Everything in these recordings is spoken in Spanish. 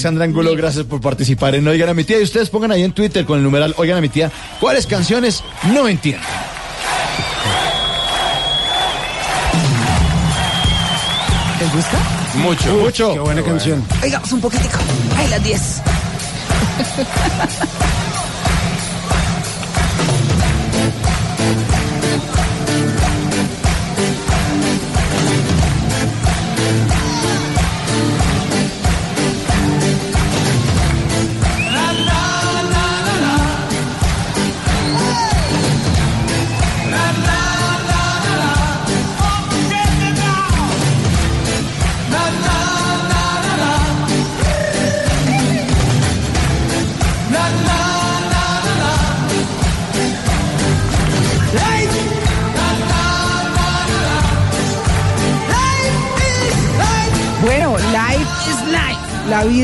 Sandra Angulo, gracias por participar en Oigan a mi tía. Y ustedes pongan ahí en Twitter con el numeral Oigan a mi tía, ¿cuáles canciones no entienden? ¿Les gusta? Mucho, mucho. Qué buena canción. Oigamos un poquitico. Ahí las 10.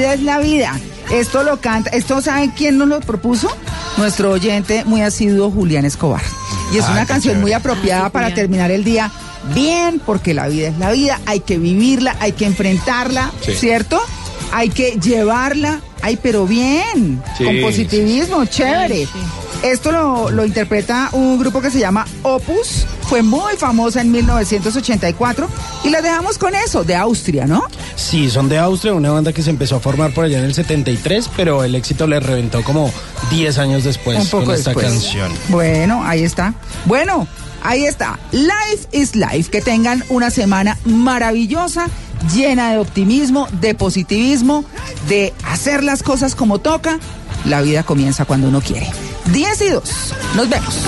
Vida es la vida. Esto lo canta, esto ¿saben quién nos lo propuso? Nuestro oyente muy asiduo Julián Escobar. Y es Ah, una canción muy apropiada para terminar el día bien, porque la vida es la vida, hay que vivirla, hay que enfrentarla, Sí. ¿cierto? Hay que llevarla, ay, pero bien, Sí, con positivismo, chévere. Esto lo, lo interpreta un grupo que se llama Opus, fue muy famosa en 1984 y la dejamos con eso, de Austria, ¿no? Sí, son de Austria, una banda que se empezó a formar por allá en el 73, pero el éxito le reventó como 10 años después un poco con esta después. canción. Bueno, ahí está. Bueno, ahí está. Life is life. Que tengan una semana maravillosa, llena de optimismo, de positivismo, de hacer las cosas como toca. La vida comienza cuando uno quiere. 10 y 2. Nos vemos.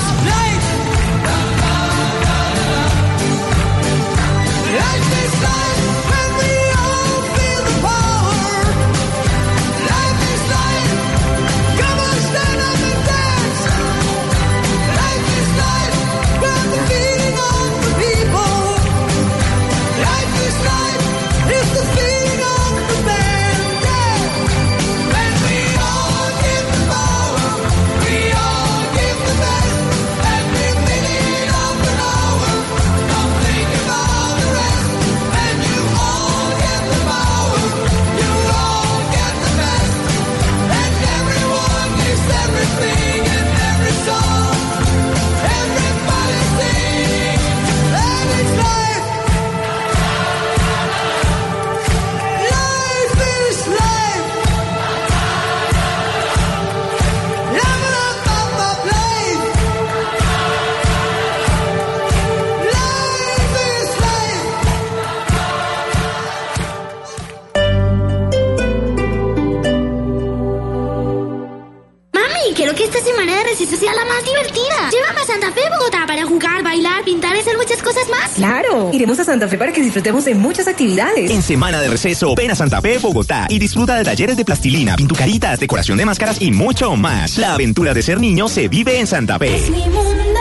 La más divertida. Llévame a Santa Fe, Bogotá, para jugar, bailar, pintar y hacer muchas cosas más. Claro, iremos a Santa Fe para que disfrutemos de muchas actividades. En semana de receso, ven a Santa Fe, Bogotá y disfruta de talleres de plastilina, pintucaritas, decoración de máscaras y mucho más. La aventura de ser niño se vive en Santa Fe. Mi mundo,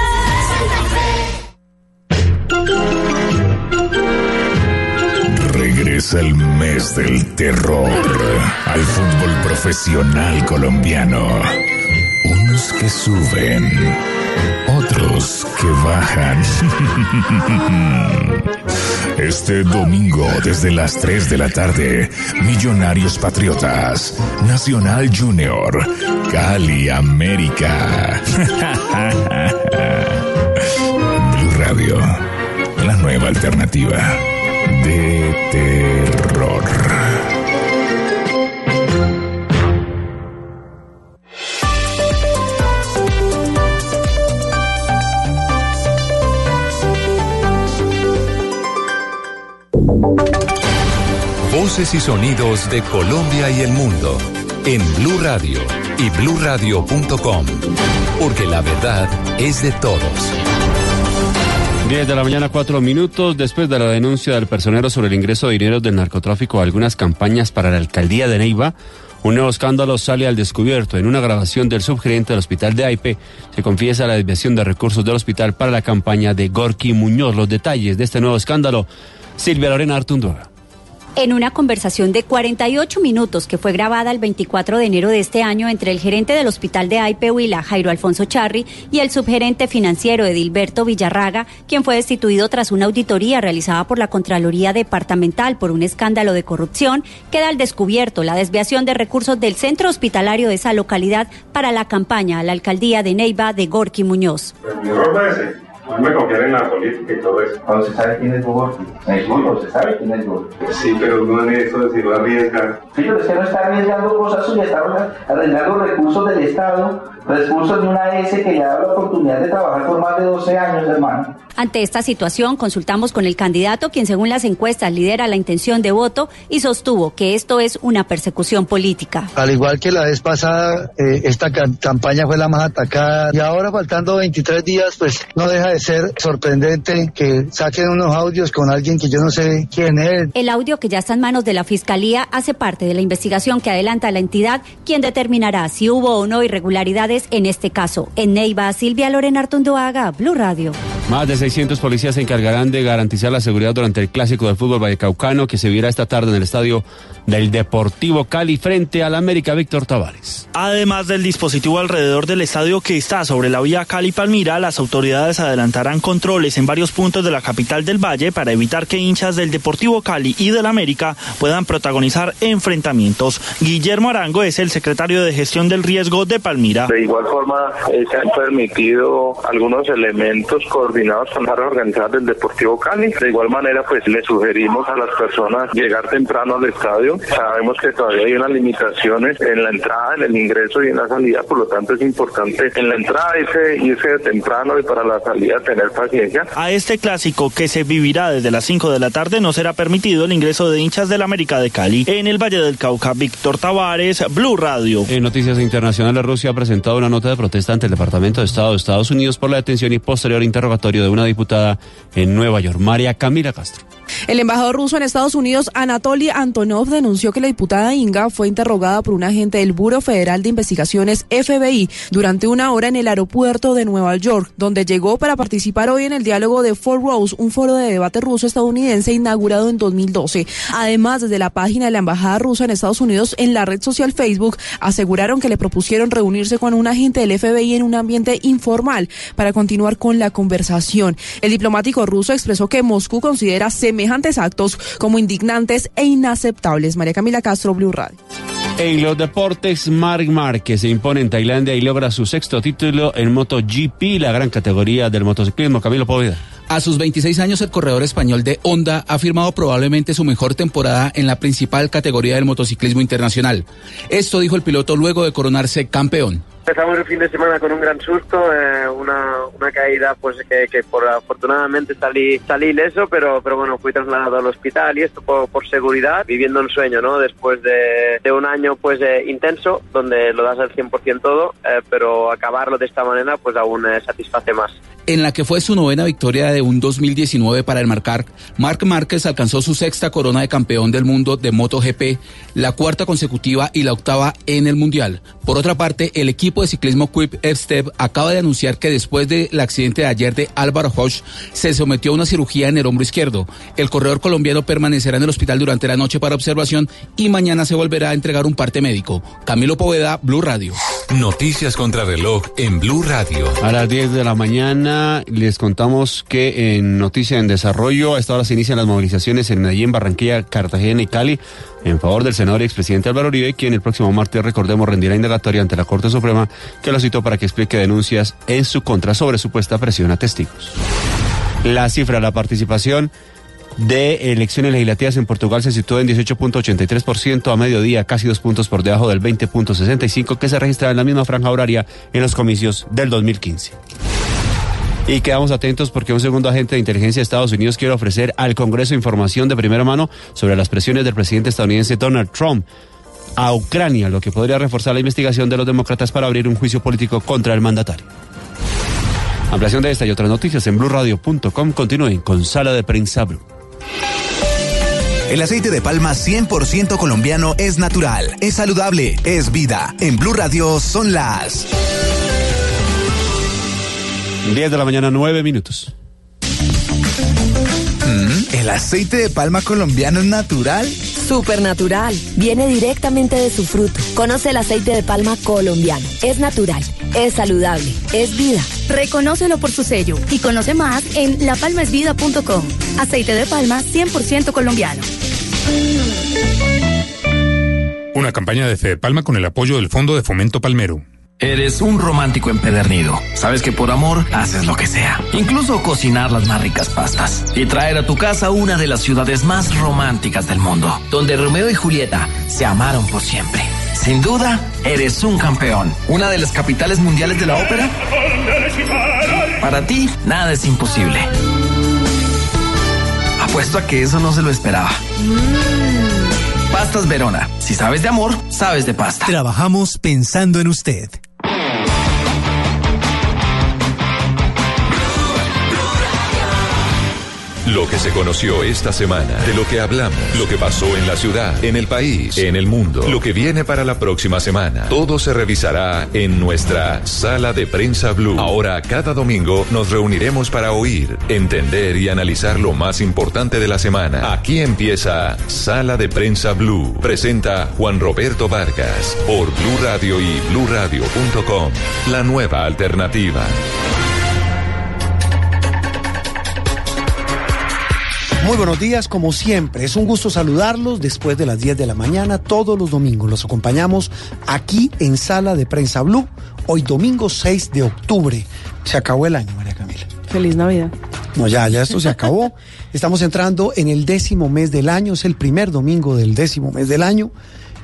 Santa Fe. Regresa el mes del terror al fútbol profesional colombiano. Que suben, otros que bajan. Este domingo desde las 3 de la tarde, Millonarios Patriotas, Nacional Junior, Cali América. Blue Radio, la nueva alternativa de terror. Voces y sonidos de Colombia y el mundo en Blue Radio y bluradio.com, porque la verdad es de todos. 10 de la mañana, 4 minutos. Después de la denuncia del personero sobre el ingreso de dinero del narcotráfico a algunas campañas para la alcaldía de Neiva, un nuevo escándalo sale al descubierto. En una grabación del subgerente del hospital de Aipe, se confiesa la desviación de recursos del hospital para la campaña de Gorky Muñoz. Los detalles de este nuevo escándalo, Silvia Lorena Artundura. En una conversación de 48 minutos que fue grabada el 24 de enero de este año entre el gerente del hospital de Aipe Huila, Jairo Alfonso Charri, y el subgerente financiero Edilberto Villarraga, quien fue destituido tras una auditoría realizada por la Contraloría Departamental por un escándalo de corrupción, queda al descubierto la desviación de recursos del centro hospitalario de esa localidad para la campaña a la alcaldía de Neiva de Gorky Muñoz. No me confiar en la política y todo eso. ¿Usted sabe quién es Gorky? Es Gorky, usted sabe quién es Gorky. Sí, pero no en eso de si lo arriesga. Sí, pero usted no está arriesgando cosas suyas, está arriesgando recursos del Estado, recursos de una S que le ha dado la oportunidad de trabajar por más de 12 años, hermano. Ante esta situación, consultamos con el candidato, quien según las encuestas lidera la intención de voto y sostuvo que esto es una persecución política. Al igual que la vez pasada, eh, esta campaña fue la más atacada y ahora faltando 23 días, pues no deja de ser sorprendente que saquen unos audios con alguien que yo no sé quién es. El audio que ya está en manos de la Fiscalía hace parte de la investigación que adelanta la entidad, quien determinará si hubo o no irregularidades en este caso. En Neiva, Silvia Lorena Artundoaga, Blue Radio. Más de 600 policías se encargarán de garantizar la seguridad durante el clásico del fútbol vallecaucano que se viera esta tarde en el estadio del Deportivo Cali frente al América Víctor Tavares. Además del dispositivo alrededor del estadio que está sobre la vía Cali-Palmira, las autoridades adelantarán controles en varios puntos de la capital del Valle para evitar que hinchas del Deportivo Cali y del América puedan protagonizar enfrentamientos. Guillermo Arango es el secretario de gestión del riesgo de Palmira. De igual forma, eh, se han permitido algunos elementos coordinados con las organizadas del Deportivo Cali. De igual manera, pues le sugerimos a las personas llegar temprano al estadio. Sabemos que todavía hay unas limitaciones en la entrada, en el ingreso y en la salida, por lo tanto es importante en la entrada irse, irse temprano y para la salida tener paciencia. A este clásico que se vivirá desde las 5 de la tarde no será permitido el ingreso de hinchas del América de Cali. En el Valle del Cauca, Víctor Tavares, Blue Radio. En noticias internacionales, Rusia ha presentado una nota de protesta ante el Departamento de Estado de Estados Unidos por la detención y posterior interrogatorio de una diputada en Nueva York, María Camila Castro. El embajador ruso en Estados Unidos, Anatoly Antonov, denunció que la diputada Inga fue interrogada por un agente del Buro Federal de Investigaciones FBI durante una hora en el aeropuerto de Nueva York, donde llegó para participar hoy en el diálogo de Four Rose, un foro de debate ruso-estadounidense inaugurado en 2012. Además, desde la página de la embajada rusa en Estados Unidos en la red social Facebook, aseguraron que le propusieron reunirse con un agente del FBI en un ambiente informal para continuar con la conversación. El diplomático ruso expresó que Moscú considera semejantes actos como indignantes e inaceptables. María Camila Castro, Blue Radio. En los deportes, Marc Márquez se impone en Tailandia y logra su sexto título en MotoGP, la gran categoría del motociclismo. Camilo Poveda. A sus 26 años, el corredor español de Honda ha firmado probablemente su mejor temporada en la principal categoría del motociclismo internacional. Esto dijo el piloto luego de coronarse campeón. Empezamos el fin de semana con un gran susto, eh, una, una caída pues que, que, por afortunadamente salí, salí ileso, pero, pero bueno, fui trasladado al hospital y esto por, por seguridad, viviendo un sueño, ¿no? Después de, de un año pues eh, intenso, donde lo das al 100% todo, eh, pero acabarlo de esta manera pues aún satisface más. En la que fue su novena victoria de un 2019 para el Marcar, Marc Márquez alcanzó su sexta corona de campeón del mundo de MotoGP, la cuarta consecutiva y la octava en el Mundial. Por otra parte, el equipo de ciclismo Quip Step acaba de anunciar que después del accidente de ayer de Álvaro Hosch se sometió a una cirugía en el hombro izquierdo. El corredor colombiano permanecerá en el hospital durante la noche para observación y mañana se volverá a entregar un parte médico. Camilo Poveda, Blue Radio. Noticias contra reloj en Blue Radio. A las 10 de la mañana les contamos que en Noticia en Desarrollo a esta hora se inician las movilizaciones en Medellín, Barranquilla, Cartagena y Cali en favor del senador y expresidente Álvaro Uribe, quien el próximo martes, recordemos, rendirá indagatoria ante la Corte Suprema, que lo citó para que explique denuncias en su contra sobre supuesta presión a testigos. La cifra la participación de elecciones legislativas en Portugal se situó en 18.83% a mediodía, casi dos puntos por debajo del 20.65% que se registraba en la misma franja horaria en los comicios del 2015. Y quedamos atentos porque un segundo agente de inteligencia de Estados Unidos quiere ofrecer al Congreso información de primera mano sobre las presiones del presidente estadounidense Donald Trump a Ucrania, lo que podría reforzar la investigación de los demócratas para abrir un juicio político contra el mandatario. Ampliación de esta y otras noticias en blurradio.com. Continúen con Sala de Prensa Blue. El aceite de palma 100% colombiano es natural, es saludable, es vida. En Blue Radio son las 10 de la mañana, 9 minutos. Mm, ¿El aceite de palma colombiano es natural? Supernatural. Viene directamente de su fruto. Conoce el aceite de palma colombiano. Es natural, es saludable, es vida. Reconócelo por su sello y conoce más en lapalmaesvida.com. Aceite de palma 100% colombiano. Una campaña de Fede Palma con el apoyo del Fondo de Fomento Palmero. Eres un romántico empedernido. Sabes que por amor haces lo que sea. Incluso cocinar las más ricas pastas. Y traer a tu casa una de las ciudades más románticas del mundo. Donde Romeo y Julieta se amaron por siempre. Sin duda, eres un campeón. Una de las capitales mundiales de la ópera. Para ti, nada es imposible. Apuesto a que eso no se lo esperaba. Pastas Verona. Si sabes de amor, sabes de pasta. Trabajamos pensando en usted. Lo que se conoció esta semana, de lo que hablamos, lo que pasó en la ciudad, en el país, en el mundo, lo que viene para la próxima semana. Todo se revisará en nuestra sala de prensa blue. Ahora, cada domingo nos reuniremos para oír, entender y analizar lo más importante de la semana. Aquí empieza Sala de Prensa Blue. Presenta Juan Roberto Vargas por Blue Radio y bluradio.com. La nueva alternativa. Muy buenos días, como siempre. Es un gusto saludarlos después de las 10 de la mañana, todos los domingos. Los acompañamos aquí en Sala de Prensa Blue, hoy domingo 6 de octubre. Se acabó el año, María Camila. Feliz Navidad. No, ya, ya esto se acabó. Estamos entrando en el décimo mes del año, es el primer domingo del décimo mes del año.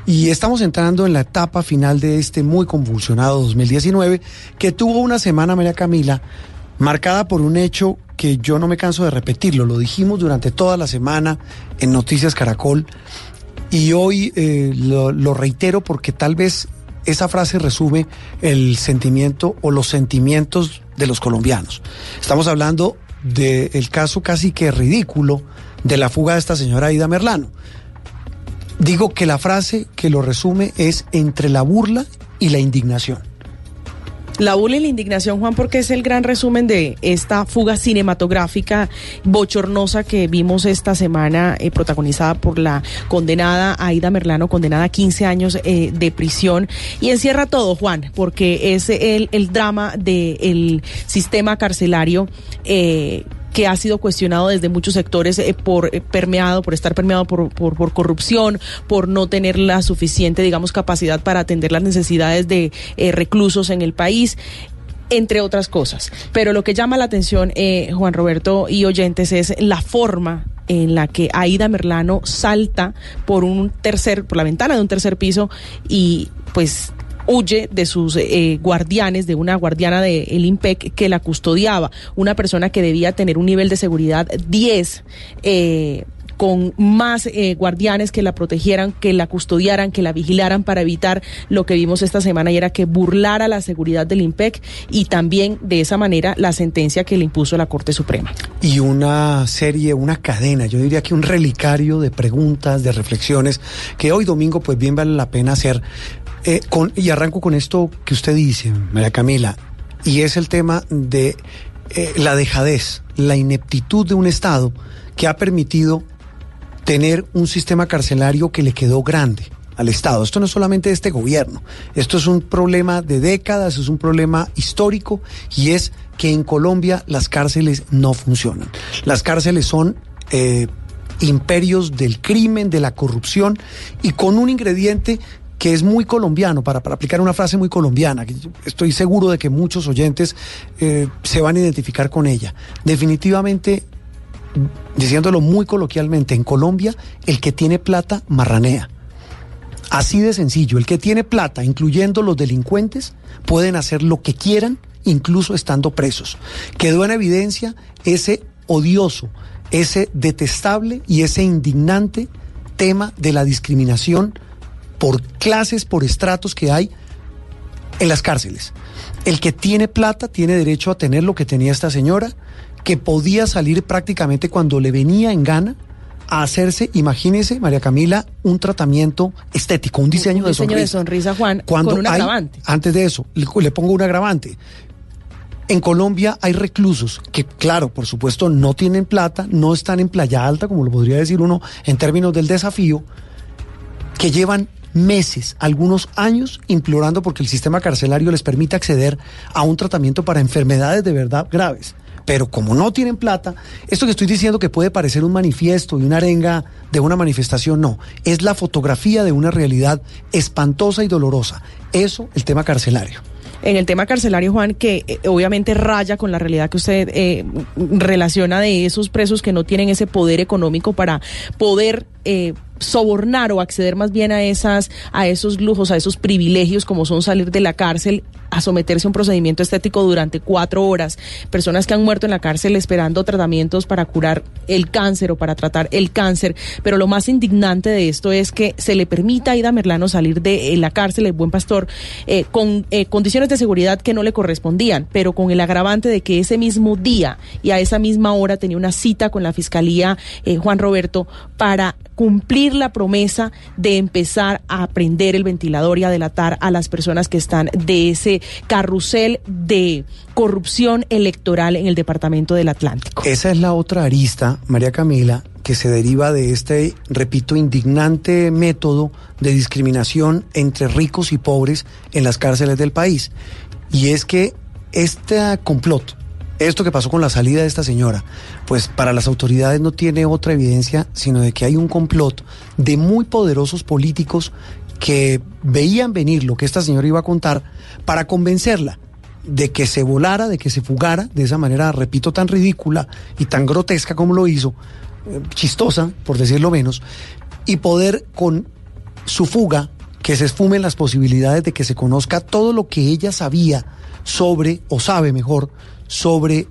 Y estamos entrando en la etapa final de este muy convulsionado 2019, que tuvo una semana, María Camila, marcada por un hecho que yo no me canso de repetirlo, lo dijimos durante toda la semana en Noticias Caracol y hoy eh, lo, reitero porque tal vez esa frase resume el sentimiento o los sentimientos de los colombianos. Estamos hablando del caso casi que ridículo de la fuga de esta señora Aida Merlano. Digo que la frase que lo resume es entre la burla y la indignación. La burla y la indignación, Juan, porque es el gran resumen de esta fuga cinematográfica bochornosa que vimos esta semana, eh, protagonizada por la condenada Aida Merlano, condenada a 15 años eh, de prisión. Y encierra todo, Juan, porque es el, el drama del sistema carcelario. Eh, que ha sido cuestionado desde muchos sectores eh, por eh, permeado, por estar permeado por, por, por, corrupción, por no tener la suficiente, digamos, capacidad para atender las necesidades de eh, reclusos en el país entre otras cosas. Pero lo que llama la atención, Juan Roberto y oyentes, es la forma en la que Aida Merlano salta por un tercer, por la ventana de un tercer piso y pues huye de sus eh, guardianes, de una guardiana del el IMPEC que la custodiaba, una persona que debía tener un nivel de seguridad 10. Eh, con más eh, guardianes que la protegieran, que la custodiaran, que la vigilaran para evitar lo que vimos esta semana y era que burlara la seguridad del IMPEC y también de esa manera la sentencia que le impuso la Corte Suprema. Y una serie, una cadena, yo diría que un relicario de preguntas, de reflexiones, que hoy domingo pues bien vale la pena hacer. Eh, con, y arranco con esto que usted dice, María Camila, y es el tema de eh, la dejadez, la ineptitud de un Estado que ha permitido tener un sistema carcelario que le quedó grande al Estado. Esto no es solamente de este gobierno, esto es un problema de décadas, es un problema histórico y es que en Colombia las cárceles no funcionan. Las cárceles son... Eh, imperios del crimen, de la corrupción y con un ingrediente que es muy colombiano, para, para, aplicar una frase muy colombiana, que estoy seguro de que muchos oyentes eh, se van a identificar con ella. Definitivamente, diciéndolo muy coloquialmente, en Colombia el que tiene plata marranea. Así de sencillo, el que tiene plata, incluyendo los delincuentes, pueden hacer lo que quieran, incluso estando presos. Quedó en evidencia ese odioso, ese detestable y ese indignante tema de la discriminación por clases, por estratos que hay en las cárceles. El que tiene plata tiene derecho a tener lo que tenía esta señora, que podía salir prácticamente cuando le venía en gana a hacerse, imagínese, María Camila, un tratamiento estético, un diseño, un diseño de de sonrisa, Juan, cuando con un hay- agravante. antes de eso, le, le pongo un agravante. En Colombia hay reclusos que, claro, por supuesto, no tienen plata, no están en playa alta, como lo podría decir uno en términos del desafío, que llevan meses, algunos años, implorando porque el sistema carcelario les permite acceder a un tratamiento para enfermedades de verdad graves. Pero como no tienen plata, esto que estoy diciendo que puede parecer un manifiesto y una arenga de una manifestación, no. Es la fotografía de una realidad espantosa y dolorosa. Eso, el tema carcelario en el tema carcelario, Juan, que eh, obviamente raya con la realidad que usted eh, relaciona de esos presos que no tienen ese poder económico para poder eh, sobornar o acceder más bien a esas a esos lujos, a esos privilegios como son salir de la cárcel a someterse a un procedimiento estético durante cuatro horas, personas que han muerto en la cárcel esperando tratamientos para curar el cáncer o para tratar el cáncer, pero lo más indignante de esto es que se le permita a Ida Merlano salir de la cárcel, el buen pastor, eh, con eh, condiciones de seguridad que no le correspondían, pero con el agravante de que ese mismo día y a esa misma hora tenía una cita con la Fiscalía Juan Roberto para cumplir la promesa de empezar a aprender el ventilador y a delatar a las personas que están de ese carrusel de corrupción electoral en el Departamento del Atlántico. Esa es la otra arista, María Camila, que se deriva de este, repito, indignante método de discriminación entre ricos y pobres en las cárceles del país. Y es que este complot esto que pasó con la salida de esta señora, pues para las autoridades no tiene otra evidencia sino de que hay un complot de muy poderosos políticos que veían venir lo que esta señora iba a contar para convencerla de que se volara, de que se fugara de esa manera, repito, tan ridícula y tan grotesca como lo hizo, eh, chistosa, por decirlo menos, y poder con su fuga que se esfumen las posibilidades de que se conozca todo lo que ella sabía sobre, o sabe mejor, sobre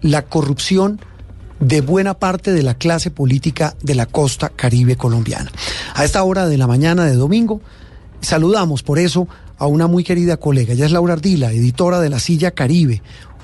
la corrupción de buena parte de la clase política de la costa caribe colombiana. A esta hora de la mañana de domingo, saludamos por eso a una muy querida colega. Ella es Laura Ardila, editora de La Silla Caribe,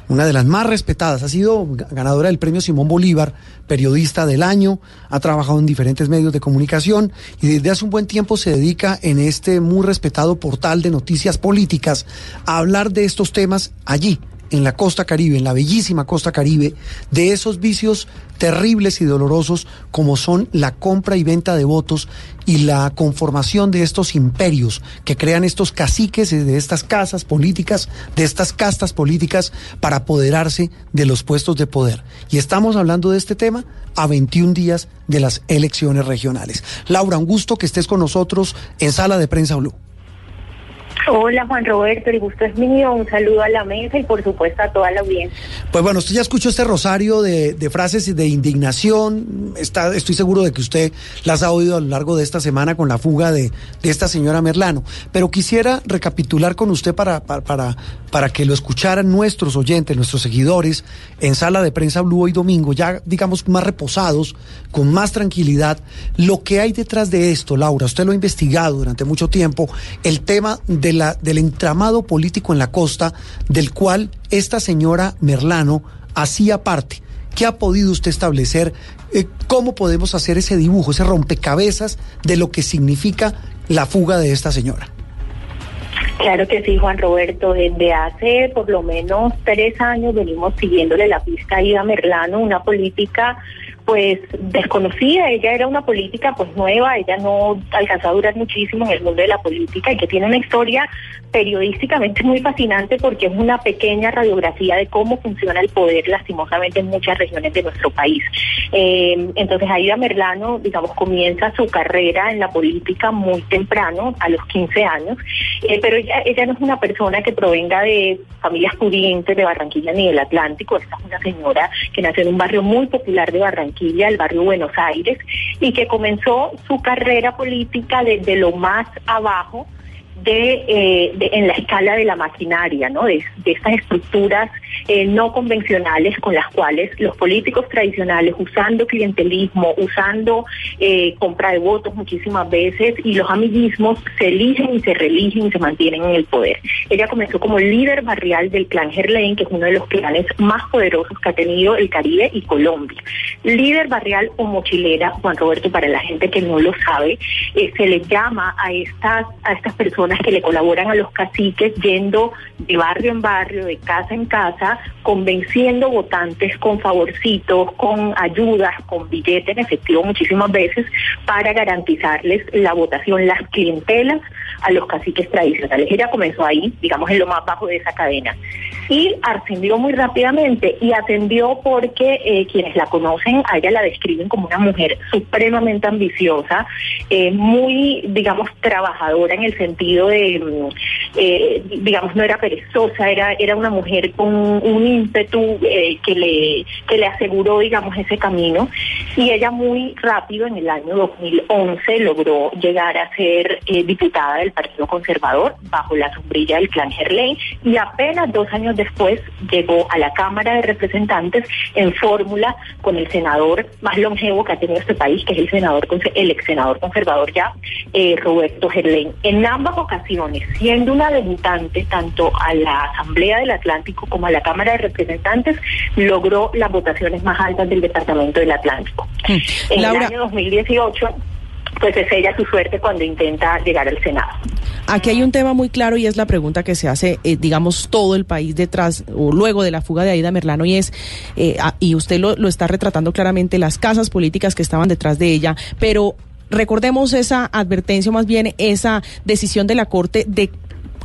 una de las más respetadas. Ha sido ganadora del premio Simón Bolívar, periodista del año, ha trabajado en diferentes medios de comunicación y desde hace un buen tiempo se dedica en este muy respetado portal de noticias políticas a hablar de estos temas allí, en la costa caribe, en la bellísima costa caribe, de esos vicios terribles y dolorosos como son la compra y venta de votos y la conformación de estos imperios que crean estos caciques de estas casas políticas, de estas castas políticas para apoderarse de los puestos de poder. Y estamos hablando de este tema a 21 días de las elecciones regionales. Laura, un gusto que estés con nosotros en Sala de Prensa Blue. Hola Juan Roberto, el gusto es mío. Un saludo a la mesa y por supuesto a toda la audiencia. Pues bueno, usted ya escuchó este rosario de, de frases de indignación. Está, estoy seguro de que usted las ha oído a lo largo de esta semana con la fuga de, de esta señora Merlano. Pero quisiera recapitular con usted para, para, para que lo escucharan nuestros oyentes, nuestros seguidores, en sala de prensa Blue hoy domingo, ya digamos más reposados, con más tranquilidad, lo que hay detrás de esto, Laura. Usted lo ha investigado durante mucho tiempo, el tema de la, del entramado político en la costa, del cual esta señora Merlano hacía parte. ¿Qué ha podido usted establecer? Eh, ¿Cómo podemos hacer ese dibujo, ese rompecabezas de lo que significa la fuga de esta señora? Claro que sí, Juan Roberto. Desde hace por lo menos tres años venimos siguiéndole la pista a Ida Merlano, una política pues desconocida, ella era una política pues nueva, ella no alcanzó a durar muchísimo en el mundo de la política y que tiene una historia periodísticamente muy fascinante porque es una pequeña radiografía de cómo funciona el poder lastimosamente en muchas regiones de nuestro país. Eh, entonces Aida Merlano, digamos, comienza su carrera en la política muy temprano, a los 15 años, eh, pero ella, ella no es una persona que provenga de familias pudientes de Barranquilla ni del Atlántico, esta es una señora que nació en un barrio muy popular de Barranquilla, el barrio Buenos Aires, y que comenzó su carrera política desde lo más abajo, eh, de, en la escala de la maquinaria, ¿no? De, estas estructuras eh, no convencionales con las cuales los políticos tradicionales, usando clientelismo, usando eh, compra de votos muchísimas veces y los amiguismos, se eligen y se reeligen y se mantienen en el poder. Ella comenzó como líder barrial del clan Gerlain, que es uno de los clanes más poderosos que ha tenido el Caribe y Colombia. Líder barrial o mochilera, Juan Roberto, para la gente que no lo sabe, se le llama a estas, a estas personas que le colaboran a los caciques yendo de barrio en barrio, de casa en casa, convenciendo votantes con favorcitos, con ayudas, con billetes en efectivo muchísimas veces para garantizarles la votación, las clientelas a los caciques tradicionales. Ella comenzó ahí, digamos, en lo más bajo de esa cadena. Y ascendió muy rápidamente y ascendió porque eh, quienes la conocen a ella la describen como una mujer supremamente ambiciosa, eh, muy, digamos, trabajadora en el sentido de, eh, digamos, no era perezosa, era, era una mujer con un ímpetu eh, que, le, que le aseguró, digamos, ese camino. Y ella muy rápido, en el año 2011, logró llegar a ser eh, diputada del Partido Conservador bajo la sombrilla del clan Gerlain y apenas dos años después llegó a la Cámara de Representantes en fórmula con el senador más longevo que ha tenido este país, que es el senador el ex senador conservador ya, eh, Roberto Gerlain. En ambas ocasiones, siendo una debutante tanto a la Asamblea del Atlántico como a la Cámara de Representantes, logró las votaciones más altas del Departamento del Atlántico. En Laura- el año 2018, pues es ella su suerte cuando intenta llegar al Senado. Aquí hay un tema muy claro y es la pregunta que se hace, eh, digamos, todo el país detrás o luego de la fuga de Aida Merlano y es, eh, y usted lo, lo está retratando claramente, las casas políticas que estaban detrás de ella, pero recordemos esa advertencia, más bien esa decisión de la Corte de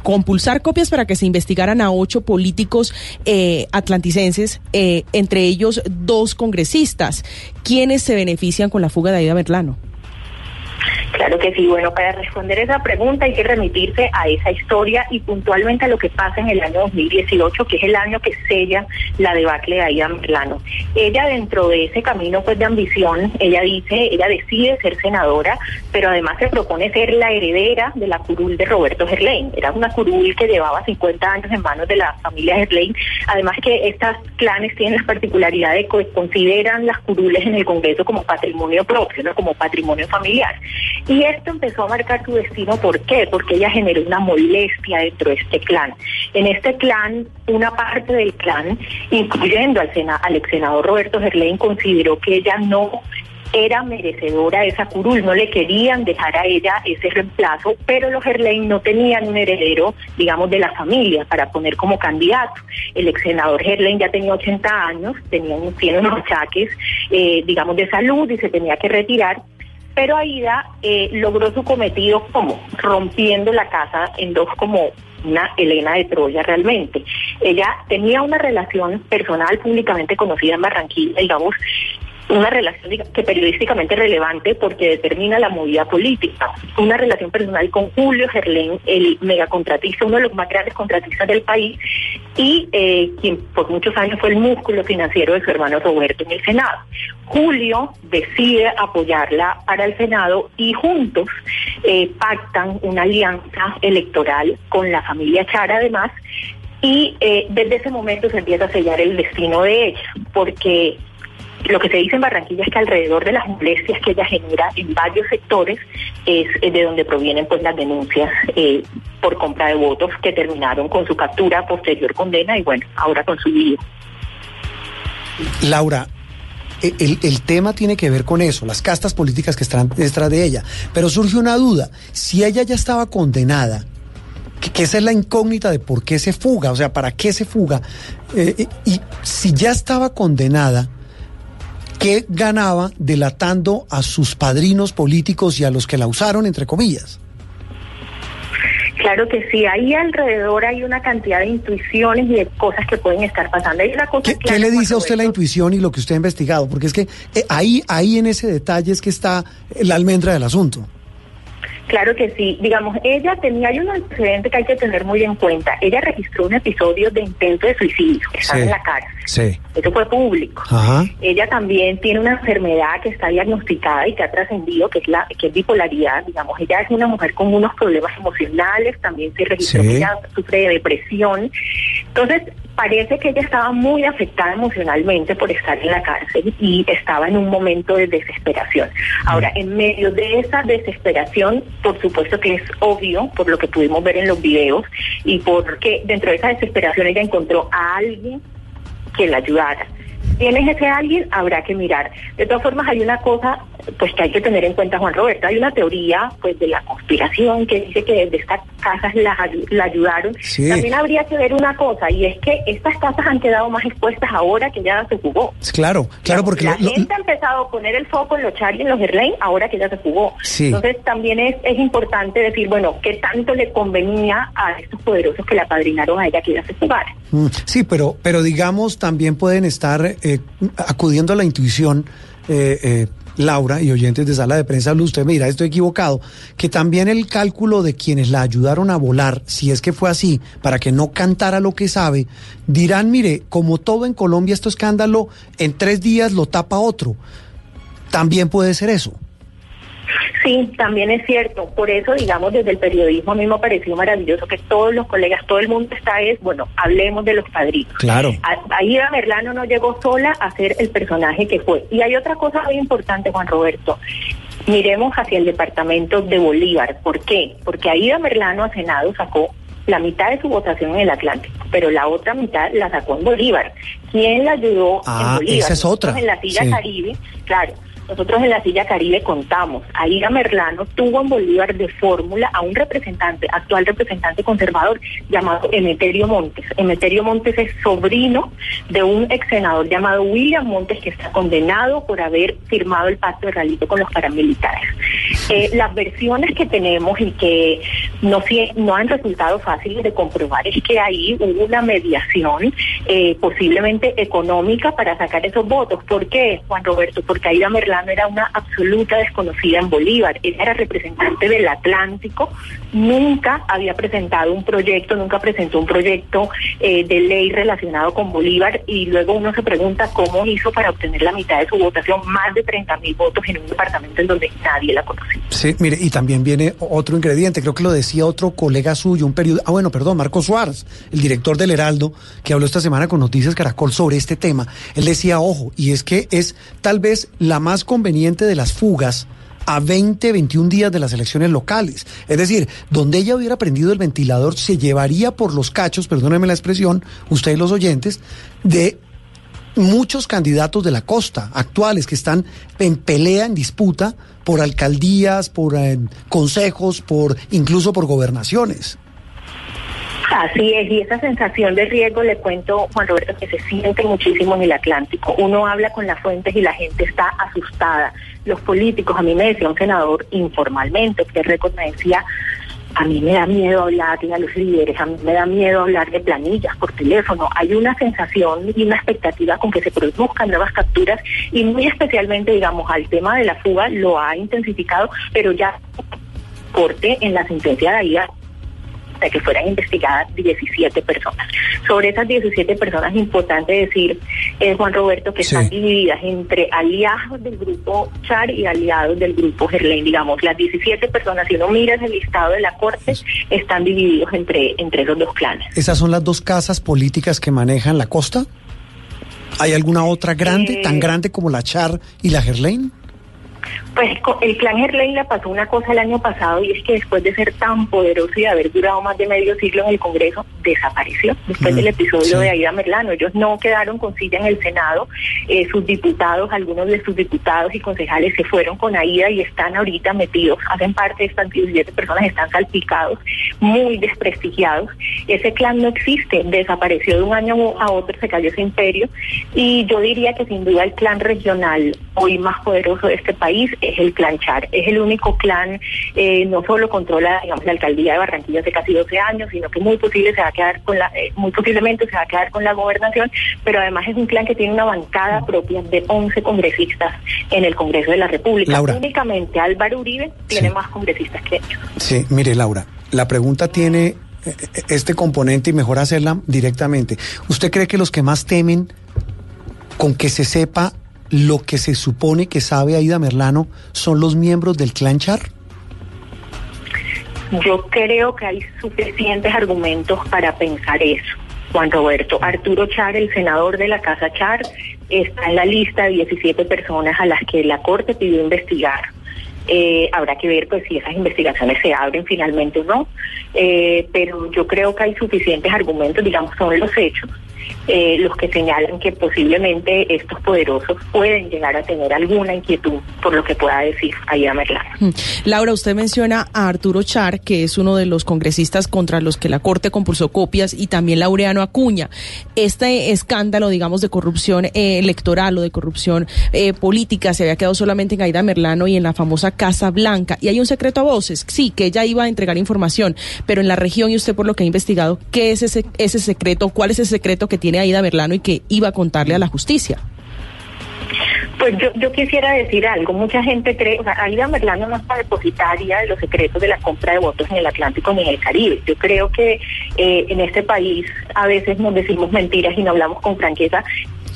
compulsar copias para que se investigaran a ocho políticos eh, atlanticenses, eh, entre ellos dos congresistas. ¿Quiénes se benefician con la fuga de Aida Merlano? Claro que sí. Bueno, para responder esa pregunta hay que remitirse a esa historia y puntualmente a lo que pasa en el año 2018, que es el año que sella la debacle de Aida Merlano. Ella dentro de ese camino pues de ambición, ella dice, ella decide ser senadora, pero además se propone ser la heredera de la curul de Roberto Gerlain. Era una curul que llevaba 50 años en manos de la familia Gerlain. Además que estas clanes tienen la particularidad de que consideran las curules en el Congreso como patrimonio propio, como patrimonio familiar. Y esto empezó a marcar su destino, ¿por qué? Porque ella generó una molestia dentro de este clan. En este clan, una parte del clan, incluyendo al, sena- al ex Roberto Gerlain, consideró que ella no era merecedora de esa curul, no le querían dejar a ella ese reemplazo, pero los Gerlain no tenían un heredero, digamos, de la familia para poner como candidato. El ex senador Gerlain ya tenía 80 años, tenía tiene unos achaques, eh, digamos, de salud y se tenía que retirar, pero Aida eh, logró su cometido como rompiendo la casa en dos como una Elena de Troya realmente. Ella tenía una relación personal públicamente conocida en Barranquilla, digamos, una relación que periodísticamente relevante porque determina la movida política. Una relación personal con Julio Gerlén, el megacontratista, uno de los más grandes contratistas del país, y eh, quien por muchos años fue el músculo financiero de su hermano Roberto en el Senado. Julio decide apoyarla para el Senado y juntos eh, pactan una alianza electoral con la familia Chara además y eh, desde ese momento se empieza a sellar el destino de ella, porque lo que se dice en Barranquilla es que alrededor de las molestias que ella genera en varios sectores es eh, de donde provienen pues las denuncias eh, por compra de votos que terminaron con su captura, posterior condena y bueno, ahora con su lío. Laura, e- el, el tema tiene que ver con eso, las castas políticas que están detrás de ella. Pero surge una duda, si ella ya estaba condenada, que, que esa es la incógnita de por qué se fuga, o sea, para qué se fuga, eh, y, y si ya estaba condenada, ¿qué ganaba delatando a sus padrinos políticos y a los que la usaron, entre comillas? Claro que sí, ahí alrededor hay una cantidad de intuiciones y de cosas que pueden estar pasando. Hay una cosa ¿Qué, le dice a usted la intuición y lo que usted ha investigado? Porque es que eh, ahí, ahí en ese detalle es que está la almendra del asunto. Claro que sí. Digamos, ella tenía, hay un antecedente que hay que tener muy en cuenta. Ella registró un episodio de intento de suicidio, que Sí. en la cárcel. Sí. Eso fue público. Ajá. Ella también tiene una enfermedad que está diagnosticada y que ha trascendido, que es la que es bipolaridad. Digamos, ella es una mujer con unos problemas emocionales, también se registró Sí. que ella sufre de depresión. Entonces, parece que ella estaba muy afectada emocionalmente por estar en la cárcel y estaba en un momento de desesperación. Ahora, en medio de esa desesperación, por supuesto que es obvio, por lo que pudimos ver en los videos, y porque dentro de esa desesperación ella encontró a alguien que la ayudara. ¿Quién es ese alguien? Habrá que mirar. De todas formas, hay una cosa pues que hay que tener en cuenta, Juan Roberto. Hay una teoría pues de la conspiración que dice que desde estas casas la, la ayudaron. También habría que ver una cosa, y es que estas casas han quedado más expuestas ahora que ya se jugó. Claro, claro, porque... La gente ha empezado a poner el foco en los Charlie en los Gerlain ahora que ya se jugó. Entonces también es, es importante decir, bueno, ¿qué tanto le convenía a estos poderosos que la padrinaron a ella que ya se jugara? Mm, sí, pero, pero digamos, también pueden estar eh, acudiendo a la intuición. Eh, eh, Laura y oyentes de sala de prensa, usted me dirá, estoy equivocado, que también el cálculo de quienes la ayudaron a volar, si es que fue así, para que no cantara lo que sabe, dirán, mire, como todo en Colombia, este escándalo en tres días lo tapa otro. También puede ser eso. Sí, también es cierto. Por eso, digamos, desde el periodismo a mí me ha parecido maravilloso que todos los colegas, todo el mundo está es, bueno, hablemos de los padrinos. Claro. Aida Merlano no llegó sola a ser el personaje que fue. Y hay otra cosa muy importante, Juan Roberto. Miremos hacia el departamento de Bolívar. ¿Por qué? Porque Aida Merlano a Senado sacó la mitad de su votación en el Atlántico, pero la otra mitad la sacó en Bolívar. ¿Quién la ayudó en ah, Bolívar? Esa es otra. En la silla Caribe, claro. Nosotros en la silla Caribe contamos, Aida Merlano tuvo en Bolívar de fórmula a un representante, actual representante conservador llamado Emeterio Montes. Emeterio Montes es sobrino de un ex senador llamado William Montes que está condenado por haber firmado el pacto de realito con los paramilitares. Eh, las versiones que tenemos y que no, no han resultado fáciles de comprobar es que ahí hubo una mediación eh, posiblemente económica para sacar esos votos. ¿Por qué, Juan Roberto? Porque Aida Merlano era una absoluta desconocida en Bolívar. Ella era representante del Atlántico, nunca había presentado un proyecto, nunca presentó un proyecto eh, de ley relacionado con Bolívar y luego uno se pregunta cómo hizo para obtener la mitad de su votación, más de 30 mil votos en un departamento en donde nadie la conocía. Sí, mire, y también viene otro ingrediente, creo que lo decía otro colega suyo, un periodo, ah bueno, perdón, Marco Suárez, el director del Heraldo, que habló esta semana con Noticias Caracol sobre este tema. Él decía, ojo, y es que es tal vez la más conveniente de las fugas a 20, 21 días de las elecciones locales. Es decir, donde ella hubiera prendido el ventilador, se llevaría por los cachos, perdónenme la expresión, ustedes los oyentes, de muchos candidatos de la costa actuales que están en pelea, en disputa por alcaldías, por eh, consejos, por incluso por gobernaciones. Así es, y esa sensación de riesgo, le cuento, Juan Roberto, que se siente muchísimo en el Atlántico. Uno habla con las fuentes y la gente está asustada. Los políticos, a mí me decía un senador informalmente, que récord me decía, a mí me da miedo hablar a los líderes, a mí me da miedo hablar de planillas por teléfono. Hay una sensación y una expectativa con que se produzcan nuevas capturas y muy especialmente, digamos, al tema de la fuga lo ha intensificado, pero ya corte en la sentencia de ahí de que fueran investigadas 17 personas. Sobre esas 17 personas es importante decir, eh, Juan Roberto, que están divididas entre aliados del grupo Char y aliados del grupo Gerlain, digamos, las 17 personas, si uno mira el listado de la Corte, están divididos entre, entre esos dos clanes. ¿Esas son las dos casas políticas que manejan la costa? ¿Hay alguna otra grande, tan eh, grande como la Char y la Gerlain? Pues el clan Gerlain le pasó una cosa el año pasado y es que después de ser tan poderoso y de haber durado más de medio siglo en el Congreso, desapareció después mm, del episodio de Aida Merlano. Ellos no quedaron con silla en el Senado, eh, sus diputados, algunos de sus diputados y concejales se fueron con Aida y están ahorita metidos, hacen parte de estas 17 personas, están salpicados, muy desprestigiados. Ese clan no existe, desapareció de un año a otro, se cayó ese imperio y yo diría que sin duda el clan regional hoy más poderoso de este país es el clan Char. Es el único clan, eh, no solo controla digamos, la alcaldía de Barranquilla hace casi 12 años, sino que muy posible se va a quedar con la, eh, muy posiblemente se va a quedar con la gobernación, pero además es un clan que tiene una bancada propia de 11 congresistas en el Congreso de la República. Únicamente Álvaro Uribe tiene más congresistas que ellos. Sí, mire Laura, la pregunta tiene eh, este componente y mejor hacerla directamente. ¿Usted cree que los que más temen con que se sepa lo que se supone que sabe Aida Merlano son los miembros del clan Char? Yo creo que hay suficientes argumentos para pensar eso. Juan Roberto, Arturo Char, el senador de la Casa Char, está en la lista de 17 personas a las que la Corte pidió investigar. Eh, habrá que ver pues si esas investigaciones se abren finalmente o no, Eh, pero yo creo que hay suficientes argumentos, digamos, sobre los hechos eh, los que señalan que posiblemente estos poderosos pueden llegar a tener alguna inquietud por lo que pueda decir Aida Merlano. Mm. Laura, usted menciona a Arturo Char, que es uno de los congresistas contra los que la Corte compulsó copias, y también Laureano Acuña. Este escándalo, digamos, de corrupción eh, electoral o de corrupción eh, política se había quedado solamente en Aida Merlano y en la famosa Casa Blanca. Y hay un secreto a voces, sí, que ella iba a entregar información, pero en la región, y usted por lo que ha investigado, ¿qué es ese, ese secreto? ¿Cuál es ese secreto que tiene Aida Merlano y que iba a contarle a la justicia? Pues yo, yo quisiera decir algo. Mucha gente cree, o sea, Aida Merlano no está depositaria de los secretos de la compra de votos en el Atlántico ni en el Caribe. Yo creo que eh, en este país a veces nos decimos mentiras y no hablamos con franqueza.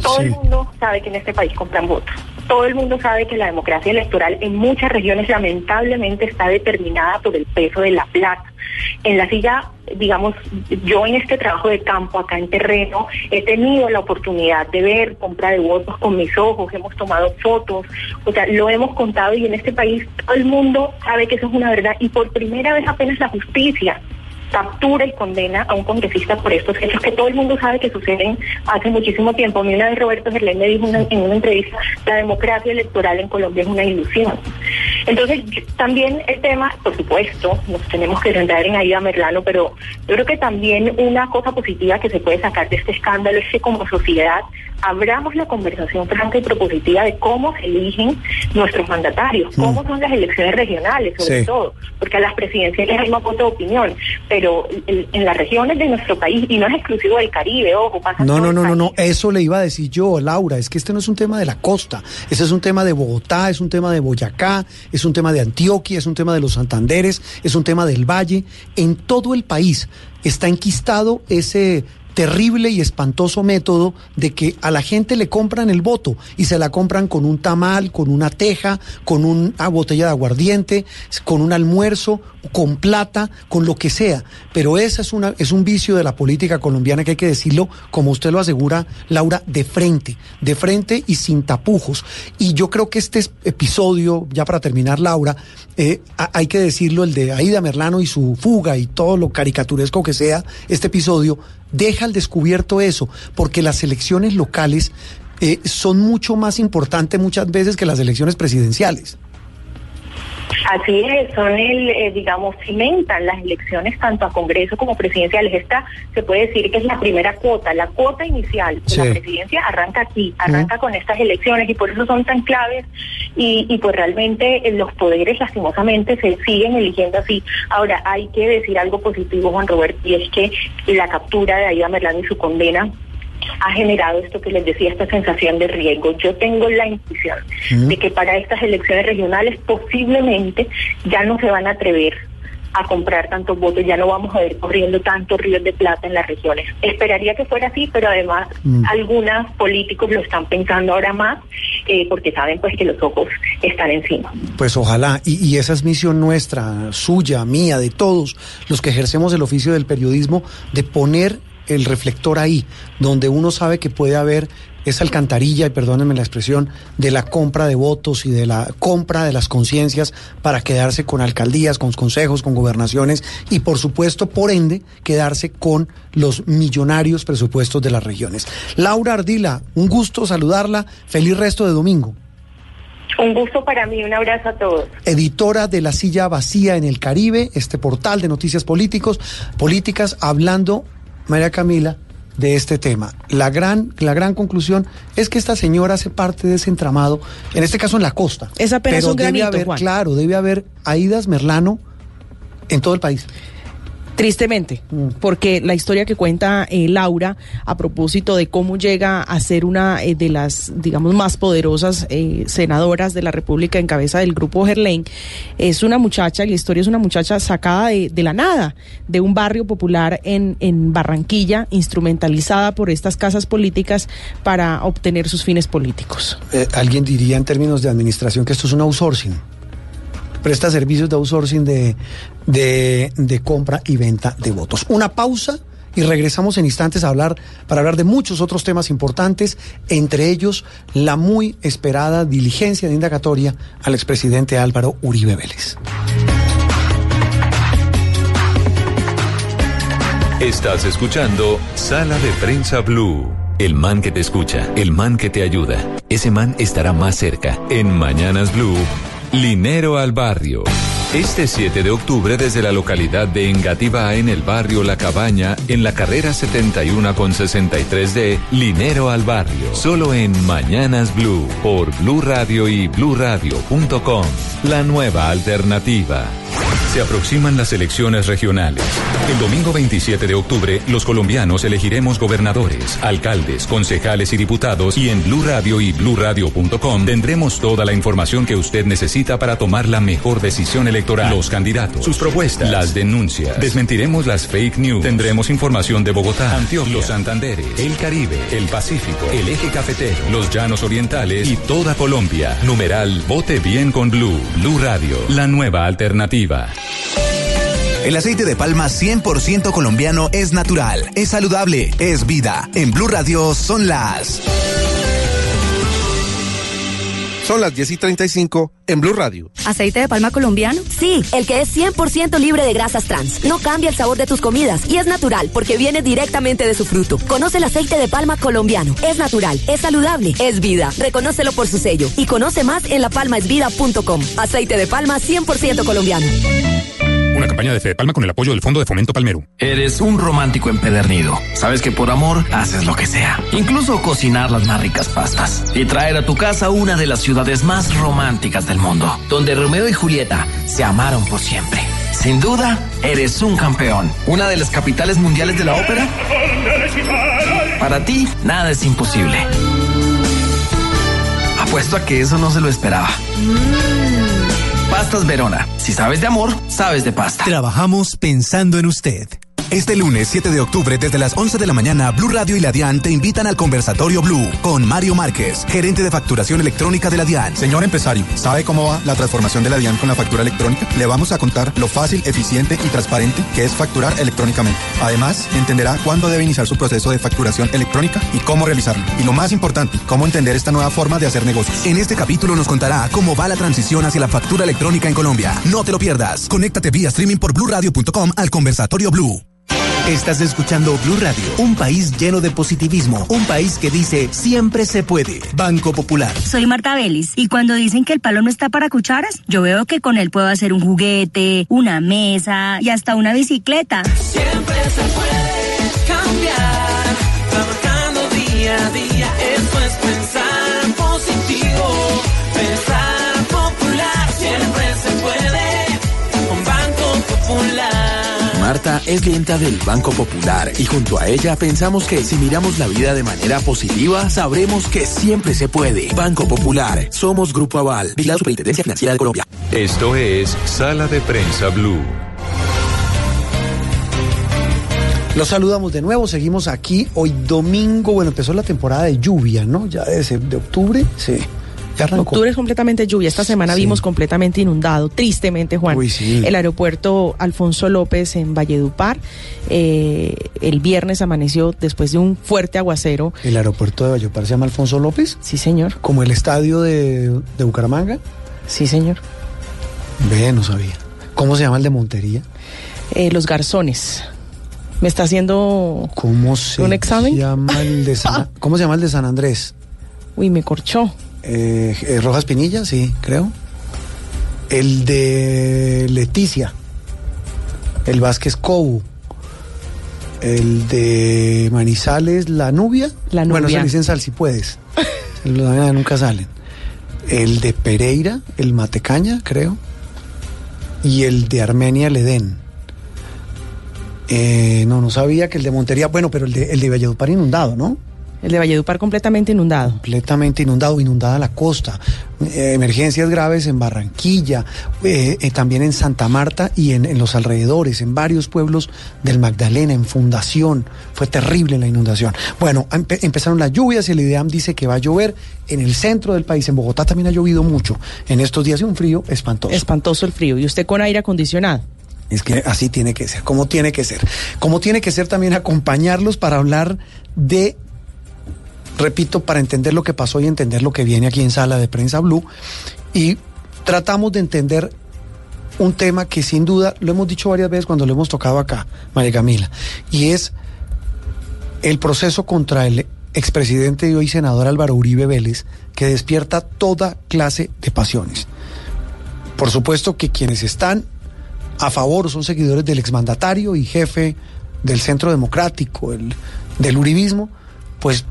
Todo el mundo sabe que en este país compran votos. Todo el mundo sabe que la democracia electoral en muchas regiones lamentablemente está determinada por el peso de la plata. En la silla, digamos, yo en este trabajo de campo, acá en terreno, he tenido la oportunidad de ver compra de votos con mis ojos, hemos tomado fotos, o sea, lo hemos contado y en este país todo el mundo sabe que eso es una verdad y por primera vez apenas la justicia captura y condena a un congresista por estos hechos que todo el mundo sabe que suceden hace muchísimo tiempo. A mí una vez Roberto Gerlén me dijo una- en una entrevista, la democracia electoral en Colombia es una ilusión. Entonces, también el tema, por supuesto, nos tenemos que centrar en Aida Merlano, pero yo creo que también una cosa positiva que se puede sacar de este escándalo es que como sociedad abramos la conversación franca y propositiva de cómo se eligen nuestros mandatarios, cómo son las elecciones regionales, sobre Sí. todo, porque a las presidenciales hay más voto de opinión, pero en, en las regiones de nuestro país, y no es exclusivo del Caribe, ojo, pasa No, no, no, no, no, eso le iba a decir yo, Laura, es que este no es un tema de la costa, ese es un tema de Bogotá, es un tema de Boyacá, es un tema de Antioquia, es un tema de los Santanderes, es un tema del Valle, en todo el país está enquistado ese terrible y espantoso método de que a la gente le compran el voto y se la compran con un tamal, con una teja, con una botella de aguardiente, con un almuerzo, con plata, con lo que sea. Pero ese es, una, es un vicio de la política colombiana que hay que decirlo, como usted lo asegura, Laura, de frente, de frente y sin tapujos. Y yo creo que este es- episodio, ya para terminar, Laura, eh, hay que decirlo, el de Aida Merlano y su fuga y todo lo caricaturesco que sea, este episodio deja al descubierto eso, porque las elecciones locales eh, son mucho más importantes muchas veces que las elecciones presidenciales. Así es, son el, eh, digamos, cimentan las elecciones tanto a Congreso como presidenciales. Esta se puede decir que es la primera cuota, la cuota inicial de Sí. la presidencia arranca aquí, arranca con estas elecciones y por eso son tan claves y, y pues realmente eh, los poderes lastimosamente se siguen eligiendo así. Ahora, hay que decir algo positivo, Juan Roberto, y es que la captura de Aida Merlano y su condena ha generado esto que les decía, esta sensación de riesgo. Yo tengo la intuición de que para estas elecciones regionales posiblemente ya no se van a atrever a comprar tantos votos, ya no vamos a ver corriendo tantos ríos de plata en las regiones. Esperaría que fuera así, pero además Mm. algunos políticos lo están pensando ahora más eh, porque saben pues que los ojos están encima. Pues ojalá, y, y esa es misión nuestra, suya, mía, de todos los que ejercemos el oficio del periodismo, de poner el reflector ahí, donde uno sabe que puede haber esa alcantarilla, y perdónenme la expresión, de la compra de votos y de la compra de las conciencias para quedarse con alcaldías, con consejos, con gobernaciones y por supuesto, por ende, quedarse con los millonarios presupuestos de las regiones. Laura Ardila, un gusto saludarla, feliz resto de domingo. Un gusto para mí, un abrazo a todos. editora de La Silla Vacía en el Caribe, este portal de noticias políticos, políticas, hablando, María Camila, de este tema. La gran, la gran conclusión es que esta señora hace parte de ese entramado, en este caso en la costa. Es apenas Pero un debe granito, haber, Juan. claro, debe haber Aidas Merlano en todo el país. Tristemente, porque la historia que cuenta eh, Laura a propósito de cómo llega a ser una eh, de las, digamos, más poderosas eh, senadoras de la República en cabeza del grupo Gerlain, es una muchacha, y la historia es una muchacha sacada de, de la nada, de un barrio popular en, en Barranquilla, instrumentalizada por estas casas políticas para obtener sus fines políticos. Eh, alguien diría en términos de administración que esto es un outsourcing. Presta servicios de outsourcing de, de, compra y venta de votos. Una pausa y regresamos en instantes a hablar para hablar de muchos otros temas importantes, entre ellos la muy esperada diligencia de indagatoria al expresidente Álvaro Uribe Vélez. Estás escuchando Sala de Prensa Blue. El man que te escucha, el man que te ayuda. Ese man estará más cerca. En Mañanas Blue, Linero al Barrio. Este 7 de octubre desde la localidad de Engativá en el barrio La Cabaña en la carrera 71 con 63 de Linero al Barrio. Solo en Mañanas Blue por Blue Radio y bluradio.com. La nueva alternativa. Se aproximan las elecciones regionales. El domingo 27 de octubre, los colombianos elegiremos gobernadores, alcaldes, concejales y diputados y en Blue Radio y bluradio.com tendremos toda la información que usted necesita para tomar la mejor decisión electoral. Los candidatos, sus propuestas, las denuncias. Desmentiremos las fake news. Tendremos información de Bogotá, Antioquia, los Santanderes, el Caribe, el Pacífico, el Eje Cafetero, los Llanos Orientales y toda Colombia. Numeral Vote Bien con Blue. Blue Radio, la nueva alternativa. El aceite de palma 100% colombiano es natural, es saludable, es vida. En Blue Radio son las... Son las 10 y 35 en Blue Radio. ¿Aceite de palma colombiano? Sí, el que es 100% libre de grasas trans. No cambia el sabor de tus comidas y es natural porque viene directamente de su fruto. Conoce el aceite de palma colombiano. Es natural, es saludable, es vida. Reconócelo por su sello y conoce más en lapalmaesvida.com. Aceite de palma 100% colombiano. Una campaña de Fede Palma con el apoyo del Fondo de Fomento Palmero. Eres un romántico empedernido. Sabes que por amor haces lo que sea. Incluso cocinar las más ricas pastas. Y traer a tu casa una de las ciudades más románticas del mundo. Donde Romeo y Julieta se amaron por siempre. Sin duda, eres un campeón. Una de las capitales mundiales de la ópera. Para ti, nada es imposible. Apuesto a que eso no se lo esperaba. Pastas Verona. Si sabes de amor, sabes de pasta. Trabajamos pensando en usted. Este lunes 7 de octubre desde las 11 de la mañana, Blue Radio y la DIAN te invitan al conversatorio Blue con Mario Márquez, gerente de facturación electrónica de la DIAN. Señor empresario, ¿sabe cómo va la transformación de la DIAN con la factura electrónica? Le vamos a contar lo fácil, eficiente y transparente que es facturar electrónicamente. Además, entenderá cuándo debe iniciar su proceso de facturación electrónica y cómo realizarlo. Y lo más importante, cómo entender esta nueva forma de hacer negocios. En este capítulo nos contará cómo va la transición hacia la factura electrónica en Colombia. No te lo pierdas. Conéctate vía streaming por bluradio.com al conversatorio Blue. Estás escuchando Blue Radio, un país lleno de positivismo, un país que dice siempre se puede. Banco Popular. Soy Marta Vélez y cuando dicen que el palo no está para cucharas, yo veo que con él puedo hacer un juguete, una mesa y hasta una bicicleta. Siempre se puede cambiar, trabajando día a día, Marta es clienta del Banco Popular y junto a ella pensamos que si miramos la vida de manera positiva, sabremos que siempre se puede. Banco Popular, somos Grupo Aval, la Superintendencia Financiera de Colombia. Esto es Sala de Prensa Blue. Los saludamos de nuevo, seguimos aquí hoy domingo, bueno, empezó la temporada de lluvia, ¿no? Ya desde de octubre, sí. Arrancó. Octubre es completamente lluvia. Esta semana Sí. vimos completamente inundado, tristemente, Juan. Uy, sí. El aeropuerto Alfonso López en Valledupar. eh, el viernes amaneció después de un fuerte aguacero. El aeropuerto de Valledupar se llama Alfonso López. Sí, señor. Como el estadio de, de Bucaramanga. Sí, señor. Ve, no sabía. ¿Cómo se llama el de Montería? Eh, los garzones. ¿Me está haciendo ¿Cómo se un examen? llama el de San, ¿Cómo se llama el de San Andrés? Uy, me corchó. Eh, eh, Rojas Pinilla, sí, creo. El de Leticia. El Vázquez Cobu. El de Manizales, La Nubia. La Bueno, Nubia. se dicen sal si puedes. Los nunca salen. El de Pereira, el Matecaña, creo. Y el de Armenia, el Edén. Eh, no, no sabía que el de Montería, bueno, pero el de, el de Valledupar inundado, ¿no? El de Valledupar completamente inundado. completamente inundado, inundada la costa, eh, emergencias graves en Barranquilla, eh, eh, también en Santa Marta y en, en los alrededores, en varios pueblos del Magdalena, en Fundación. Fue terrible la inundación. Bueno, empe- empezaron las lluvias y el IDEAM dice que va a llover en el centro del país. En Bogotá también ha llovido mucho. En estos días un frío espantoso. Espantoso el frío. Y usted con aire acondicionado. Es que así tiene que ser, como tiene que ser. Como tiene que ser también acompañarlos para hablar de, repito, para entender lo que pasó y entender lo que viene aquí en Sala de Prensa Blue. Y tratamos de entender un tema que sin duda lo hemos dicho varias veces cuando lo hemos tocado acá, María Camila, y es el proceso contra el expresidente y hoy senador Álvaro Uribe Vélez, que despierta toda clase de pasiones. Por supuesto que quienes están a favor son seguidores del exmandatario y jefe del Centro Democrático, el, del Uribismo, pues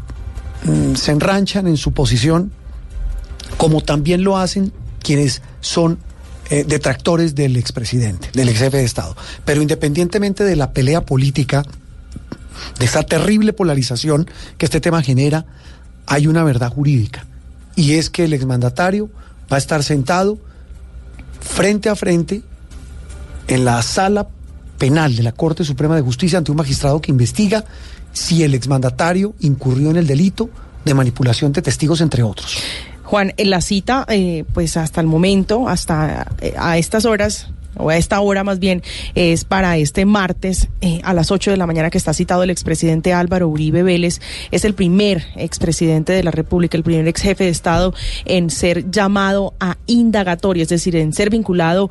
mm, se enranchan en su posición, como también lo hacen quienes son eh, detractores del expresidente, del ex jefe de Estado. Pero independientemente de la pelea política, de esta terrible polarización que este tema genera, hay una verdad jurídica. Y es que el exmandatario va a estar sentado frente a frente en la sala penal de la Corte Suprema de Justicia ante un magistrado que investiga si el exmandatario incurrió en el delito de manipulación de testigos, entre otros. Juan, la cita, eh, pues hasta el momento, hasta eh, a estas horas, o a esta hora más bien, es para este martes eh, a las 8 de la mañana que está citado el expresidente Álvaro Uribe Vélez. Es el primer expresidente de la República, el primer ex jefe de Estado en ser llamado a indagatoria, es decir, en ser vinculado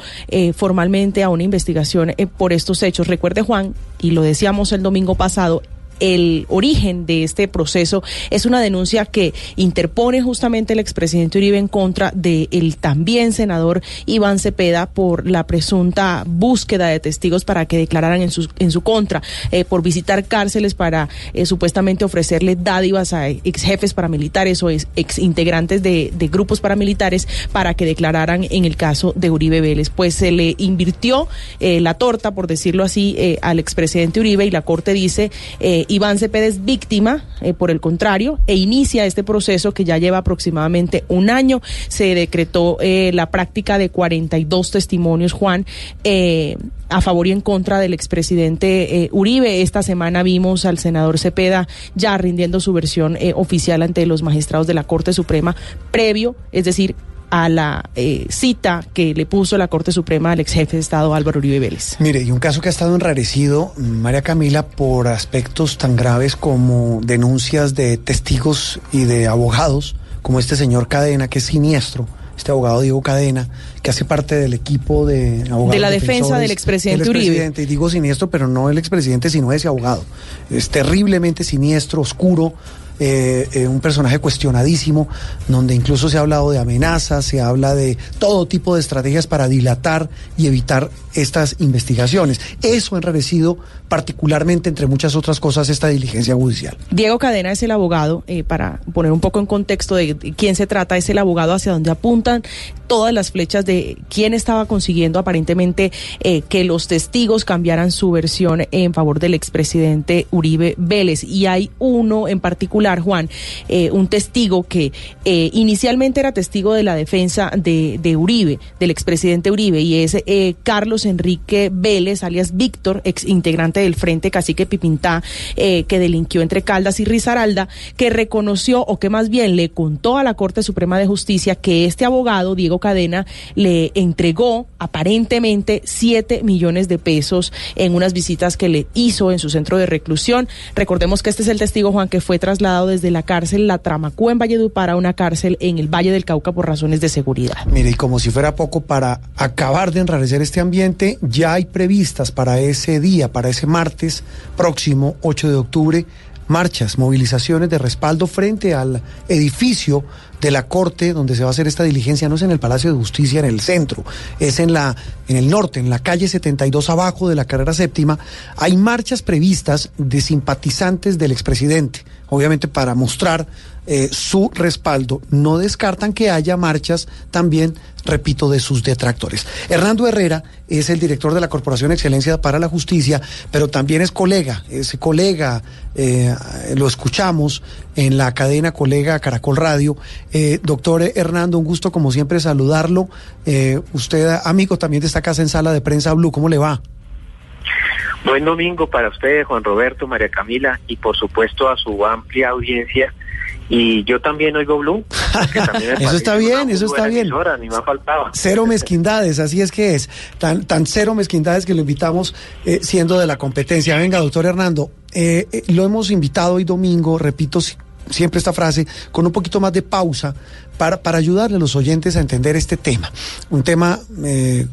formalmente a una investigación por estos hechos. Recuerde, Juan, y lo decíamos el domingo pasado, el origen de este proceso es una denuncia que interpone justamente el expresidente Uribe en contra del también senador Iván Cepeda por la presunta búsqueda de testigos para que declararan en su, en su contra, eh, por visitar cárceles para eh, supuestamente ofrecerle dádivas a ex jefes paramilitares o ex, integrantes de, de, grupos paramilitares para que declararan en el caso de Uribe Vélez. Pues se le invirtió eh, la torta, por decirlo así, al expresidente Uribe y la Corte dice Iván Cepeda es víctima, eh, por el contrario, e inicia este proceso que ya lleva aproximadamente un año. Se decretó eh, la práctica de 42 testimonios, Juan, eh, a favor y en contra del expresidente Uribe. Esta semana vimos al senador Cepeda ya rindiendo su versión oficial ante los magistrados de la Corte Suprema previo, es decir, a la eh, cita que le puso la Corte Suprema al ex jefe de Estado Álvaro Uribe Vélez. Mire, y un caso que ha estado enrarecido, María Camila, por aspectos tan graves como denuncias de testigos y de abogados, como este señor Cadena, que es siniestro, este abogado Diego Cadena, que hace parte del equipo de abogados. De la defensa del expresidente Uribe. Y digo siniestro, pero no el expresidente, sino ese abogado. Es terriblemente siniestro, oscuro eh, eh, un personaje cuestionadísimo, donde incluso se ha hablado de amenazas, se habla de todo tipo de estrategias para dilatar y evitar estas investigaciones. Eso ha enrarecido particularmente, entre muchas otras cosas, esta diligencia judicial. Diego Cadena es el abogado, eh, para poner un poco en contexto de quién se trata, es el abogado hacia donde apuntan todas las flechas de quién estaba consiguiendo aparentemente que los testigos cambiaran su versión en favor del expresidente Uribe Vélez. Y hay uno en particular Juan, eh, un testigo que eh, inicialmente era testigo de la defensa de, Uribe, del expresidente Uribe, y es eh, Carlos Enrique Vélez, alias Víctor, ex integrante del Frente Cacique Pipintá, que delinquió entre Caldas y Risaralda, que reconoció, o que más bien le contó a la Corte Suprema de Justicia que este abogado, Diego Cadena, le entregó aparentemente 7 millones de pesos en unas visitas que le hizo en su centro de reclusión. Recordemos que este es el testigo, Juan, que fue trasladado desde la cárcel La Tramacú en Valledupar a una cárcel en el Valle del Cauca por razones de seguridad. Mire, y como si fuera poco para acabar de enrarecer este ambiente, ya hay previstas para ese día, para ese martes próximo, 8 de octubre, marchas, movilizaciones de respaldo frente al edificio de la Corte donde se va a hacer esta diligencia no es en el Palacio de Justicia en el centro, es en la en el norte, en la calle 72 abajo de la carrera séptima, hay marchas previstas de simpatizantes del expresidente, obviamente para mostrar eh, su respaldo. No descartan que haya marchas también, repito, de sus detractores. Hernando Herrera es el director de la Corporación Excelencia para la Justicia, pero también es colega, es colega, eh, lo escuchamos en la cadena colega Caracol Radio. Eh, doctor Hernando, un gusto como siempre saludarlo. usted, amigo también de esta casa en sala de prensa Blue, ¿cómo le va? Buen domingo para ustedes, Juan Roberto, María Camila, y por supuesto a su amplia audiencia Y yo también oigo Blue. también me Eso está bien, eso está bien. emisora, ni más faltaba. Cero mezquindades, así es que es. Tan, tan cero mezquindades que lo invitamos eh, siendo de la competencia. Venga, doctor Hernando, eh, eh, lo hemos invitado hoy domingo, repito si- siempre esta frase, con un poquito más de pausa para, para ayudarle a los oyentes a entender este tema. Un tema eh,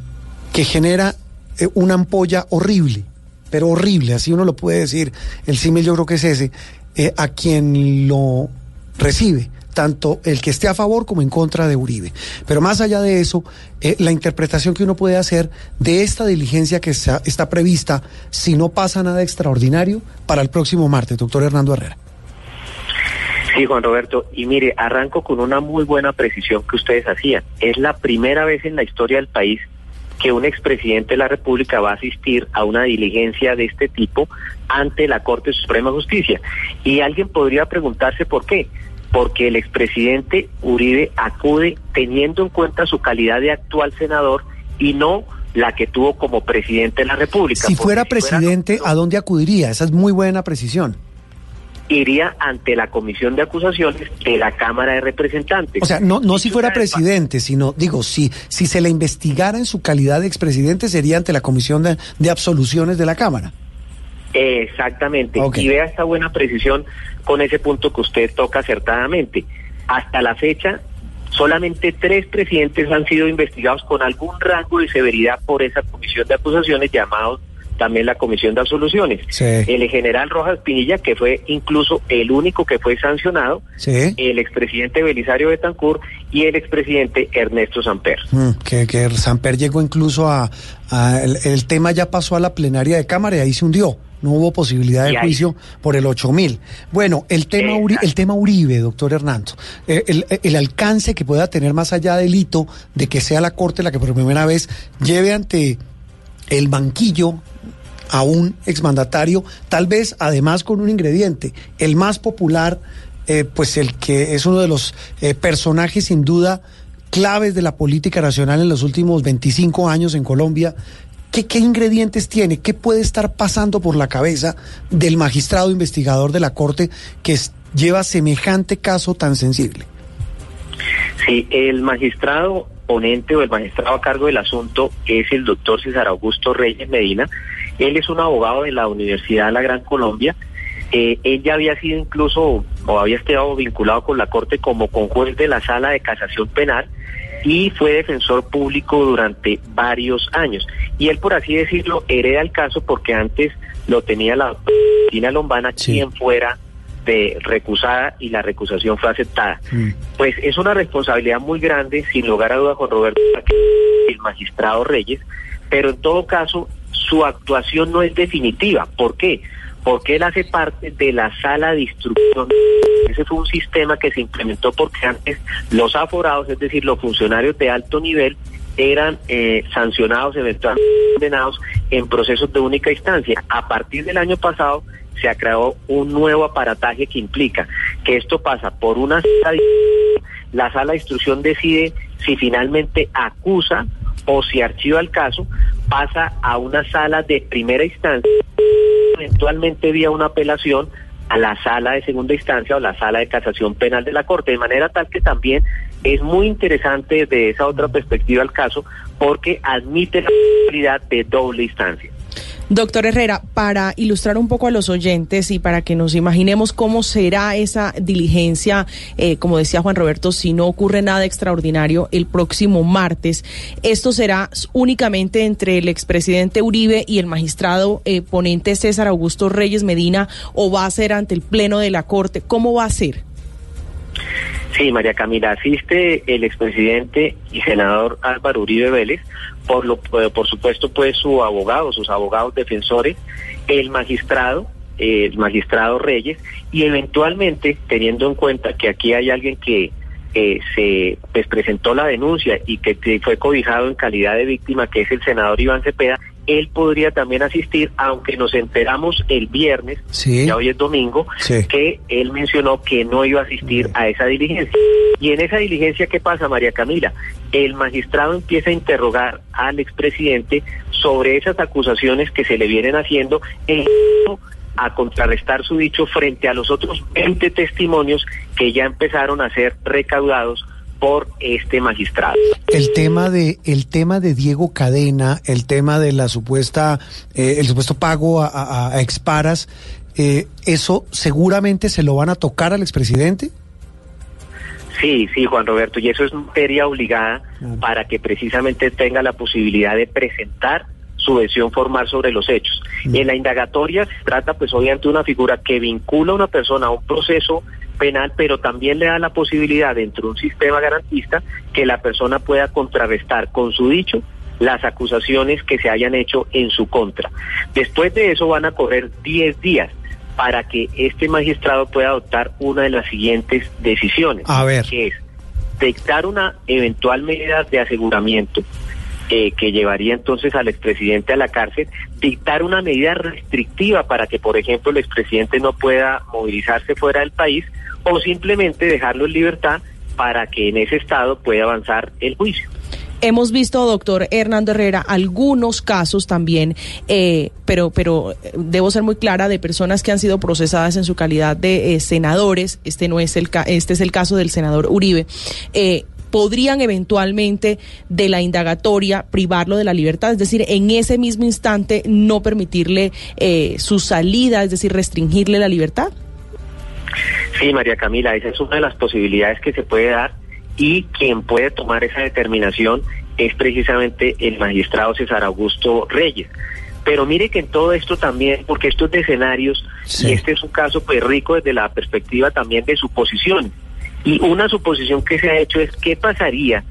que genera eh, una ampolla horrible, pero horrible, así uno lo puede decir. El símil yo creo que es ese, eh, a quien lo recibe, tanto el que esté a favor como en contra de Uribe. Pero más allá de eso, eh, la interpretación que uno puede hacer de esta diligencia que está, está prevista, si no pasa nada extraordinario, para el próximo martes, doctor Hernando Herrera. Sí, Juan Roberto. Y mire, arranco con una muy buena precisión que ustedes hacían. Es la primera vez en la historia del país que un expresidente de la República va a asistir a una diligencia de este tipo ante la Corte Suprema de Justicia. Y alguien podría preguntarse por qué. Porque el expresidente Uribe acude teniendo en cuenta su calidad de actual senador y no la que tuvo como presidente de la República. Si fuera presidente, ¿a dónde acudiría? Esa es muy buena precisión. Iría ante la Comisión de Acusaciones de la Cámara de Representantes. O sea, no, no si fuera presidente, sino, digo, si, si se le investigara en su calidad de expresidente, sería ante la Comisión de, de Absoluciones de la Cámara. Exactamente. Ok. Y vea esta buena precisión con ese punto que usted toca acertadamente. Hasta la fecha, solamente tres presidentes han sido investigados con algún rango de severidad por esa comisión de acusaciones llamados también la comisión de absoluciones. Sí. El general Rojas Pinilla, que fue incluso el único que fue sancionado, Sí. el expresidente Belisario Betancourt y el expresidente Ernesto Samper. Mm, que, que Samper llegó incluso a, a- el, el tema ya pasó a la plenaria de Cámara y ahí se hundió. No hubo posibilidad de juicio por el 8000. Bueno, el tema, Uri- el tema Uribe, doctor Hernando, eh, el, el alcance que pueda tener más allá del hito de que sea la Corte la que por primera vez lleve ante el banquillo a un exmandatario, tal vez además con un ingrediente, el más popular, eh, pues el que es uno de los eh, personajes sin duda claves de la política nacional en los últimos 25 años en Colombia. ¿Qué, qué ingredientes tiene? ¿Qué puede estar pasando por la cabeza del magistrado investigador de la Corte que lleva semejante caso tan sensible? Sí, el magistrado ponente o el magistrado a cargo del asunto es el doctor César Augusto Reyes Medina. Él es un abogado de la Universidad de la Gran Colombia. Eh, él ya había sido incluso o había estado vinculado con la Corte como conjuez de la Sala de Casación Penal y fue defensor público durante varios años. Y él, por así decirlo, hereda el caso porque antes lo tenía la Cristina Lombana, quien fuera de recusada y la recusación fue aceptada. Pues es una responsabilidad muy grande, sin lugar a duda, con Roberto, el magistrado Reyes, pero en todo caso su actuación no es definitiva. ¿Por qué? Porque él hace parte de la sala de instrucción. Ese fue un sistema que se implementó porque antes los aforados, es decir, los funcionarios de alto nivel, eran eh, sancionados, eventualmente condenados en procesos de única instancia. A partir del año pasado se ha creado un nuevo aparataje que implica que esto pasa por una sala de la sala de instrucción decide si finalmente acusa o si archiva el caso, pasa a una sala de primera instancia, eventualmente vía una apelación a la sala de segunda instancia o la sala de casación penal de la Corte, de manera tal que también es muy interesante desde esa otra perspectiva el caso, porque admite la posibilidad de doble instancia. Doctor Herrera, para ilustrar un poco a los oyentes y para que nos imaginemos cómo será esa diligencia, eh, como decía Juan Roberto, si no ocurre nada extraordinario el próximo martes, esto será únicamente entre el expresidente Uribe y el magistrado eh, ponente César Augusto Reyes Medina o va a ser ante el Pleno de la Corte. ¿Cómo va a ser? Sí, María Camila, asiste el expresidente y senador Álvaro Uribe Vélez, por, lo, eh, por supuesto, pues su abogado, sus abogados defensores, el magistrado, eh, el magistrado Reyes, y eventualmente, teniendo en cuenta que aquí hay alguien que se pues, presentó la denuncia y que, que fue cobijado en calidad de víctima, que es el senador Iván Cepeda, él podría también asistir, aunque nos enteramos el viernes, Sí. ya hoy es domingo, Sí. que él mencionó que no iba a asistir a esa diligencia. Y en esa diligencia, ¿qué pasa, María Camila? El magistrado empieza a interrogar al expresidente sobre esas acusaciones que se le vienen haciendo e incluso a contrarrestar su dicho frente a los otros 20 testimonios que ya empezaron a ser recaudados por este magistrado. El tema de el tema de Diego Cadena, el tema de la supuesta eh, el supuesto pago a, a, a exparas, eh, eso seguramente se lo van a tocar al expresidente. Sí, sí, Juan Roberto, y eso es materia obligada para que precisamente tenga la posibilidad de presentar su versión formal sobre los hechos. En la indagatoria se trata pues obviamente de una figura que vincula a una persona a un proceso penal, pero también le da la posibilidad dentro de un sistema garantista que la persona pueda contrarrestar con su dicho las acusaciones que se hayan hecho en su contra. Después de eso van a correr 10 días para que este magistrado pueda adoptar una de las siguientes decisiones, A ver. que es dictar una eventual medida de aseguramiento eh, que llevaría entonces al expresidente a la cárcel, dictar una medida restrictiva para que, por ejemplo, el expresidente no pueda movilizarse fuera del país o simplemente dejarlo en libertad para que en ese estado pueda avanzar el juicio. Hemos visto, doctor Hernando Herrera, algunos casos también, eh, pero, pero eh, debo ser muy clara, de personas que han sido procesadas en su calidad de eh, senadores. Este no es el ca- este es el caso del senador Uribe. Eh, podrían eventualmente de la indagatoria privarlo de la libertad, es decir, en ese mismo instante no permitirle eh, su salida, es decir, restringirle la libertad. Sí, María Camila, esa es una de las posibilidades que se puede dar y quien puede tomar esa determinación es precisamente el magistrado César Augusto Reyes. Pero mire que en todo esto también, porque esto es de escenarios, y este es un caso pues rico desde la perspectiva también de suposición. Y una suposición que se ha hecho es qué pasaría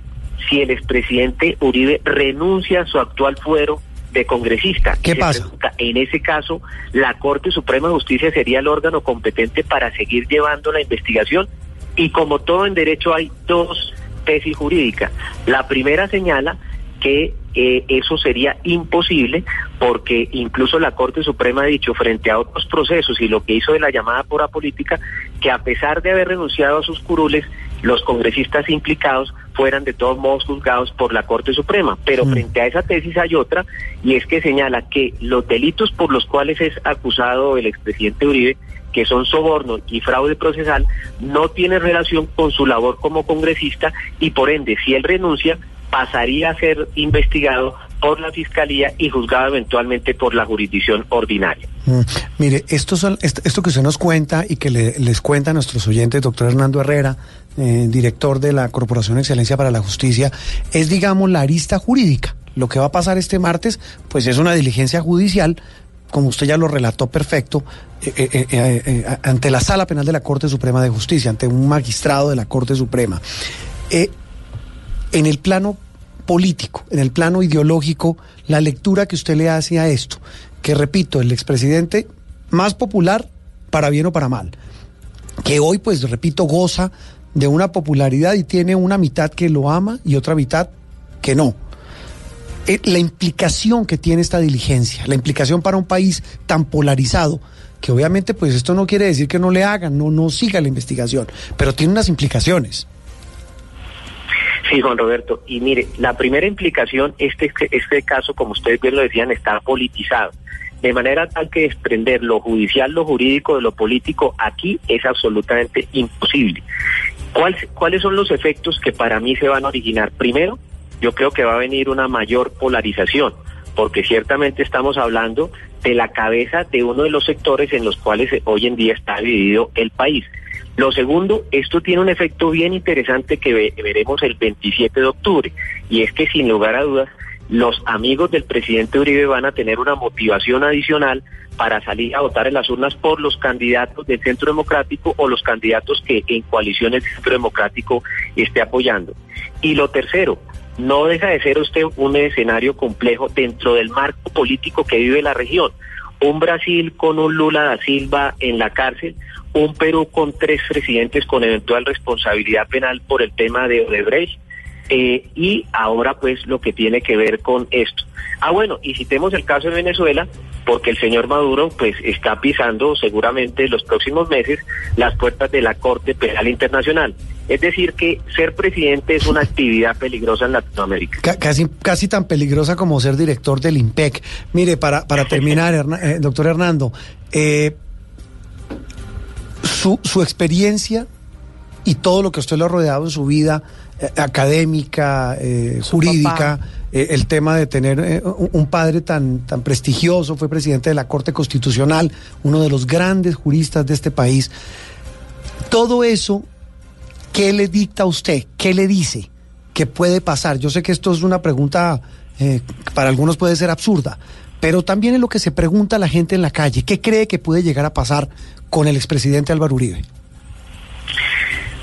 si el expresidente Uribe renuncia a su actual fuero de congresista. ¿Qué pasa? pregunta, En ese caso, la Corte Suprema de Justicia sería el órgano competente para seguir llevando la investigación y como todo en derecho hay dos tesis jurídicas. La primera señala que eh, eso sería imposible porque incluso la Corte Suprema ha dicho frente a otros procesos y lo que hizo de la llamada pura política que a pesar de haber renunciado a sus curules los congresistas implicados fueran de todos modos juzgados por la Corte Suprema. Pero frente a esa tesis hay otra y es que señala que los delitos por los cuales es acusado el expresidente Uribe que son soborno y fraude procesal, no tiene relación con su labor como congresista y por ende, si él renuncia, pasaría a ser investigado por la Fiscalía y juzgado eventualmente por la jurisdicción ordinaria. Mm, Mire, esto, son, esto, esto que usted nos cuenta y que le- les cuenta a nuestros oyentes, doctor Hernando Herrera, eh, director de la Corporación Excelencia para la Justicia, es, digamos, la arista jurídica. Lo que va a pasar este martes, pues es una diligencia judicial, como usted ya lo relató perfecto, eh, eh, ante la Sala Penal de la Corte Suprema de Justicia, ante un magistrado de la Corte Suprema. En el plano político, en el plano ideológico, la lectura que usted le hace a esto, que repito, el expresidente más popular para bien o para mal, que hoy, pues repito, goza de una popularidad y tiene una mitad que lo ama y otra mitad que no. Eh, la implicación que tiene esta diligencia, la implicación para un país tan polarizado, que obviamente pues esto no quiere decir que no le hagan, no, no siga la investigación, pero tiene unas implicaciones. Sí, Juan Roberto. Y mire, la primera implicación, este, este caso, como ustedes bien lo decían, está politizado. De manera tal que desprender lo judicial, lo jurídico de lo político aquí es absolutamente imposible. ¿Cuál- ¿Cuáles son los efectos que para mí se van a originar? Primero, yo creo que va a venir una mayor polarización, porque ciertamente estamos hablando de la cabeza de uno de los sectores en los cuales hoy en día está dividido el país. Lo segundo, esto tiene un efecto bien interesante que ve- veremos el 27 de octubre, y es que sin lugar a dudas, los amigos del presidente Uribe van a tener una motivación adicional para salir a votar en las urnas por los candidatos del Centro Democrático o los candidatos que en coalición el Centro Democrático esté apoyando. Y lo tercero, no deja de ser usted un escenario complejo dentro del marco político que vive la región. Un Brasil con un Lula da Silva en la cárcel, un Perú con tres presidentes con eventual responsabilidad penal por el tema de Odebrecht, eh, y ahora pues lo que tiene que ver con esto. Ah, bueno, y citemos el caso de Venezuela, porque el señor Maduro pues está pisando seguramente en los próximos meses las puertas de la Corte Penal Internacional. Es decir, que ser presidente es una actividad peligrosa en Latinoamérica. Ca- Casi, casi tan peligrosa como ser director del IMPEC. Mire, para, para terminar, eh, doctor Hernando, eh, su, su experiencia y todo lo que usted lo ha rodeado en su vida académica, eh, jurídica, eh, el tema de tener eh, un padre tan, tan prestigioso, fue presidente de la Corte Constitucional, uno de los grandes juristas de este país. Todo eso, ¿qué le dicta a usted? ¿Qué le dice? ¿Qué puede pasar? Yo sé que esto es una pregunta eh, para algunos puede ser absurda, pero también es lo que se pregunta a la gente en la calle. ¿Qué cree que puede llegar a pasar con el expresidente Álvaro Uribe?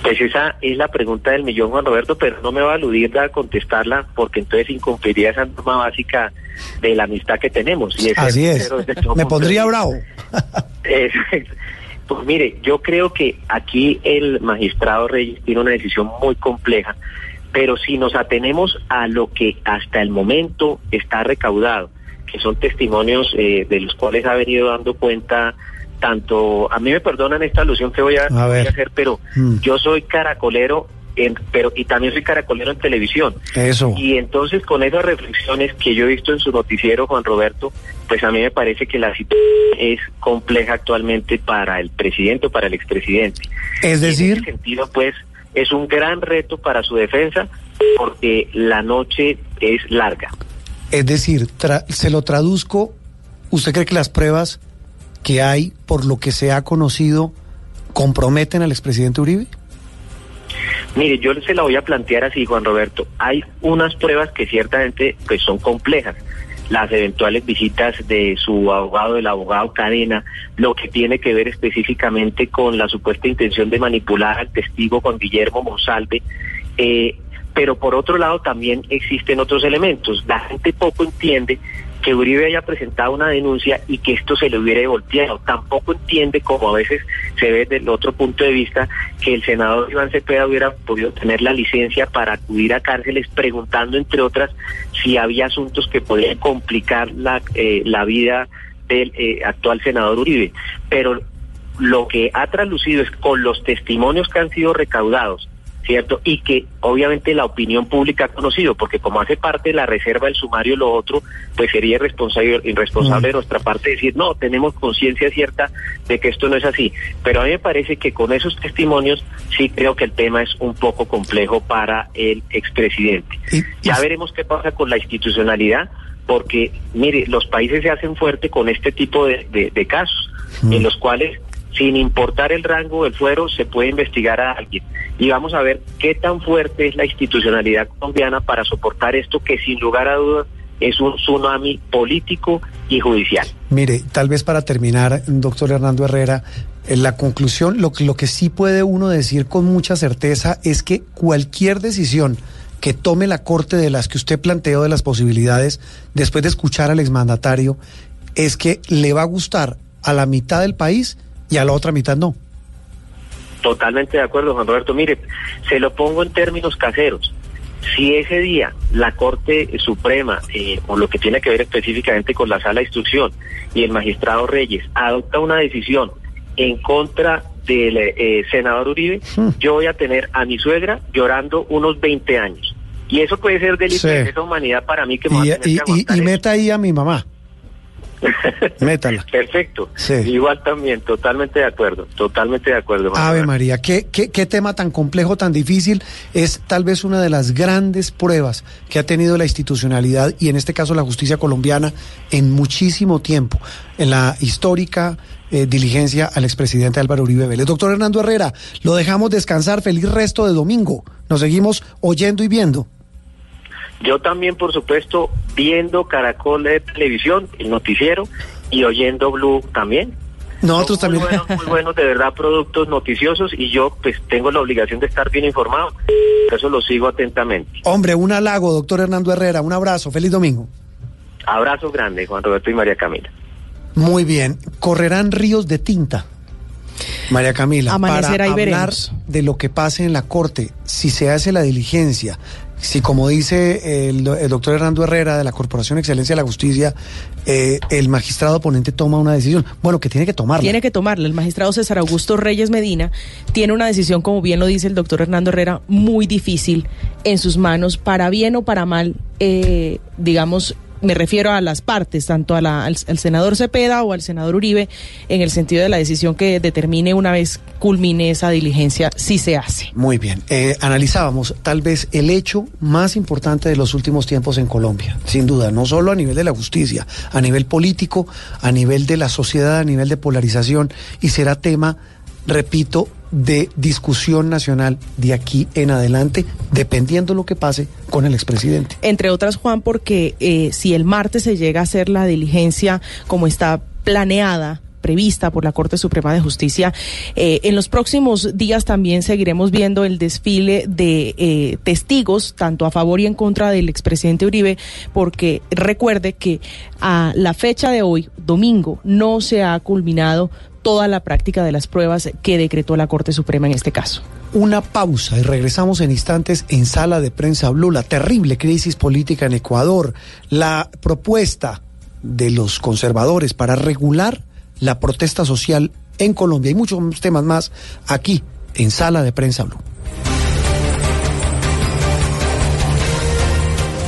Pues esa es la pregunta del millón, Juan Roberto, pero no me va a aludir a contestarla porque entonces incumpliría esa norma básica de la amistad que tenemos. Y Así es. Me pondría bravo. Pues mire, yo creo que aquí el magistrado Reyes tiene una decisión muy compleja, pero si nos atenemos a lo que hasta el momento está recaudado, que son testimonios eh, de los cuales ha venido dando cuenta tanto, a mí me perdonan esta alusión que voy a, A ver. voy a hacer, pero Mm. yo soy caracolero, en, pero y también soy caracolero en televisión. Eso. Y entonces con esas reflexiones que yo he visto en su noticiero, Juan Roberto, pues a mí me parece que la situación es compleja actualmente para el presidente o para el expresidente. Es Y en decir, ese sentido, pues es un gran reto para su defensa porque la noche es larga. es decir, tra- se lo traduzco, ¿usted cree que las pruebas que hay, por lo que se ha conocido, comprometen al expresidente Uribe? Mire, yo se la voy a plantear así, Juan Roberto. Hay unas pruebas que ciertamente pues son complejas. Las eventuales visitas de su abogado, del abogado Cadena, lo que tiene que ver específicamente con la supuesta intención de manipular al testigo Juan Guillermo Monsalve. Eh, pero por otro lado también existen otros elementos. La gente poco entiende que Uribe haya presentado una denuncia y que esto se le hubiera volteado. Tampoco entiende, como a veces se ve desde el otro punto de vista, que el senador Iván Cepeda hubiera podido tener la licencia para acudir a cárceles preguntando, entre otras, si había asuntos que podían complicar la, eh, la vida del eh, actual senador Uribe. Pero lo que ha traslucido es con los testimonios que han sido recaudados, ¿cierto? Y que obviamente la opinión pública ha conocido, porque como hace parte de la reserva del sumario lo otro, pues sería irresponsable, irresponsable de nuestra parte decir, no, tenemos conciencia cierta de que esto no es así. Pero a mí me parece que con esos testimonios sí creo que el tema es un poco complejo para el expresidente. Ya veremos qué pasa con la institucionalidad, porque, mire, los países se hacen fuerte con este tipo de, de- de casos, en los cuales, sin importar el rango del fuero, se puede investigar a alguien. Y vamos a ver qué tan fuerte es la institucionalidad colombiana para soportar esto, que sin lugar a dudas es un tsunami político y judicial. Mire, tal vez para terminar, doctor Hernando Herrera, en la conclusión, lo, lo que sí puede uno decir con mucha certeza es que cualquier decisión que tome la Corte de las que usted planteó de las posibilidades, después de escuchar al exmandatario, es que le va a gustar a la mitad del país y a la otra mitad no. Totalmente de acuerdo, Juan Roberto. Mire, se lo pongo en términos caseros. Si ese día la Corte Suprema, eh, o lo que tiene que ver específicamente con la sala de instrucción, y el magistrado Reyes adopta una decisión en contra del eh, senador Uribe, yo voy a tener a mi suegra llorando unos 20 años. Y eso puede ser delito Sí. de esa humanidad para mí que me Y, a tener y- que y- y meta ahí a mi mamá. Métala. Perfecto. Sí. Igual también, totalmente de acuerdo, totalmente de acuerdo. Juan Ave. María, ¿qué, qué, qué tema tan complejo, tan difícil. Es tal vez una de las grandes pruebas que ha tenido la institucionalidad y en este caso la justicia colombiana en muchísimo tiempo, en la histórica eh, diligencia al expresidente Álvaro Uribe Vélez. Doctor Hernando Herrera, lo dejamos descansar. Feliz resto de domingo. Nos seguimos oyendo y viendo. Yo también, por supuesto, viendo Caracol de televisión, el noticiero, y oyendo Blue también. Nosotros Son muy también. buenos, muy buenos, de verdad, productos noticiosos, y yo pues tengo la obligación de estar bien informado, por eso lo sigo atentamente. Hombre, un halago, doctor Hernando Herrera. Un abrazo. Feliz domingo. Abrazo grande, Juan Roberto y María Camila. Muy bien. Correrán ríos de tinta. María Camila, Amanecerá para y hablar veremos. de lo que pase en la corte, si se hace la diligencia, si como dice el, do- el doctor Hernando Herrera de la Corporación Excelencia de la Justicia, eh, el magistrado oponente toma una decisión, bueno, que tiene que tomarla. Tiene que tomarla. El magistrado César Augusto Reyes Medina tiene una decisión, como bien lo dice el doctor Hernando Herrera, muy difícil en sus manos, para bien o para mal, eh, digamos. Me refiero a las partes, tanto a la- al, senador Cepeda o al senador Uribe, en el sentido de la decisión que determine una vez culmine esa diligencia, si se hace. Muy bien. Eh, analizábamos tal vez el hecho más importante de los últimos tiempos en Colombia, sin duda, no solo a nivel de la justicia, a nivel político, a nivel de la sociedad, a nivel de polarización, y será tema, repito, de discusión nacional de aquí en adelante, dependiendo lo que pase con el expresidente. Entre otras, Juan, porque eh, si el martes se llega a hacer la diligencia como está planeada, prevista por la Corte Suprema de Justicia, eh, en los próximos días también seguiremos viendo el desfile de eh, testigos, tanto a favor y en contra del expresidente Uribe, porque recuerde que a la fecha de hoy, domingo, no se ha culminado toda la práctica de las pruebas que decretó la Corte Suprema en este caso. Una pausa y regresamos en instantes en Sala de Prensa Blue, la terrible crisis política en Ecuador, la propuesta de los conservadores para regular la protesta social en Colombia y muchos temas más aquí en Sala de Prensa Blue.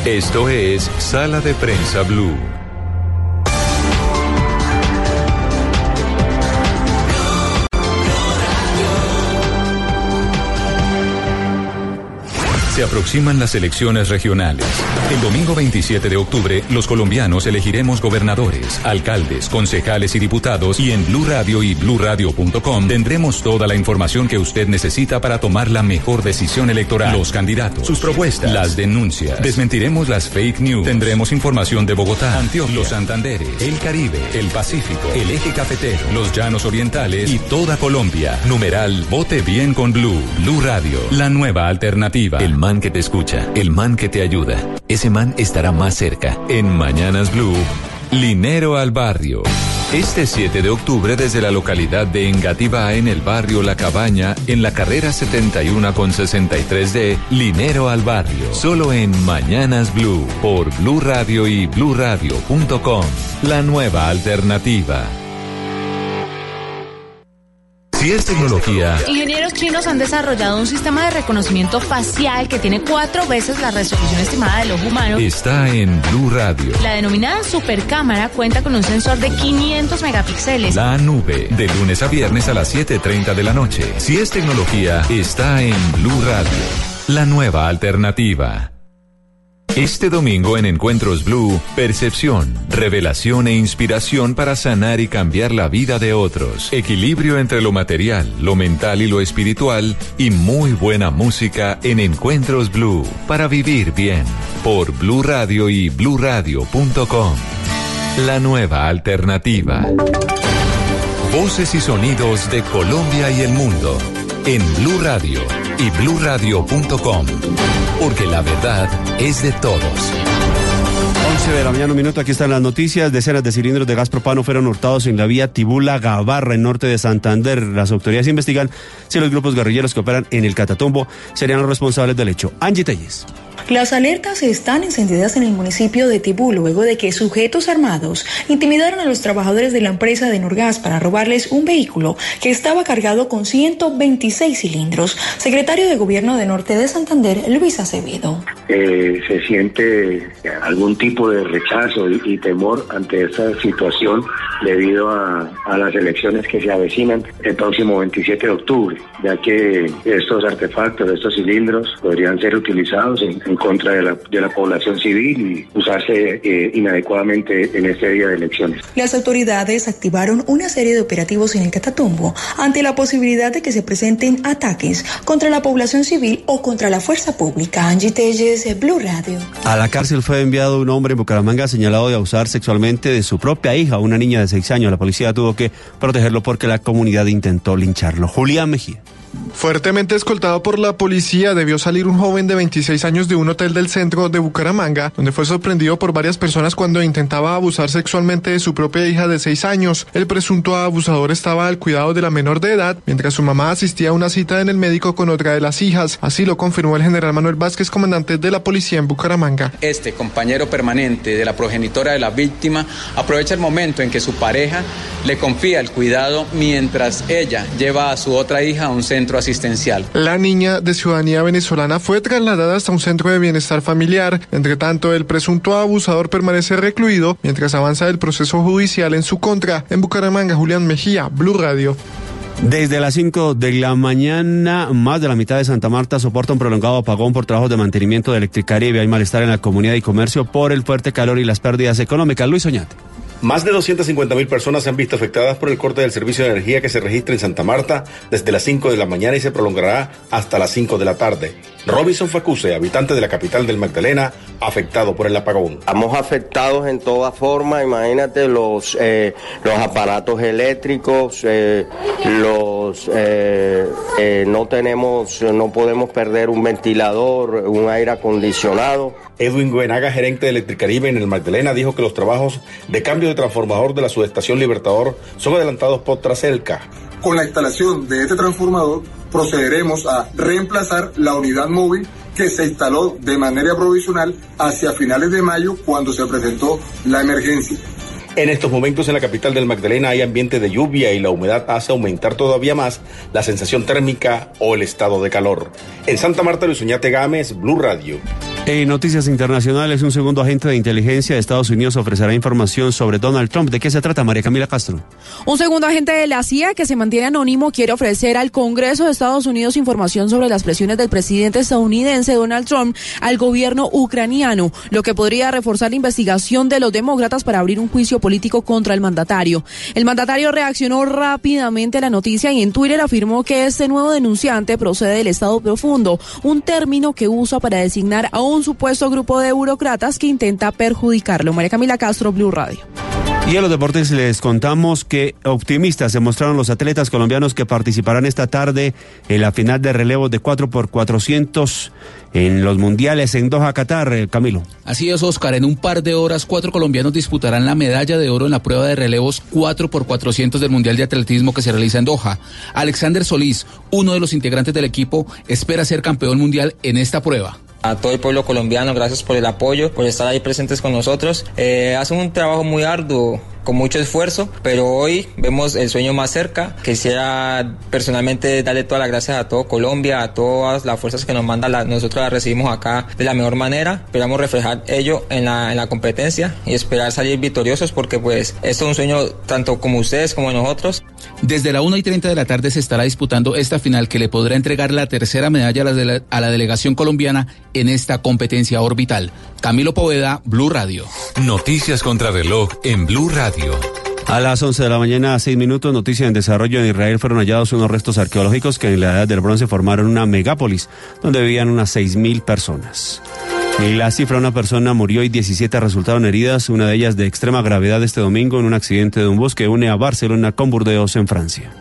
Esto es Sala de Prensa Blue. Se aproximan las elecciones regionales. El domingo 27 de octubre, los colombianos elegiremos gobernadores, alcaldes, concejales y diputados y en Blue Radio y bluradio.com tendremos toda la información que usted necesita para tomar la mejor decisión electoral. Los candidatos, sus propuestas, las denuncias. Desmentiremos las fake news. Tendremos información de Bogotá, Antioquia, los Santanderes, el Caribe, el Pacífico, el eje cafetero, los llanos orientales y toda Colombia. Numeral Vote Bien con Blue. Blue Radio, la nueva alternativa. El que te escucha, el man que te ayuda, ese man estará más cerca. En Mañanas Blue, Linero al Barrio. Este 7 de octubre desde la localidad de Engativá en el barrio La Cabaña, en la carrera 71 con 63D, Linero al Barrio. Solo en Mañanas Blue, por Blue Radio y bluradio.com. La nueva alternativa. Si es tecnología, Ingenieros chinos han desarrollado un sistema de reconocimiento facial que tiene cuatro veces la resolución estimada del ojo humano. está en Blue Radio. La denominada supercámara cuenta con un sensor de 500 megapíxeles. La nube, de lunes a viernes a las 7.30 de la noche. Si es tecnología, está en Blue Radio. La nueva alternativa. Este domingo en Encuentros Blue, percepción, revelación e inspiración para sanar y cambiar la vida de otros. Equilibrio entre lo material, lo mental y lo espiritual y muy buena música en Encuentros Blue para vivir bien. Por Blue Radio y bluradio.com. La nueva alternativa. Voces y sonidos de Colombia y el mundo en Blue Radio y bluradio.com. Porque la verdad es de todos. 11 de la mañana, un minuto, aquí están las noticias. Decenas de cilindros de gas propano fueron hurtados en la vía Tibula-Gavarra, en norte de Santander. Las autoridades investigan si los grupos guerrilleros que operan en el Catatumbo serían los responsables del hecho. Angie Telles. Las alertas están encendidas en el municipio de Tibú luego de que sujetos armados intimidaron a los trabajadores de la empresa de Norgas para robarles un vehículo que estaba cargado con 126 cilindros. Secretario de Gobierno de Norte de Santander, Luis Acevedo. eh, se siente algún tipo de rechazo y, y temor ante esta situación debido a, a las elecciones que se avecinan el próximo 27 de octubre, ya que estos artefactos, estos cilindros podrían ser utilizados en, en contra de la, de la población civil y usarse eh, inadecuadamente en este día de elecciones. Las autoridades activaron una serie de operativos en el Catatumbo ante la posibilidad de que se presenten ataques contra la población civil o contra la fuerza pública. Angie Telles, Blue Radio. A la cárcel fue enviado un hombre Bucaramanga señalado de abusar sexualmente de su propia hija, una niña de seis años. La policía tuvo que protegerlo porque la comunidad intentó lincharlo. Julián Mejía. Fuertemente escoltado por la policía, debió salir un joven de 26 años de un hotel del centro de Bucaramanga, donde fue sorprendido por varias personas cuando intentaba abusar sexualmente de su propia hija de 6 años. El presunto abusador estaba al cuidado de la menor de edad, mientras su mamá asistía a una cita en el médico con otra de las hijas. Así lo confirmó el general Manuel Vázquez, comandante de la policía en Bucaramanga. Este compañero permanente de la progenitora de la víctima aprovecha el momento en que su pareja le confía el cuidado mientras ella lleva a su otra hija a un centro asistencial. La niña de ciudadanía venezolana fue trasladada hasta un centro de bienestar familiar. Entre tanto, el presunto abusador permanece recluido mientras avanza el proceso judicial en su contra. En Bucaramanga, Julián Mejía, Blue Radio. Desde las 5 de la mañana, más de la mitad de Santa Marta soporta un prolongado apagón por trabajos de mantenimiento de Electricaribe. Hay malestar en la comunidad y comercio por el fuerte calor y las pérdidas económicas. Luis Oñate. Más de 250 mil personas se han visto afectadas por el corte del servicio de energía que se registra en Santa Marta desde las 5 de la mañana y se prolongará hasta las 5 de la tarde. Robinson Facuse, habitante de la capital del Magdalena, afectado por el apagón. Estamos afectados en toda forma, imagínate los, eh, los aparatos eléctricos, eh, los eh, no tenemos, no podemos perder un ventilador, un aire acondicionado. Edwin Guenaga, gerente de Electricaribe en el Magdalena, dijo que los trabajos de cambio de transformador de la subestación Libertador son adelantados por Traselca. Con la instalación de este transformador procederemos a reemplazar la unidad móvil que se instaló de manera provisional hacia finales de mayo cuando se presentó la emergencia. En estos momentos en la capital del Magdalena hay ambiente de lluvia y la humedad hace aumentar todavía más la sensación térmica o el estado de calor. En Santa Marta, Luis Oñate Gámez, Blue Radio. En noticias internacionales, un segundo agente de inteligencia de Estados Unidos ofrecerá información sobre Donald Trump. ¿De qué se trata, María Camila Castro? Un segundo agente de la CIA que se mantiene anónimo quiere ofrecer al Congreso de Estados Unidos información sobre las presiones del presidente estadounidense Donald Trump al gobierno ucraniano, lo que podría reforzar la investigación de los demócratas para abrir un juicio político contra el mandatario. El mandatario reaccionó rápidamente a la noticia y en Twitter afirmó que este nuevo denunciante procede del Estado profundo, un término que usa para designar a un supuesto grupo de burócratas que intenta perjudicarlo. María Camila Castro, Blue Radio. Y en los deportes les contamos que optimistas se mostraron los atletas colombianos que participarán esta tarde en la final de relevo de 4x400 en los mundiales en Doha, Qatar, Camilo. Así es, Oscar. En un par de horas, cuatro colombianos disputarán la medalla de oro en la prueba de relevos 4x400 del Mundial de Atletismo que se realiza en Doha. Alexander Solís, uno de los integrantes del equipo, espera ser campeón mundial en esta prueba a todo el pueblo colombiano, gracias por el apoyo, por estar ahí presentes con nosotros. Eh, hacen un trabajo muy arduo, con mucho esfuerzo, pero hoy vemos el sueño más cerca. Quisiera personalmente darle todas las gracias a todo Colombia, a todas las fuerzas que nos mandan, la, nosotros las recibimos acá de la mejor manera. Esperamos reflejar ello en la, en la competencia y esperar salir victoriosos porque pues esto es un sueño tanto como ustedes como nosotros. Desde la 1 y 30 de la tarde se estará disputando esta final que le podrá entregar la tercera medalla a a la delegación colombiana en esta competencia orbital. Camilo Poveda, Blue Radio. Noticias contra reloj en Blue Radio. A las 11 de la mañana, a 6 minutos, noticia en desarrollo en Israel fueron hallados unos restos arqueológicos que en la edad del bronce formaron una megápolis donde vivían unas 6.000 personas. Y la cifra, una persona murió y 17 resultaron heridas, una de ellas de extrema gravedad este domingo en un accidente de un bus que une a Barcelona con Burdeos en Francia.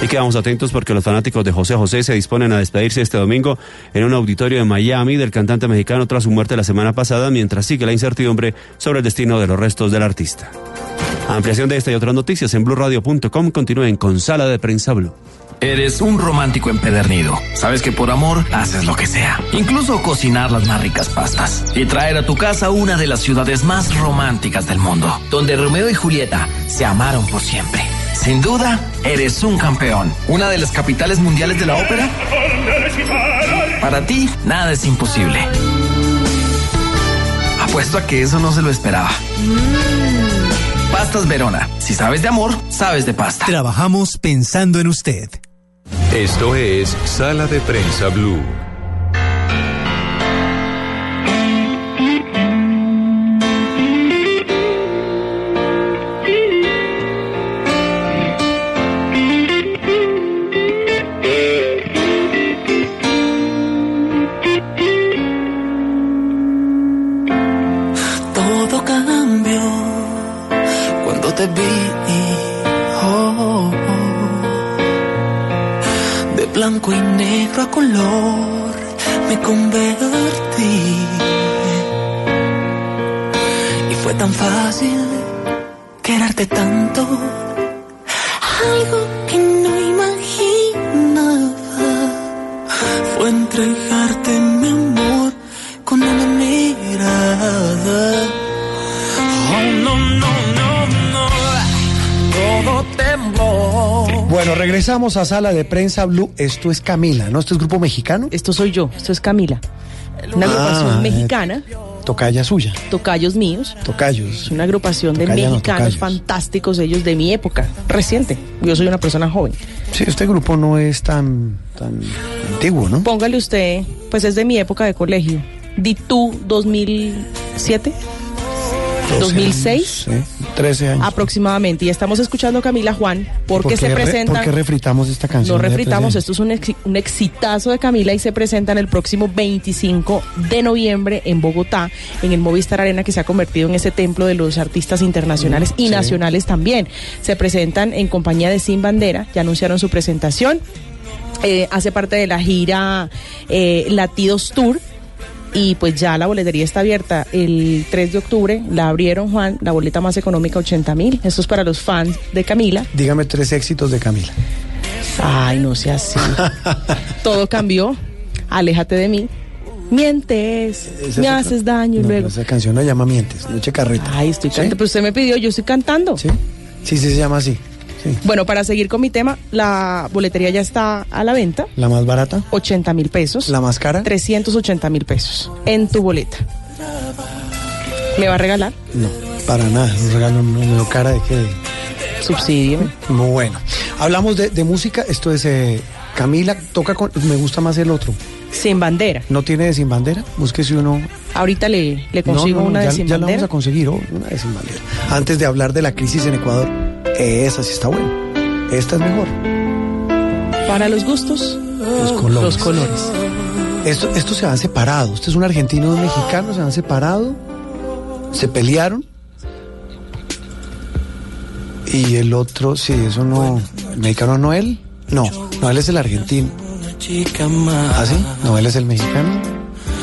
Y quedamos atentos porque los fanáticos de José José se disponen a despedirse este domingo en un auditorio de Miami del cantante mexicano tras su muerte la semana pasada, mientras sigue la incertidumbre sobre el destino de los restos del artista. Ampliación de esta y otras noticias en blurradio.com. Continúen con Sala de Prensa Blue. Eres un romántico empedernido. Sabes que por amor haces lo que sea. Incluso cocinar las más ricas pastas. Y traer a tu casa una de las ciudades más románticas del mundo. Donde Romeo y Julieta se amaron por siempre. Sin duda, eres un campeón. Una de las capitales mundiales de la ópera. Para ti, nada es imposible. Apuesto a que eso no se lo esperaba. Pastas Verona. Si sabes de amor, sabes de pasta. Trabajamos pensando en usted. Esto es Sala de Prensa Blue. A Sala de Prensa Blue. Esto es Camila, ¿no? Esto es grupo mexicano. Esto soy yo, esto es Camila. Una Ah, agrupación eh. mexicana, Tocaya suya. tocayos míos. Tocayos. Es una agrupación de Tocaya mexicanos fantásticos, ellos de mi época, reciente. Yo soy una persona joven. Sí, este grupo no es tan, tan antiguo, ¿no? Póngale usted, pues es de mi época de colegio. Ditú 2007, 2006 Sí, 13 años. aproximadamente. Y estamos escuchando a Camila Juan porque ¿Por se qué re- presentan. ¿Por qué refritamos esta canción? No refritamos, 13? esto es un, un exitazo de Camila y se presentan el próximo 25 de noviembre en Bogotá, en el Movistar Arena, que se ha convertido en ese templo de los artistas internacionales y sí. nacionales también. Se presentan en compañía de Sin Bandera, ya anunciaron su presentación. Eh, hace parte de la gira eh, Latidos Tour. Y pues ya la boletería está abierta el 3 de octubre. La abrieron, Juan, la boleta más económica, 80 mil. Esto es para los fans de Camila. Dígame tres éxitos de Camila. Ay, no sea así. Todo cambió. Aléjate de mí. Mientes, Esa me es haces otra- daño y No, luego. Esa canción no llama Mientes, Noche Carreta. Ay, estoy cantando. Pero usted me pidió, yo estoy cantando. Sí, sí, sí se llama así. Sí. Bueno, para seguir con mi tema, la boletería ya está a la venta. La más barata, 80 mil pesos. la más cara. 380 mil pesos en tu boleta. ¿Me va a regalar? No, para nada. Un regalo número cara de que. Subsidio. Muy bueno. Hablamos de, de música. Esto es eh, Camila. Toca con. Me gusta más el otro. Sin bandera. ¿No tiene de sin bandera? Búsquese uno. Ahorita le, le No, consigo no, no, una ya, de sin ya la bandera. vamos a conseguir, oh, una de sin bandera. Antes de hablar de la crisis en Ecuador, esa sí está buena. Esta es mejor. Para los gustos, Los colores. los colores. Esto, estos se han separado. Este es un argentino y un mexicano, se han separado, se pelearon. Y el otro, sí, eso no. ¿El mexicano no él? No, no, él es el argentino. ¿Ah, sí? No, él es el mexicano.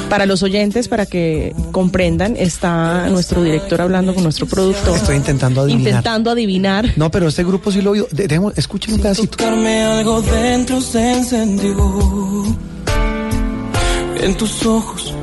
Para los oyentes, para que comprendan, está nuestro director hablando con nuestro productor. Estoy intentando adivinar. Intentando adivinar. No, pero este grupo sí lo oído. De- dejemos- escuchen un pedacito. Tocarme algo dentro se encendió. En tus ojos.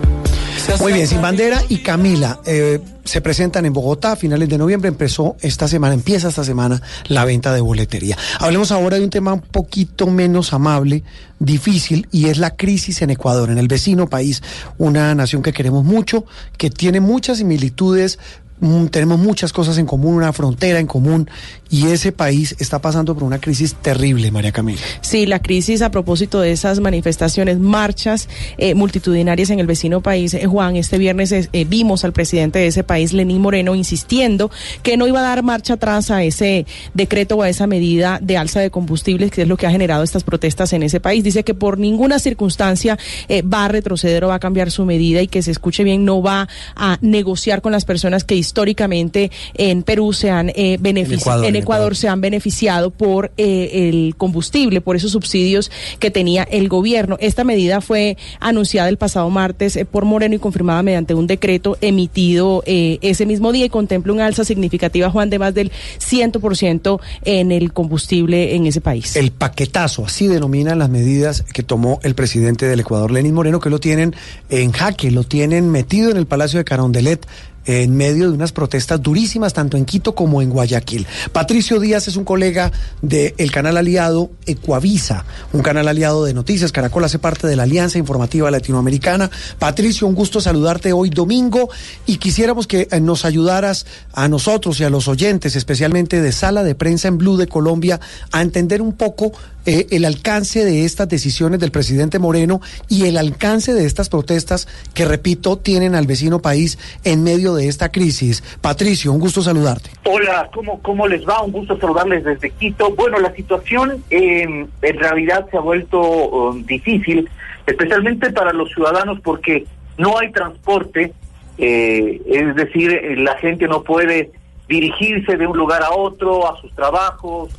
Muy bien, Sin Bandera y Camila eh, se presentan en Bogotá a finales de noviembre. Empezó esta semana, empieza esta semana la venta de boletería. Hablemos ahora de un tema un poquito menos amable, difícil, y es la crisis en Ecuador, en el vecino país, una nación que queremos mucho, que tiene muchas similitudes. Mm, Tenemos muchas cosas en común, una frontera en común, y ese país está pasando por una crisis terrible, María Camila. Sí, la crisis a propósito de esas manifestaciones, marchas eh, multitudinarias en el vecino país, eh, Juan, este viernes eh, vimos al presidente de ese país, Lenín Moreno, insistiendo que no iba a dar marcha atrás a ese decreto o a esa medida de alza de combustibles, que es lo que ha generado estas protestas en ese país. Dice que por ninguna circunstancia va a retroceder o va a cambiar su medida y que se escuche bien, no va a negociar con las personas que históricamente en Perú se han eh, beneficiado, Ecuador, en en Ecuador se han beneficiado por eh, el combustible, por esos subsidios que tenía el gobierno. Esta medida fue anunciada el pasado martes eh, por Moreno y confirmada mediante un decreto emitido eh, ese mismo día y contempla una alza significativa, Juan, de más del 100% en el combustible en ese país. El paquetazo, así denominan las medidas que tomó el presidente del Ecuador, Lenín Moreno, que lo tienen en jaque, lo tienen metido en el Palacio de Carondelet en medio de unas protestas durísimas tanto en Quito como en Guayaquil. Patricio Díaz es un colega del canal aliado Ecuavisa, un canal aliado de noticias. Caracol hace parte de la Alianza Informativa Latinoamericana. Patricio, un gusto saludarte hoy domingo y quisiéramos que eh, nos ayudaras a nosotros y a los oyentes, especialmente de Sala de Prensa en Blue de Colombia, a entender un poco eh, el alcance de estas decisiones del presidente Moreno y el alcance de estas protestas que, repito, tienen al vecino país en medio de esta crisis. Patricio, un gusto saludarte. Hola, ¿cómo, ¿cómo les va? Un gusto saludarles desde Quito. Bueno, la situación eh, en realidad se ha vuelto um, difícil, especialmente para los ciudadanos porque no hay transporte, eh, es decir, eh, la gente no puede dirigirse de un lugar a otro, a sus trabajos,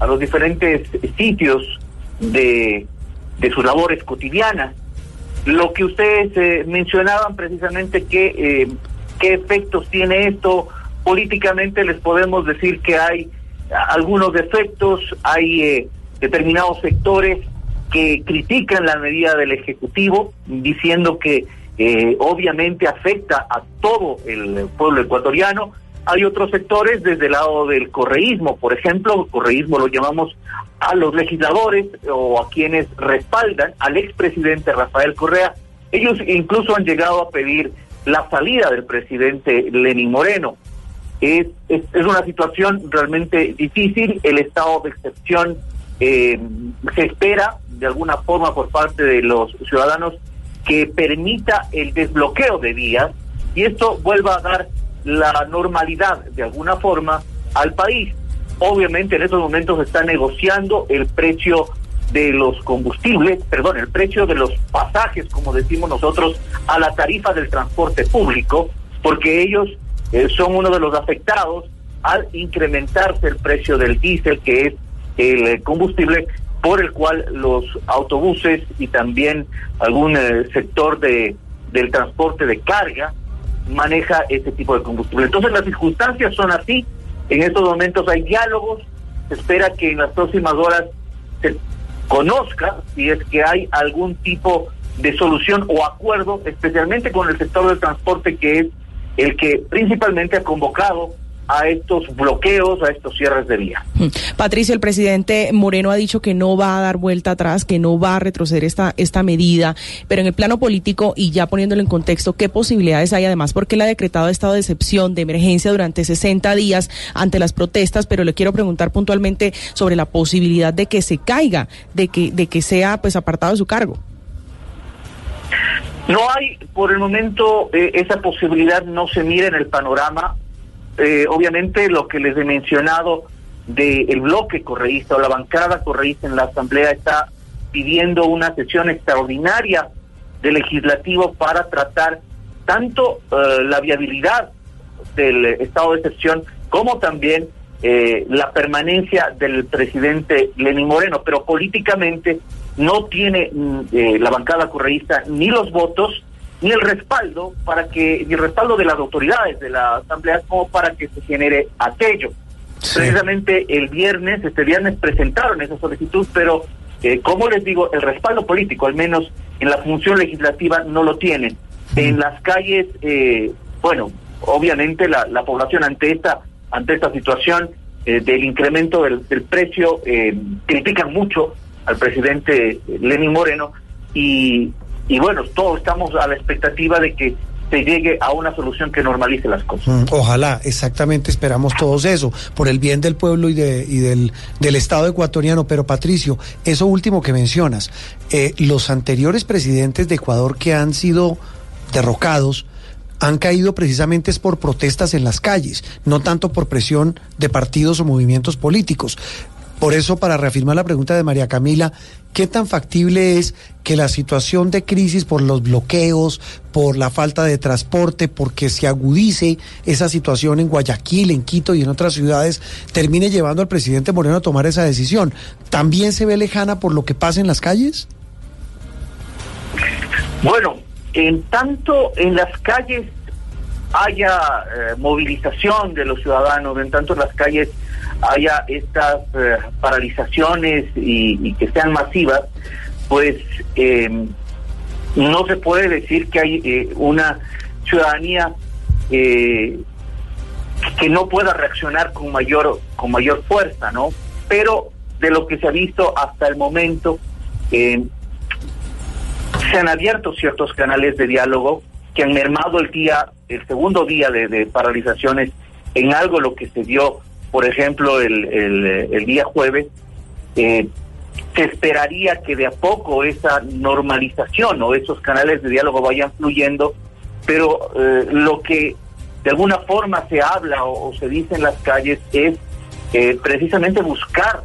a los diferentes sitios de de sus labores cotidianas. Lo que ustedes eh, mencionaban precisamente que eh, qué efectos tiene esto políticamente, les podemos decir que hay algunos defectos, hay eh, determinados sectores que critican la medida del Ejecutivo, diciendo que eh, obviamente afecta a todo el pueblo ecuatoriano. Hay otros sectores desde el lado del correísmo, por ejemplo, correísmo lo llamamos a los legisladores o a quienes respaldan al expresidente Rafael Correa. Ellos incluso han llegado a pedir la salida del presidente Lenín Moreno. Es, es, es una situación realmente difícil, el estado de excepción eh, se espera de alguna forma por parte de los ciudadanos que permita el desbloqueo de vías y esto vuelva a dar la normalidad de alguna forma al país. Obviamente en estos momentos se está negociando el precio de los combustibles, perdón, el precio de los pasajes, como decimos nosotros, a la tarifa del transporte público, porque ellos eh, son uno de los afectados al incrementarse el precio del diésel, que es el eh, combustible por el cual los autobuses y también algún eh, sector de del transporte de carga maneja este tipo de combustible. Entonces las circunstancias son así, en estos momentos hay diálogos, se espera que en las próximas horas se conozca si es que hay algún tipo de solución o acuerdo, especialmente con el sector del transporte que es el que principalmente ha convocado a estos bloqueos, a estos cierres de vía. Mm. Patricio, el presidente Moreno ha dicho que no va a dar vuelta atrás, que no va a retroceder esta, esta medida, pero en el plano político y ya poniéndolo en contexto, ¿qué posibilidades hay además? Porque él ha decretado estado de excepción, de emergencia durante 60 días ante las protestas, pero le quiero preguntar puntualmente sobre la posibilidad de que se caiga, de que, de que sea pues apartado de su cargo. No hay, por el momento, eh, esa posibilidad no se mira en el panorama. Eh, obviamente, lo que les he mencionado del bloque correísta o la bancada correísta en la Asamblea está pidiendo una sesión extraordinaria del legislativo para tratar tanto eh, la viabilidad del estado de excepción como también eh, la permanencia del presidente Lenín Moreno, pero políticamente no tiene mm, eh, la bancada correísta ni los votos ni el respaldo para que ni el respaldo de las autoridades de la asamblea como para que se genere aquello. Precisamente el viernes, este viernes presentaron esa solicitud, pero eh, como les digo, el respaldo político, al menos en la función legislativa, no lo tienen. En las calles, eh, bueno, obviamente la, la población ante esta ante esta situación eh, del incremento del, del precio eh, critican mucho al presidente Lenín Moreno y, y bueno, todos estamos a la expectativa de que se llegue a una solución que normalice las cosas. Mm, Ojalá, exactamente esperamos todos eso, por el bien del pueblo y, de, y del, del Estado ecuatoriano. Pero Patricio, eso último que mencionas, eh, los anteriores presidentes de Ecuador que han sido derrocados, han caído precisamente es por protestas en las calles, no tanto por presión de partidos o movimientos políticos. Por eso, para reafirmar la pregunta de María Camila, ¿qué tan factible es que la situación de crisis por los bloqueos, por la falta de transporte, porque se agudice esa situación en Guayaquil, en Quito y en otras ciudades, termine llevando al presidente Moreno a tomar esa decisión? ¿También se ve lejana por lo que pasa en las calles? Bueno, en tanto en las calles haya eh, movilización de los ciudadanos, en tanto en las calles haya estas eh, paralizaciones y, y, que sean masivas, pues eh, no se puede decir que hay eh, una ciudadanía que no pueda reaccionar con mayor con mayor fuerza, ¿no? Pero de lo que se ha visto hasta el momento se han abierto ciertos canales de diálogo que han mermado el día, el segundo día de paralizaciones en algo lo que se dio por ejemplo, el, el, el día jueves, eh, se esperaría que de a poco esa normalización o esos canales de diálogo vayan fluyendo, pero eh, lo que de alguna forma se habla o, se dice en las calles es eh, precisamente buscar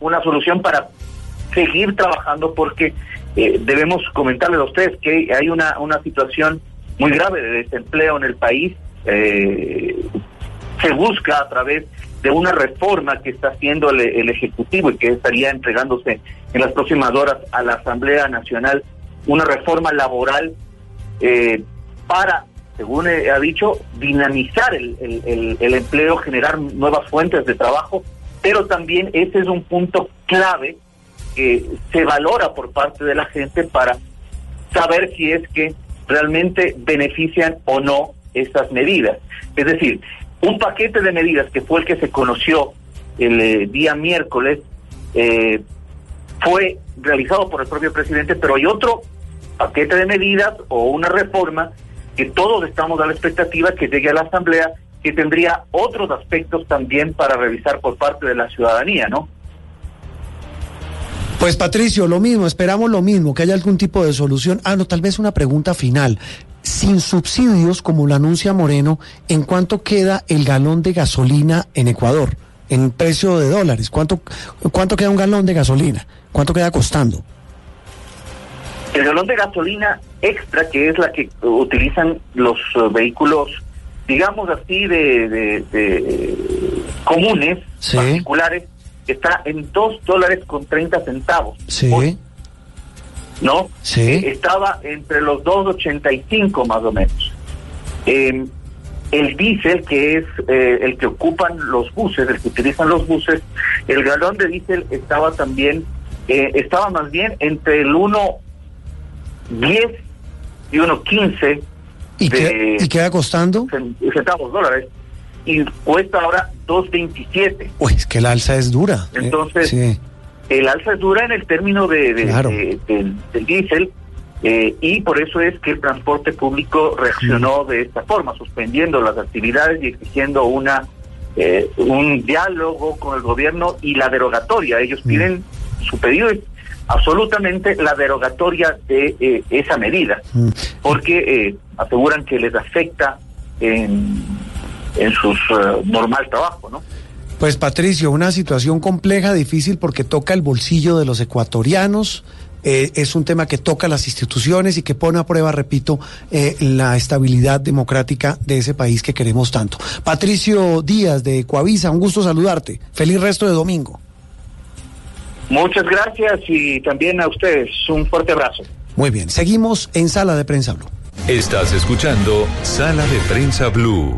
una solución para seguir trabajando porque eh, debemos comentarles a ustedes que hay una, una situación muy grave de desempleo en el país. se busca a través de una reforma que está haciendo el, el Ejecutivo y que estaría entregándose en las próximas horas a la Asamblea Nacional, una reforma laboral eh, para, según ha dicho, dinamizar el- el- el empleo, generar nuevas fuentes de trabajo, pero también ese es un punto clave que se valora por parte de la gente para saber si es que realmente benefician o no estas medidas. Es decir, un paquete de medidas que fue el que se conoció el eh, día miércoles eh, fue realizado por el propio presidente, pero hay otro paquete de medidas o una reforma que todos estamos a la expectativa que llegue a la Asamblea que tendría otros aspectos también para revisar por parte de la ciudadanía, ¿no? Pues Patricio, lo mismo, esperamos lo mismo, que haya algún tipo de solución. Ah, no, tal vez una pregunta final. Sin subsidios, como lo anuncia Moreno, ¿en cuánto queda el galón de gasolina en Ecuador? En precio de dólares. ¿Cuánto, cuánto queda un galón de gasolina? ¿Cuánto queda costando? El galón de gasolina extra, que es la que utilizan los eh, vehículos, digamos así, de, de- de comunes, particulares, está en dos dólares con 30 centavos, Sí. ¿No? Sí. Eh, estaba entre los 2.85 más o menos. Eh, el diésel, que es eh, el que ocupan los buses, el que utilizan los buses, el galón de diésel estaba también, eh, estaba más bien entre el 1.10 y 1.15 ¿Y, de qué- y queda costando? cen- centavos dólares y cuesta ahora 2.27. Uy, es que la alza es dura. Eh, Entonces, sí. El alza es dura en el término de, de- Claro. de- del, del diésel eh, y por eso es que el transporte público reaccionó de esta forma, suspendiendo las actividades y exigiendo una eh, un diálogo con el gobierno y la derogatoria. Ellos piden, su pedido es absolutamente la derogatoria de eh, esa medida, Mm. porque eh, aseguran que les afecta en, en su normal trabajo, ¿no? Pues Patricio, una situación compleja, difícil porque toca el bolsillo de los ecuatorianos. eh, es un tema que toca las instituciones y que pone a prueba, repito, eh, la estabilidad democrática de ese país que queremos tanto. Patricio Díaz de Coavisa, un gusto saludarte. Feliz resto de domingo. Muchas gracias y también a ustedes un fuerte abrazo. Muy bien, seguimos en Sala de Prensa Blue. Estás escuchando Sala de Prensa Blue.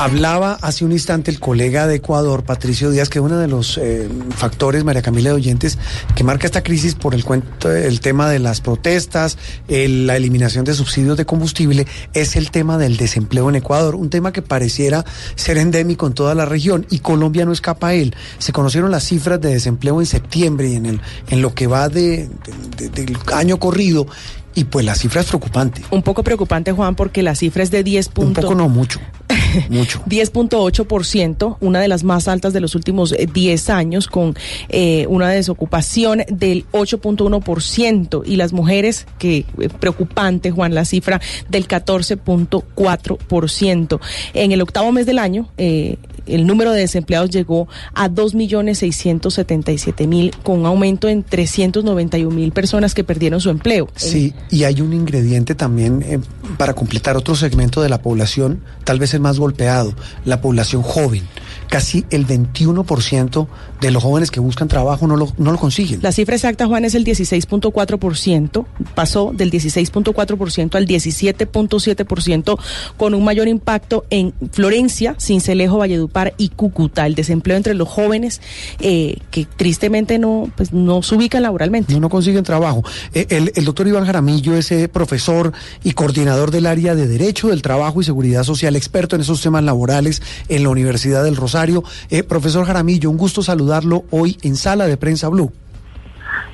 Hablaba hace un instante el colega de Ecuador, Patricio Díaz, que uno de los eh, factores, María Camila de Oyentes, que marca esta crisis por el, cuento, el tema de las protestas, el- la eliminación de subsidios de combustible, es el tema del desempleo en Ecuador, un tema que pareciera ser endémico en toda la región y Colombia no escapa a él. Se conocieron las cifras de desempleo en septiembre y en, el, en lo que va de- de- de- del año corrido y pues la cifra es preocupante. Un poco preocupante, Juan, porque la cifra es de 10 Un puntos. poco no mucho, mucho. 10.8%, una de las más altas de los últimos eh, 10 años, con eh, una desocupación del 8.1%. Y las mujeres, que eh, preocupante, Juan, la cifra del 14.4%. En el octavo mes del año, eh, el número de desempleados llegó a 2.677.000, con un aumento en 391.000 personas que perdieron su empleo. Sí, y hay un ingrediente también eh, para completar otro segmento de la población, tal vez el más golpeado, la población joven. Casi el 21% de los jóvenes que buscan trabajo no lo, no lo consiguen. La cifra exacta, Juan, es el 16.4%, pasó del 16.4% al 17.7%, con un mayor impacto en Florencia, Cincelejo, Valledupar y Cúcuta. El desempleo entre los jóvenes eh, que tristemente no, pues, no se ubican laboralmente. No, no consiguen trabajo. Eh, el, el doctor Iván Jaramillo es eh, profesor y coordinador del área de Derecho del Trabajo y Seguridad Social, experto en esos temas laborales en la Universidad del Rosario. Eh, profesor Jaramillo, un gusto saludarlo hoy en Sala de Prensa Blue.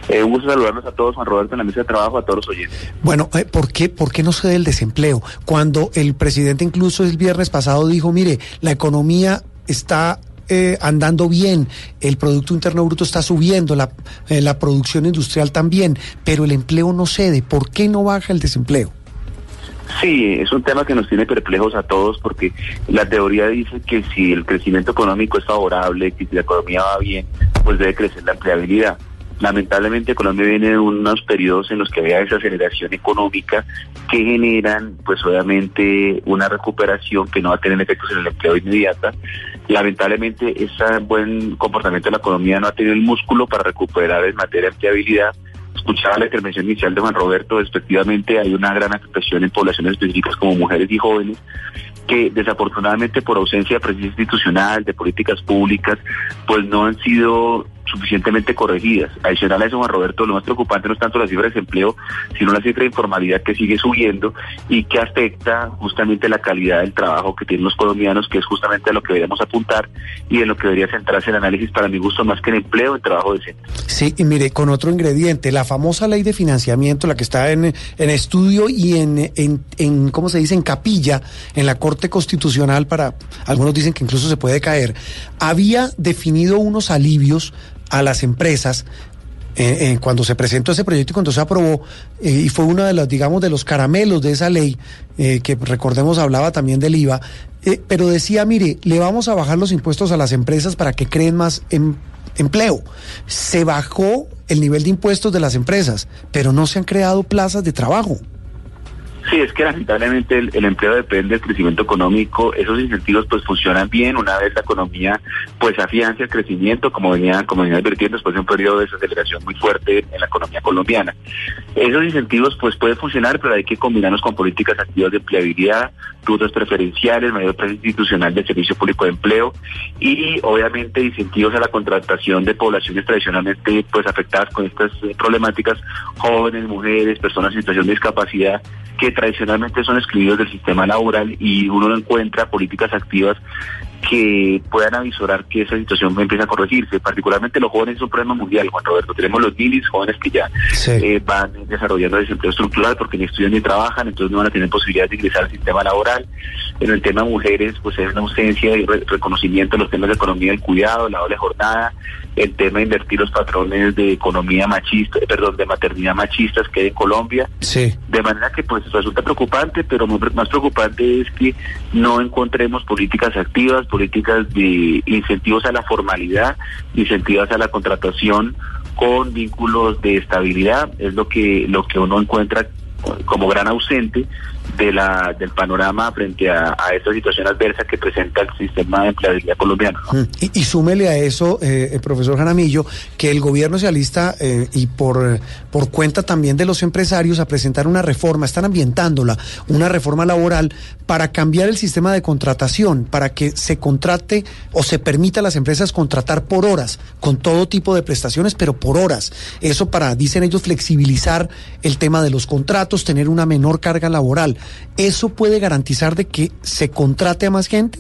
Eh, un gusto saludarlos a todos, Juan Roberto, en la mesa de trabajo, a todos los oyentes. Bueno, eh, ¿por qué, ¿por qué no se el desempleo? Cuando el presidente incluso el viernes pasado dijo, mire, la economía está eh, andando bien, el Producto Interno Bruto está subiendo, la, la producción industrial también, pero el empleo no cede. ¿Por qué no baja el desempleo? Sí, es un tema que nos tiene perplejos a todos porque la teoría dice que si el crecimiento económico es favorable, que si la economía va bien, pues debe crecer la empleabilidad. Lamentablemente Colombia viene de unos periodos en los que había desaceleración económica que generan pues obviamente una recuperación que no va a tener efectos en el empleo inmediata. Lamentablemente ese buen comportamiento de la economía no ha tenido el músculo para recuperar en materia de empleabilidad escuchaba la intervención inicial de Juan Roberto, efectivamente hay una gran afectación en poblaciones específicas como mujeres y jóvenes que desafortunadamente por ausencia de presencia institucional, de políticas públicas, pues no han sido suficientemente corregidas. Adicional a eso, Juan Roberto, lo más preocupante no es tanto la cifra de desempleo, sino la cifra de informalidad que sigue subiendo y que afecta justamente la calidad del trabajo que tienen los colombianos, que es justamente a lo que deberíamos apuntar y en lo que debería centrarse el análisis para mi gusto más que en empleo, en trabajo decente. Sí, y mire, con otro ingrediente, la famosa ley de financiamiento, la que está en, en estudio y en, en, en, ¿cómo se dice?, en capilla, en la Corte Constitucional para, algunos dicen que incluso se puede caer, había definido unos alivios a las empresas eh, eh, cuando se presentó ese proyecto y cuando se aprobó, eh, y fue uno de los, digamos, de los caramelos de esa ley, que recordemos hablaba también del IVA, pero decía, mire, le vamos a bajar los impuestos a las empresas para que creen más em, empleo. Se bajó el nivel de impuestos de las empresas, pero no se han creado plazas de trabajo. Sí, es que lamentablemente el, empleo depende del crecimiento económico. Esos incentivos pues funcionan bien una vez la economía pues afianza el crecimiento, como venía, como venía advirtiendo después de un periodo de desaceleración muy fuerte en la economía colombiana. Esos incentivos pues pueden funcionar, pero hay que combinarlos con políticas activas de empleabilidad, rutas preferenciales, mayor presencia institucional del servicio público de empleo y obviamente incentivos a la contratación de poblaciones tradicionalmente pues afectadas con estas problemáticas, jóvenes, mujeres, personas en situación de discapacidad que tradicionalmente son excluidos del sistema laboral y uno no encuentra políticas activas que puedan avisorar que esa situación empieza a corregirse. Particularmente los jóvenes es un problema mundial, Juan Roberto. Tenemos los ninis, jóvenes que ya eh, van desarrollando desempleo estructural porque ni estudian ni trabajan, entonces no van a tener posibilidad de ingresar al sistema laboral. En el tema mujeres, pues hay una ausencia y reconocimiento de los temas de economía del cuidado, la doble jornada, el tema de invertir los patrones de economía machista, eh, perdón, de maternidad machistas que hay en Colombia. Sí. De manera que pues resulta preocupante, pero más preocupante es que no encontremos políticas activas, políticas de incentivos a la formalidad, incentivos a la contratación con vínculos de estabilidad, es lo que lo que uno encuentra como gran ausente de la, del panorama frente a, esta situación adversa que presenta el sistema de empleabilidad colombiano. Mm. Y, súmele a eso, eh, el profesor Jaramillo, que el gobierno se alista eh, y por, por cuenta también de los empresarios a presentar una reforma, están ambientándola, una reforma laboral para cambiar el sistema de contratación, para que se contrate o se permita a las empresas contratar por horas, con todo tipo de prestaciones, pero por horas. Eso para, dicen ellos, flexibilizar el tema de los contratos, tener una menor carga laboral. ¿Eso puede garantizar de que se contrate a más gente?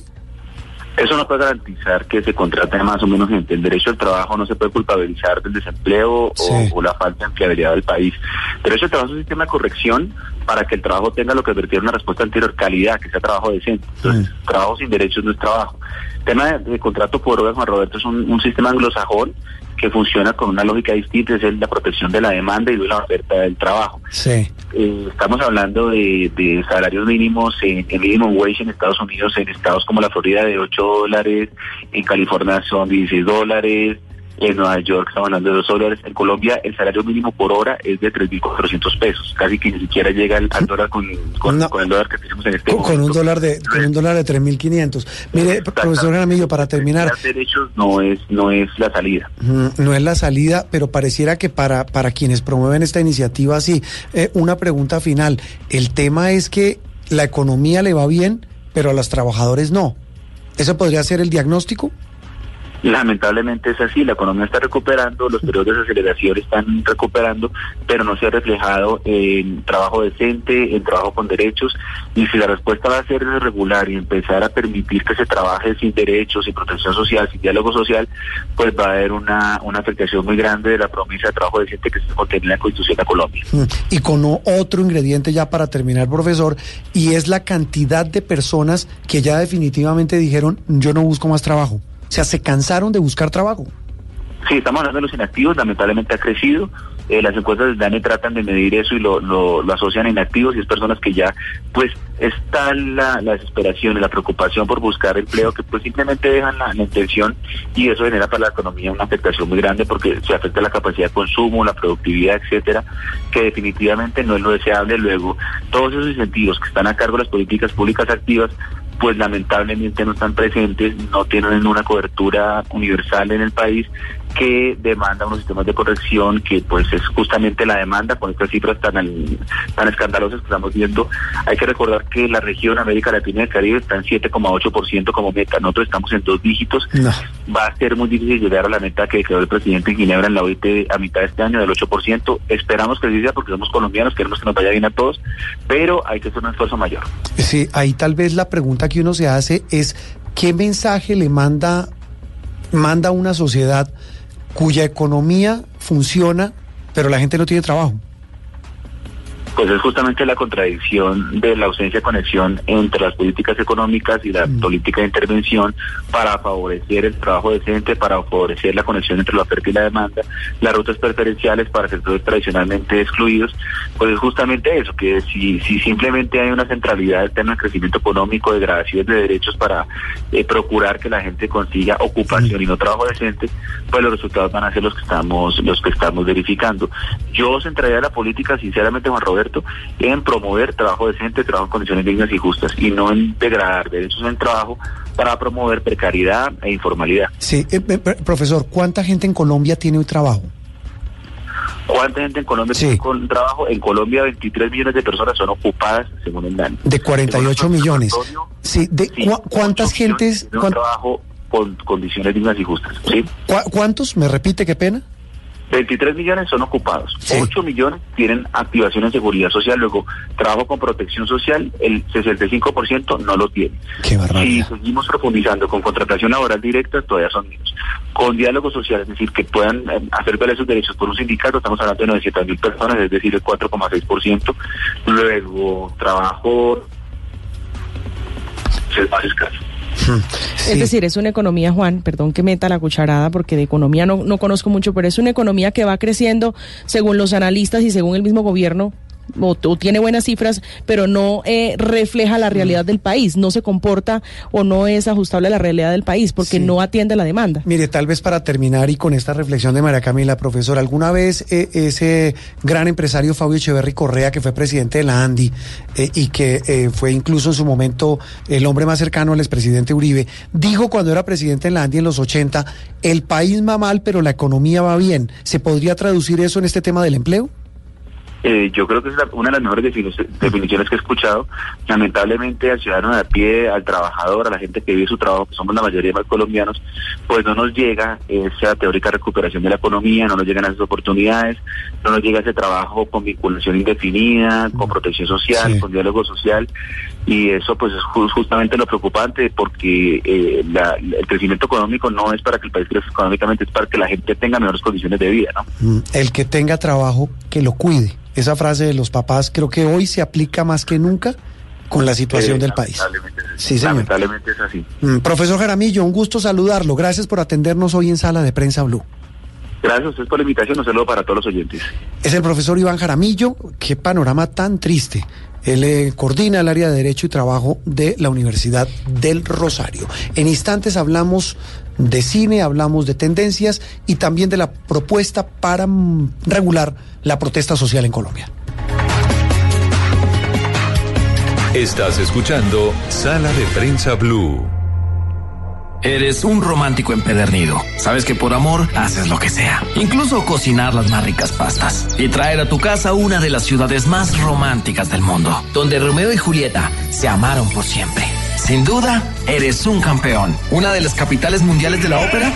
Eso no puede garantizar que se contrate a más o menos gente. El derecho al trabajo no se puede culpabilizar del desempleo o, la falta de empleabilidad del país. El derecho al trabajo es un sistema de corrección para que el trabajo tenga lo que advertía una respuesta anterior, calidad, que sea trabajo decente. Entonces, trabajo sin derechos no es trabajo. El tema de, contrato por horas, Juan Roberto, es un, un sistema anglosajón que funciona con una lógica distinta, es la protección de la demanda y de la oferta del trabajo. Sí. Eh, estamos hablando de, salarios mínimos en, el minimum wage en Estados Unidos, en estados como la Florida de 8 dólares, en California son 16 dólares, en Nueva York estamos hablando de 2 dólares. En Colombia el salario mínimo por hora es de 3.400 pesos. Casi que ni siquiera llega al, dólar con, con, el dólar que tenemos en este con, momento. Con un dólar de, con un dólar de 3.500. Mire, profesor Gramillo, para terminar... derechos no es, no es la salida. No es la salida, pero pareciera que para, para quienes promueven esta iniciativa, sí. Eh, una pregunta final. El tema es que la economía le va bien, pero a los trabajadores no. ¿Eso podría ser el diagnóstico? Lamentablemente es así, la economía está recuperando, los periodos de desaceleración están recuperando, pero no se ha reflejado en trabajo decente, en trabajo con derechos, y si la respuesta va a ser regular y empezar a permitir que se trabaje sin derechos, sin protección social, sin diálogo social, pues va a haber una, una afectación muy grande de la promesa de trabajo decente que se contiene en la Constitución de Colombia. Mm, y con otro ingrediente ya para terminar, profesor, y es la cantidad de personas que ya definitivamente dijeron, yo no busco más trabajo. O sea, se cansaron de buscar trabajo. Sí, estamos hablando de los inactivos, lamentablemente ha crecido. Eh, las encuestas del DANE tratan de medir eso y lo, lo, asocian en activos y es personas que ya pues está la, la desesperación y la preocupación por buscar empleo que pues simplemente dejan la, la intención y eso genera para la economía una afectación muy grande porque se afecta la capacidad de consumo, la productividad, etcétera, que definitivamente no es lo deseable. Luego, todos esos incentivos que están a cargo de las políticas públicas activas pues lamentablemente no están presentes, no tienen una cobertura universal en el país que demanda unos sistemas de corrección que pues es justamente la demanda con estas cifras tan al- tan escandalosas que estamos viendo. Hay que recordar que la región América Latina y el Caribe está en 7,8% como meta, nosotros estamos en dos dígitos. No. Va a ser muy difícil llegar a la meta que declaró el presidente en Ginebra en la OIT a mitad de este año del 8%. Esperamos que sea porque somos colombianos, queremos que nos vaya bien a todos, pero hay que hacer un esfuerzo mayor. Sí, ahí tal vez la pregunta que uno se hace es qué mensaje le manda manda una sociedad cuya economía funciona, pero la gente no tiene trabajo. Pues es justamente la contradicción de la ausencia de conexión entre las políticas económicas y la política de intervención para favorecer el trabajo decente, para favorecer la conexión entre la oferta y la demanda, las rutas preferenciales para sectores tradicionalmente excluidos. Pues es justamente eso, que si, si simplemente hay una centralidad en tema de crecimiento económico, de gradación de derechos para eh, procurar que la gente consiga ocupación y no trabajo decente, pues los resultados van a ser los que estamos, los que estamos verificando. Yo centraría la política, sinceramente, Juan Roberto, en promover trabajo decente, trabajo en condiciones dignas y justas, y no en degradar derechos en el trabajo para promover precariedad e informalidad. Sí, eh, eh, pr- profesor, ¿cuánta gente en Colombia tiene un trabajo? ¿Cuánta gente en Colombia tiene con trabajo? En Colombia 23 millones de personas son ocupadas, según el DANE. De 48 millones. Sí, de cu- ¿cuántas gentes? Tienen un cuán- trabajo con condiciones dignas y justas, ¿sí? ¿Cuántos? ¿Me repite qué pena? 23 millones son ocupados, 8 millones tienen activación en seguridad social, luego trabajo con protección social, el 65% no lo tiene. Si seguimos profundizando con contratación laboral directa, todavía son menos. Con diálogo social, es decir, que puedan eh, hacer valer sus derechos por un sindicato, estamos hablando de 900 mil personas, es decir, el 4,6%. Luego, trabajo es más escaso. Es decir, es una economía, Juan, perdón que meta la cucharada porque de economía no, no conozco mucho, pero es una economía que va creciendo según los analistas y según el mismo gobierno. O, o tiene buenas cifras, pero no eh, refleja la realidad del país, no se comporta o no es ajustable a la realidad del país porque no atiende a la demanda. Mire, tal vez para terminar y con esta reflexión de María Camila, profesor, alguna vez eh, ese gran empresario Fabio Echeverry Correa, que fue presidente de la ANDI eh, y que eh, fue incluso en su momento el hombre más cercano al expresidente Uribe, dijo cuando era presidente de la ANDI en los 80, el país va mal, pero la economía va bien. ¿Se podría traducir eso en este tema del empleo? Eh, yo creo que es la- una de las mejores defini- definiciones que he escuchado. Lamentablemente al ciudadano de a pie, al trabajador, a la gente que vive su trabajo, que somos la mayoría de colombianos, pues no nos llega esa teórica recuperación de la economía, no nos llegan esas oportunidades, no nos llega ese trabajo con vinculación indefinida, con protección social, con diálogo social, y eso pues es ju- justamente lo preocupante porque eh, la- el crecimiento económico no es para que el país crezca económicamente, es para que la gente tenga mejores condiciones de vida, ¿no? Mm, El que tenga trabajo, que lo cuide. Esa frase de los papás creo que hoy se aplica más que nunca con la situación Eh, del país. lamentablemente es así. Sí, señor. Lamentablemente es así. Mm, Profesor Jaramillo, un gusto saludarlo. Gracias por atendernos hoy en Sala de Prensa Blue. Gracias a ustedes por la invitación, un saludo para todos los oyentes. Es el profesor Iván Jaramillo. Qué panorama tan triste. Él eh, coordina el área de Derecho y Trabajo de la Universidad del Rosario. En instantes hablamos de cine, hablamos de tendencias y también de la propuesta para mm, regular la protesta social en Colombia. Estás escuchando Sala de Prensa Blue. Eres un romántico empedernido. Sabes que por amor haces lo que sea. Incluso cocinar las más ricas pastas. Y traer a tu casa una de las ciudades más románticas del mundo. Donde Romeo y Julieta se amaron por siempre. Sin duda, eres un campeón. Una de las capitales mundiales de la ópera.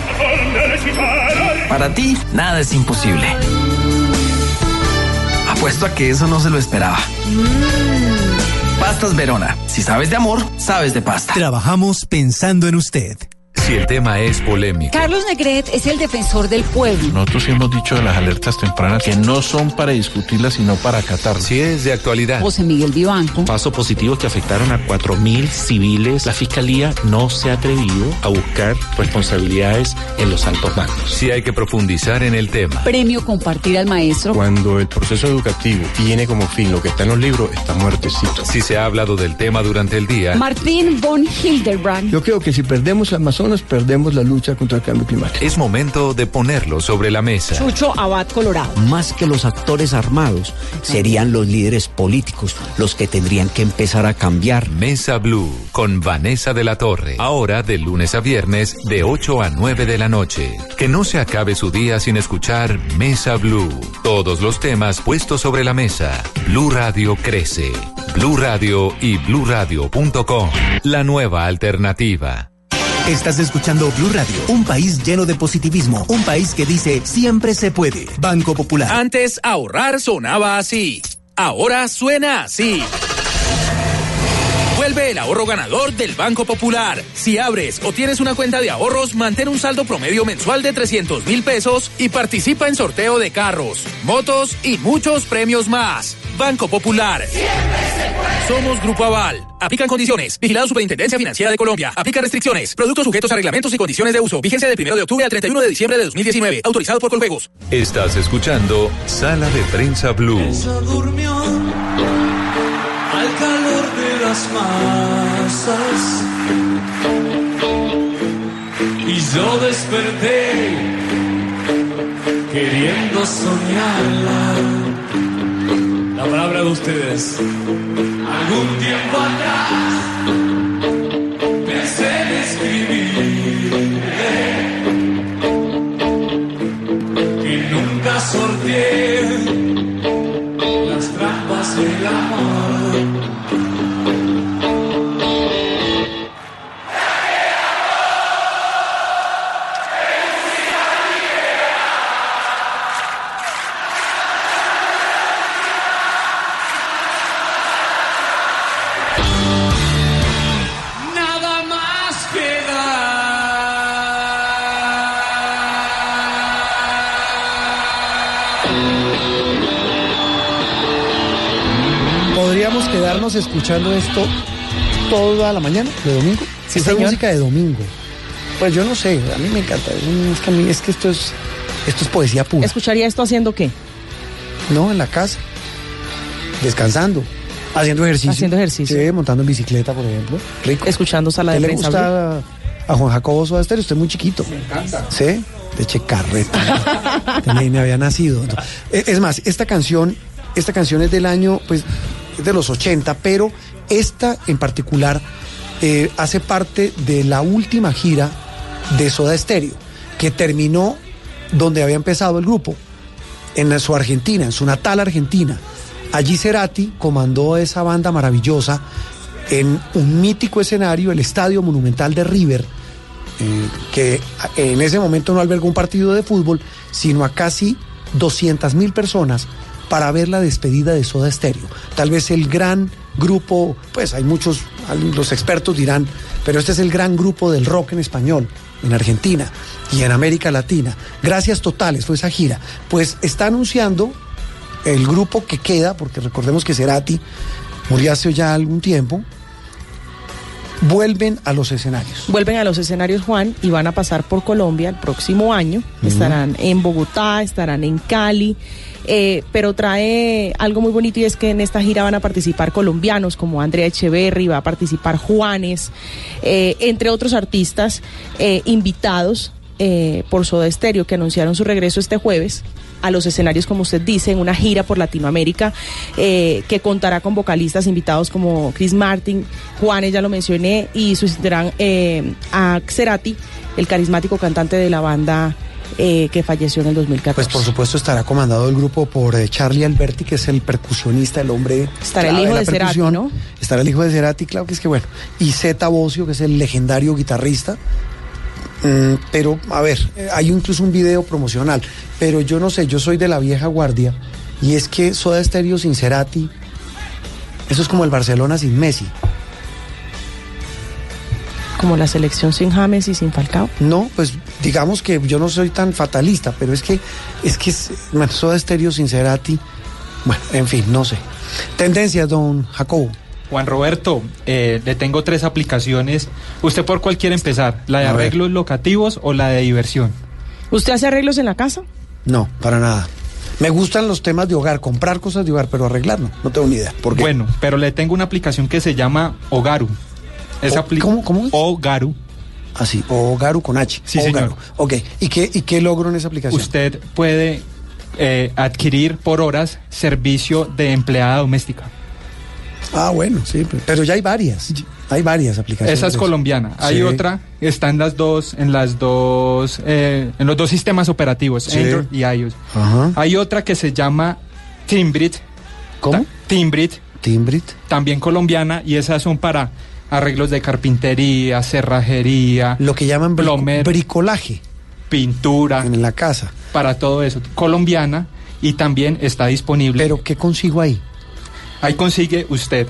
Para ti, nada es imposible. Apuesto a que eso no se lo esperaba. Pastas Verona. Si sabes de amor, sabes de pasta. Trabajamos pensando en usted. Si el tema es polémico, Carlos Negret es el defensor del pueblo. Nosotros hemos dicho de las alertas tempranas que no son para discutirlas, sino para acatarlas. si es de actualidad, José Miguel Vivanco. Pasos positivos que afectaron a 4.000 civiles. La fiscalía no se ha atrevido a buscar responsabilidades en los altos mandos. si hay que profundizar en el tema. Premio Compartir al Maestro. Cuando el proceso educativo tiene como fin lo que está en los libros, está muertecito. Si se ha hablado del tema durante el día, Martín von Hildebrand. Yo creo que si perdemos Amazonas, perdemos la lucha contra el cambio climático. es momento de ponerlo sobre la mesa. Chucho Abad Colorado. Más que los actores armados, serían los líderes políticos los que tendrían que empezar a cambiar. Mesa Blue con Vanessa de la Torre. Ahora de lunes a viernes de 8 a 9 de la noche. Que no se acabe su día sin escuchar Mesa Blue. Todos los temas puestos sobre la mesa. Blue Radio crece. Blue Radio y bluradio.com. La nueva alternativa. Estás escuchando Blue Radio, un país lleno de positivismo, un país que dice siempre se puede. Banco Popular. Antes ahorrar sonaba así. Ahora suena así. Vuelve el ahorro ganador del Banco Popular. Si abres o tienes una cuenta de ahorros, mantén un saldo promedio mensual de 300 mil pesos y participa en sorteo de carros, motos y muchos premios más. Banco Popular. Somos Grupo Aval. Aplican condiciones. Vigilado Superintendencia Financiera de Colombia. Aplica restricciones. Productos sujetos a reglamentos y condiciones de uso. Vigencia del 1 de octubre al 31 de diciembre de 2019. Autorizado por Colpegos. Estás escuchando Sala de Prensa Blue. durmió al calor las masas y yo desperté queriendo soñarla. La palabra de ustedes. Algún tiempo atrás pensé en escribirle y nunca sorteé las trampas del amor. Escuchando esto toda la mañana de domingo? Sí, Esta señor. música de domingo. Pues yo no sé, a mí me encanta. Es que, a mí- es que esto es esto es poesía pura. ¿Escucharía esto haciendo qué? No, en la casa. Descansando. Haciendo ejercicio. Haciendo ejercicio. Sí, montando en bicicleta, por ejemplo. Rico. Escuchando sala ¿Qué de le prensa. gusta a, a Juan Jacobo Soda Stereo? Usted es muy chiquito. Me encanta. ¿Sí? De checarreta. Ni me había nacido. Eh, Es más, esta canción, esta canción es del año, pues, es de los 80, pero esta en particular eh, hace parte de la última gira de Soda Stereo, que terminó donde había empezado el grupo, en su Argentina, en su natal Argentina. Allí Cerati comandó esa banda maravillosa en un mítico escenario, el Estadio Monumental de River, eh, que en ese momento no albergó un partido de fútbol, sino a casi 200 mil personas para ver la despedida de Soda Stereo. Tal vez el gran grupo, pues hay muchos, los expertos dirán, pero este es el gran grupo del rock en español en Argentina y en América Latina. Gracias totales fue esa gira. Pues está anunciando el grupo que queda, porque recordemos que Cerati murió hace ya algún tiempo, vuelven a los escenarios. Vuelven a los escenarios, Juan, y van a pasar por Colombia el próximo año. Estarán en Bogotá, estarán en Cali. Eh, pero trae algo muy bonito y es que en esta gira van a participar colombianos como Andrea Echeverry, va a participar Juanes, eh, entre otros artistas eh, invitados por Soda Stereo que anunciaron su regreso este jueves a los escenarios, como usted dice, en una gira por Latinoamérica que contará con vocalistas invitados como Chris Martin, Juanes, ya lo mencioné, y sustituirán eh, a Cerati, el carismático cantante de la banda eh, que falleció en el 2014. Pues por supuesto estará comandado el grupo por eh, Charlie Alberti, que es el percusionista, el hombre. Estará el hijo la de Cerati. ¿no? Estará el hijo de Cerati, claro que es que bueno. Y Zeta Bocio, que es el legendario guitarrista. Mm, pero, a ver, eh, hay incluso un video promocional. Pero yo no sé, yo soy de la vieja guardia. Y es que Soda Stereo sin Cerati, eso es como el Barcelona sin Messi. como la selección sin James y sin Falcao. No, pues digamos que yo no soy tan fatalista, pero es que es que es, bueno, Soda Stereo sin Cerati, bueno, en fin, no sé. Tendencias, don Jacobo. Juan Roberto, eh, le tengo tres aplicaciones. ¿Usted por cuál quiere empezar? ¿La de A ver. arreglos locativos o la de diversión? ¿Usted hace arreglos en la casa? No, para nada. Me gustan los temas de hogar, comprar cosas de hogar, pero arreglar no, no tengo ni idea. ¿Por qué? Bueno, pero le tengo una aplicación que se llama Ogaru. Esa ¿Cómo, cómo es? Así, Ogaru con H. Sí, Ogaru. señor. Ok, ¿y qué, ¿y qué logro en esa aplicación? Usted puede eh, adquirir por horas servicio de empleada doméstica. Ah, bueno, sí, pero- ya hay varias. Hay varias aplicaciones. Esa es colombiana. Hay Sí. otra, está en las dos, en las dos, eh, en los dos sistemas operativos, Sí. Android y iOS. Ajá. Hay otra que se llama Timbrit. ¿Cómo? Timbrit. Timbrit. También colombiana y esas son para arreglos de carpintería, cerrajería, Lo que llaman plomero, bricolaje pintura, en la casa. para todo eso. Colombiana y también está disponible. Pero ¿qué consigo ahí? Ahí consigue usted.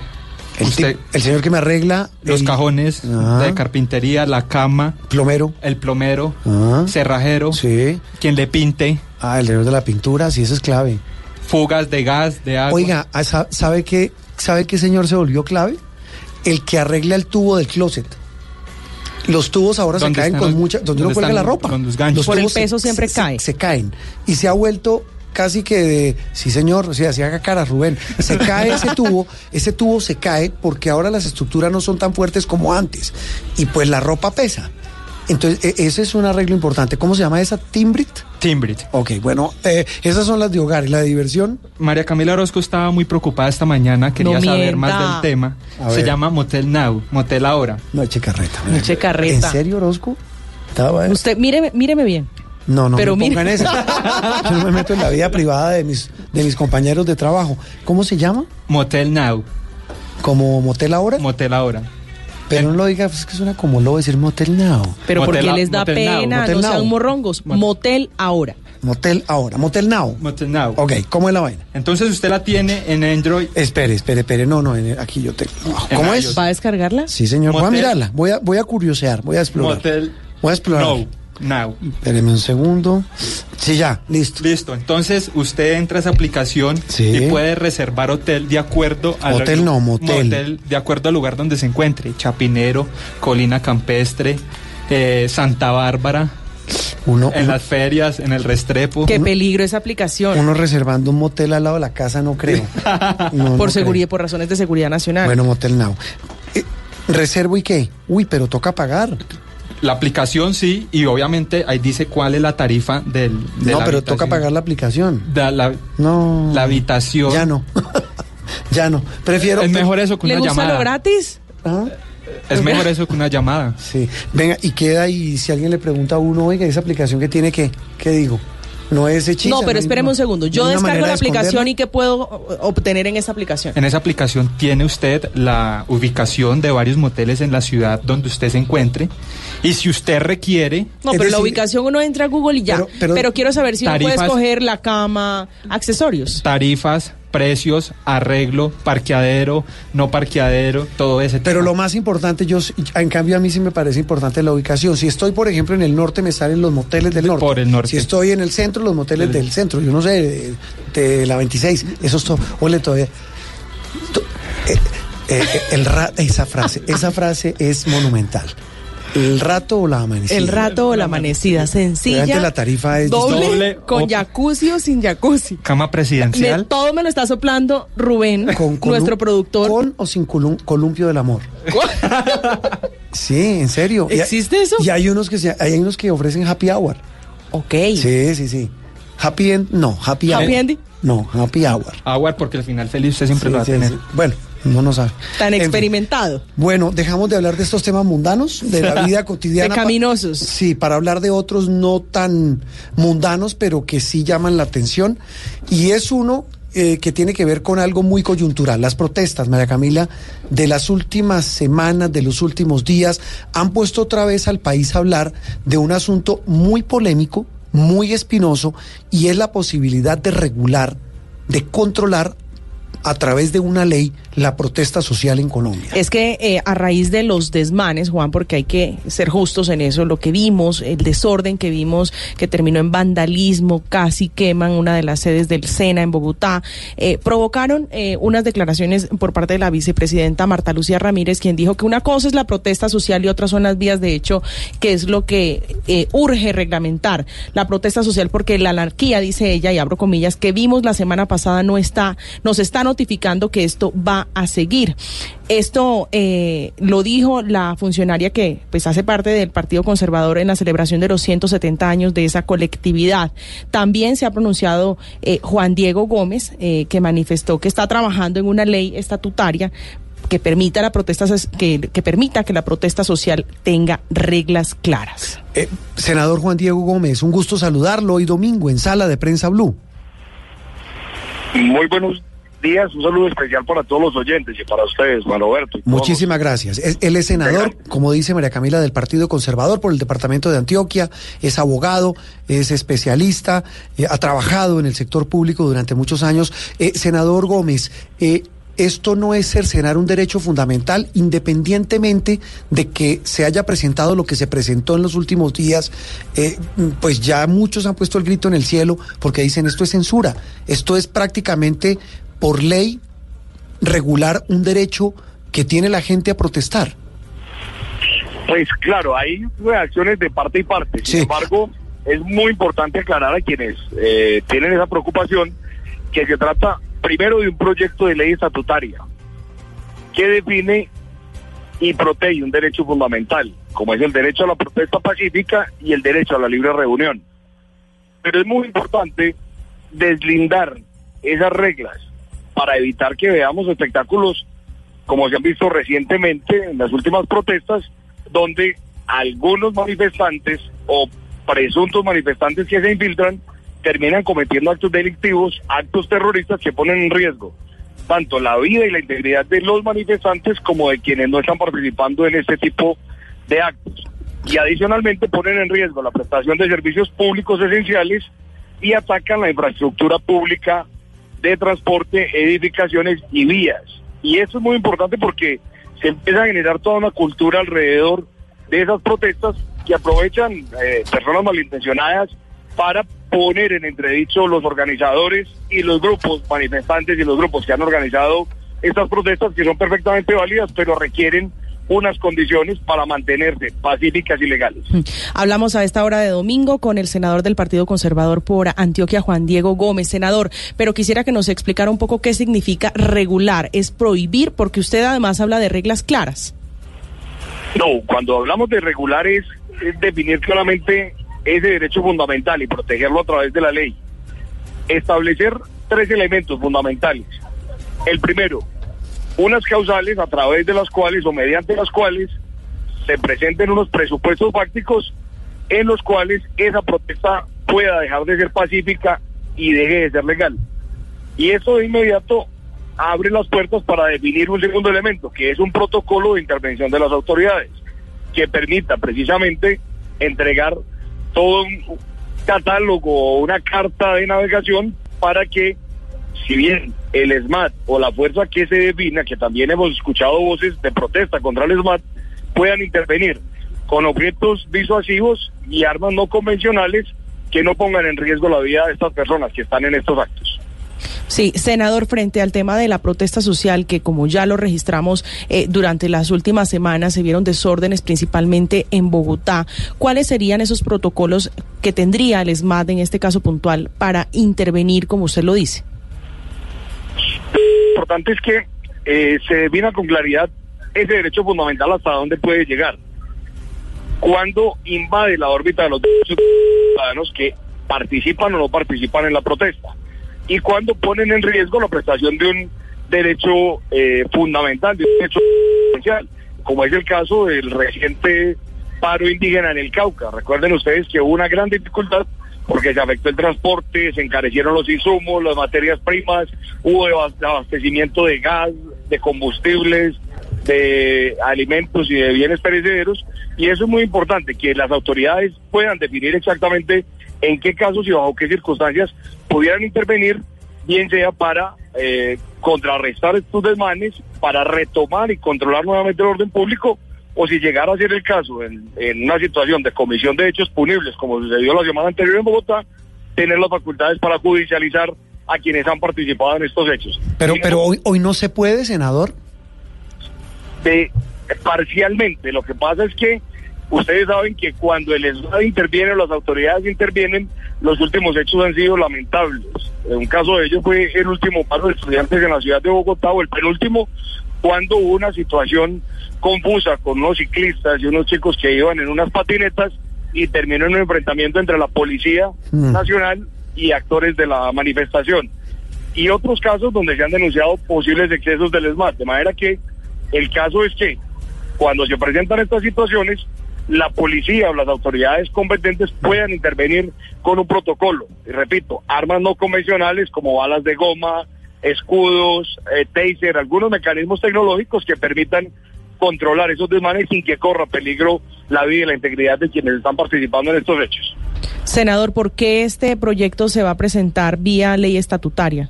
El, usted tip- el señor que me arregla los el- cajones Ah. de carpintería, la cama, plomero. el plomero, Ah. cerrajero, Sí. quien le pinte, Ah, el señor de la pintura, sí, eso es clave. fugas de gas, de agua. Oiga, ah, sa- ¿sabe qué, ¿sabe qué señor se volvió clave? El que arregla el tubo del closet. Los tubos ahora se ¿Dónde caen con los- mucha, donde uno cuelga la ropa. con los ganchos? Por el se- peso siempre se- cae. Se, caen. Y se ha vuelto casi que de, sí señor, o sea, se haga cara Rubén, se cae ese tubo, ese tubo se cae porque ahora las estructuras no son tan fuertes como antes y pues la ropa pesa. Entonces, e- ese es un arreglo importante. ¿Cómo se llama esa? ¿Timbrit? Timbrit. Ok, bueno, eh, esas son las de hogar y la de diversión. María Camila Orozco estaba muy preocupada esta mañana, quería No saber más del tema. Se llama Motel Now, Motel Ahora. No eche carreta. Eche carreta. ¿En serio, Orozco? Estaba, eh. Usted, míreme, míreme bien. No, no Pero me mire- pongan esa. Yo no me meto en la vida privada de mis, de mis compañeros de trabajo. ¿Cómo se llama? Motel Now, ¿Como motel ahora? Motel Ahora. Pero no lo diga, pues, es que suena como lo decir motel now. Pero Motel porque a- les da Motel pena, Motel no sean morrongos. Motel ahora. Motel ahora, motel now. Motel Now. Ok, ¿cómo es la vaina? Entonces usted la tiene en Android. Espere, espere, espere. No, no, en- aquí yo tengo. En ¿Cómo iOS. es? ¿Va a descargarla? Sí, señor. Voy a Motel- mirarla. Voy a, voy a curiosear, voy a explorar. Motel Voy a explorar. Now. Now. Espéreme un segundo. Sí, ya, listo. Listo, entonces usted entra a esa aplicación Sí. y puede reservar hotel de acuerdo al Hotel no, motel. de acuerdo al lugar donde se encuentre, Chapinero, Colina Campestre, eh, Santa Bárbara, Uno, en uno, las ferias, en el Restrepo. Qué peligro esa aplicación. uno reservando un motel al lado de la casa, no creo. No, no por creo. seguridad, por razones de seguridad nacional. Bueno, Motel Now. Eh, ¿Reservo y qué? Uy, pero toca pagar. La aplicación sí, y obviamente ahí dice cuál es la tarifa del de no, la pero toca pagar la aplicación. La, No. la habitación. Ya no. ya no. Prefiero. Es mejor eso que ¿Le una gusta llamada. lo gratis? Ah, Es mejor eso que una llamada. Sí. Venga, y queda y si alguien le pregunta a uno, oiga, esa aplicación que tiene que, ¿qué digo? No es hechiza. no, pero espéreme un segundo. Yo no descargo la aplicación y ¿qué puedo obtener en esa aplicación? En esa aplicación tiene usted la ubicación de varios moteles en la ciudad donde usted se encuentre. Y si usted requiere, No, pero la ubicación uno entra a Google y ya. Pero- Pero, pero- quiero saber si uno puede Tarifas- escoger la cama, accesorios. tarifas, precios, arreglo, parqueadero, no parqueadero, todo ese Pero tema. lo más importante, yo, en cambio a mí sí me parece importante la ubicación. Si estoy, por ejemplo, en el norte, me salen los moteles del norte. Por el norte. Si estoy en el centro, los moteles El- del centro. Yo no sé, de, de la 26. Eso es todo. Ole, todavía. to- eh, eh, eh, el ra- esa frase, esa frase es monumental. ¿El rato o la amanecida? El rato o la amanecida, sencilla. Obviamente la tarifa es doble, doble con jacuzzi o sin jacuzzi. Cama Me- presidencial. todo me lo está soplando Rubén, con nuestro productor. ¿Con o sin colum- columpio del amor? Sí, en serio. Y hay- ¿Existe eso? Y hay unos que se- hay unos que ofrecen happy hour. Ok. Sí, sí, sí. Happy end, no, happy hour. Happy ending. No, happy hour. Agua, porque al final feliz usted siempre Sí, lo va a tener. sí. Bueno, no nos sabe. Tan En fin. experimentado. Bueno, dejamos de hablar de estos temas mundanos, de la vida cotidiana. Pecaminosos. Pa- Sí, para hablar de otros no tan mundanos, pero que sí llaman la atención. Y es uno eh, que tiene que ver con algo muy coyuntural. Las protestas, María Camila, de las últimas semanas, de los últimos días, han puesto otra vez al país a hablar de un asunto muy polémico, muy espinoso, y es la posibilidad de regular, de controlar a través de una ley la protesta social en Colombia. Es que eh, a raíz de los desmanes, Juan, porque hay que ser justos en eso, lo que vimos, el desorden que vimos, que terminó en vandalismo, casi queman una de las sedes del SENA en Bogotá, eh, provocaron eh, unas declaraciones por parte de la vicepresidenta Marta Lucía Ramírez, quien dijo que una cosa es la protesta social y otras son las vías de hecho, que es lo que urge reglamentar la protesta social, porque la anarquía, dice ella, y abro comillas, que vimos la semana pasada no está, nos está notificando que esto va a seguir. Esto eh, lo dijo la funcionaria que pues hace parte del Partido Conservador en la celebración de los 170 años de esa colectividad. También se ha pronunciado eh, Juan Diego Gómez, eh, que manifestó que está trabajando en una ley estatutaria que permita la protesta que, que permita que la protesta social tenga reglas claras. Eh, senador Juan Diego Gómez, un gusto saludarlo hoy domingo en Sala de Prensa Blue. Muy buenos días, un saludo especial para todos los oyentes y para ustedes, Juan Roberto. Muchísimas gracias. Es- Él es senador, como dice María Camila, del Partido Conservador por el Departamento de Antioquia, es abogado, es especialista, eh, ha trabajado en el sector público durante muchos años. Eh, senador Gómez, eh, esto no es cercenar un derecho fundamental independientemente de que se haya presentado lo que se presentó en los últimos días, eh, pues ya muchos han puesto el grito en el cielo porque dicen esto es censura, esto es prácticamente por ley regular un derecho que tiene la gente a protestar. Pues claro, hay reacciones de parte y parte. Sin embargo, es muy importante aclarar a quienes eh, tienen esa preocupación que se trata primero de un proyecto de ley estatutaria que define y protege un derecho fundamental, como es el derecho a la protesta pacífica y el derecho a la libre reunión. Pero es muy importante deslindar esas reglas para evitar que veamos espectáculos como se han visto recientemente en las últimas protestas, donde algunos manifestantes o presuntos manifestantes que se infiltran terminan cometiendo actos delictivos, actos terroristas que ponen en riesgo tanto la vida y la integridad de los manifestantes como de quienes no están participando en este tipo de actos. Y adicionalmente ponen en riesgo la prestación de servicios públicos esenciales y atacan la infraestructura pública de transporte, edificaciones y vías. Y eso es muy importante porque se empieza a generar toda una cultura alrededor de esas protestas que aprovechan eh, personas malintencionadas para poner en entredicho los organizadores y los grupos manifestantes y los grupos que han organizado estas protestas que son perfectamente válidas, pero requieren unas condiciones para mantenerse pacíficas y legales. Hablamos a esta hora de domingo con el senador del Partido Conservador por Antioquia, Juan Diego Gómez, senador, pero quisiera que nos explicara un poco qué significa regular, es prohibir, porque usted además habla de reglas claras. No, cuando hablamos de regular es, es definir claramente ese derecho fundamental y protegerlo a través de la ley. Establecer tres elementos fundamentales. El primero, unas causales a través de las cuales o mediante las cuales se presenten unos presupuestos fácticos en los cuales esa protesta pueda dejar de ser pacífica y deje de ser legal. Y eso de inmediato abre las puertas para definir un segundo elemento, que es un protocolo de intervención de las autoridades, que permita precisamente entregar todo un catálogo o una carta de navegación para que, si bien el SMAT o la fuerza que se defina, que también hemos escuchado voces de protesta contra el SMAT, puedan intervenir con objetos disuasivos y armas no convencionales que no pongan en riesgo la vida de estas personas que están en estos actos. Sí, senador, frente al tema de la protesta social, que como ya lo registramos eh, durante las últimas semanas, se vieron desórdenes principalmente en Bogotá. ¿Cuáles serían esos protocolos que tendría el SMAT en este caso puntual para intervenir, como usted lo dice? Importante es que eh, se defina con claridad ese derecho fundamental hasta dónde puede llegar. Cuando invade la órbita de los derechos ciudadanos que participan o no participan en la protesta. Y cuando ponen en riesgo la prestación de un derecho eh, fundamental, de un derecho esencial, como es el caso del reciente paro indígena en el Cauca. Recuerden ustedes que hubo una gran dificultad porque se afectó el transporte, se encarecieron los insumos, las materias primas, hubo abas- abastecimiento de gas, de combustibles, de alimentos y de bienes perecederos. Y eso es muy importante, que las autoridades puedan definir exactamente en qué casos y bajo qué circunstancias pudieran intervenir bien sea para eh, contrarrestar estos desmanes, para retomar y controlar nuevamente el orden público, o si llegara a ser el caso en, en una situación de comisión de hechos punibles, como sucedió la semana anterior en Bogotá, tener las facultades para judicializar a quienes han participado en estos hechos. Pero, pero hoy, hoy no se puede, senador. de parcialmente. Lo que pasa es que ustedes saben que cuando el Estado interviene, las autoridades intervienen, los últimos hechos han sido lamentables. Un caso de ellos fue el último paro de estudiantes en la ciudad de Bogotá, o el penúltimo, cuando hubo una situación confusa con unos ciclistas y unos chicos que iban en unas patinetas y terminó en un enfrentamiento entre la Policía Mm. Nacional y actores de la manifestación. Y otros casos donde se han denunciado posibles excesos del ESMAD. De manera que el caso es que cuando se presentan estas situaciones, la policía o las autoridades competentes puedan intervenir con un protocolo. Y repito, armas no convencionales como balas de goma, escudos, eh, taser, algunos mecanismos tecnológicos que permitan controlar esos desmanes sin que corra peligro la vida y la integridad de quienes están participando en estos hechos. Senador, ¿por qué este proyecto se va a presentar vía ley estatutaria?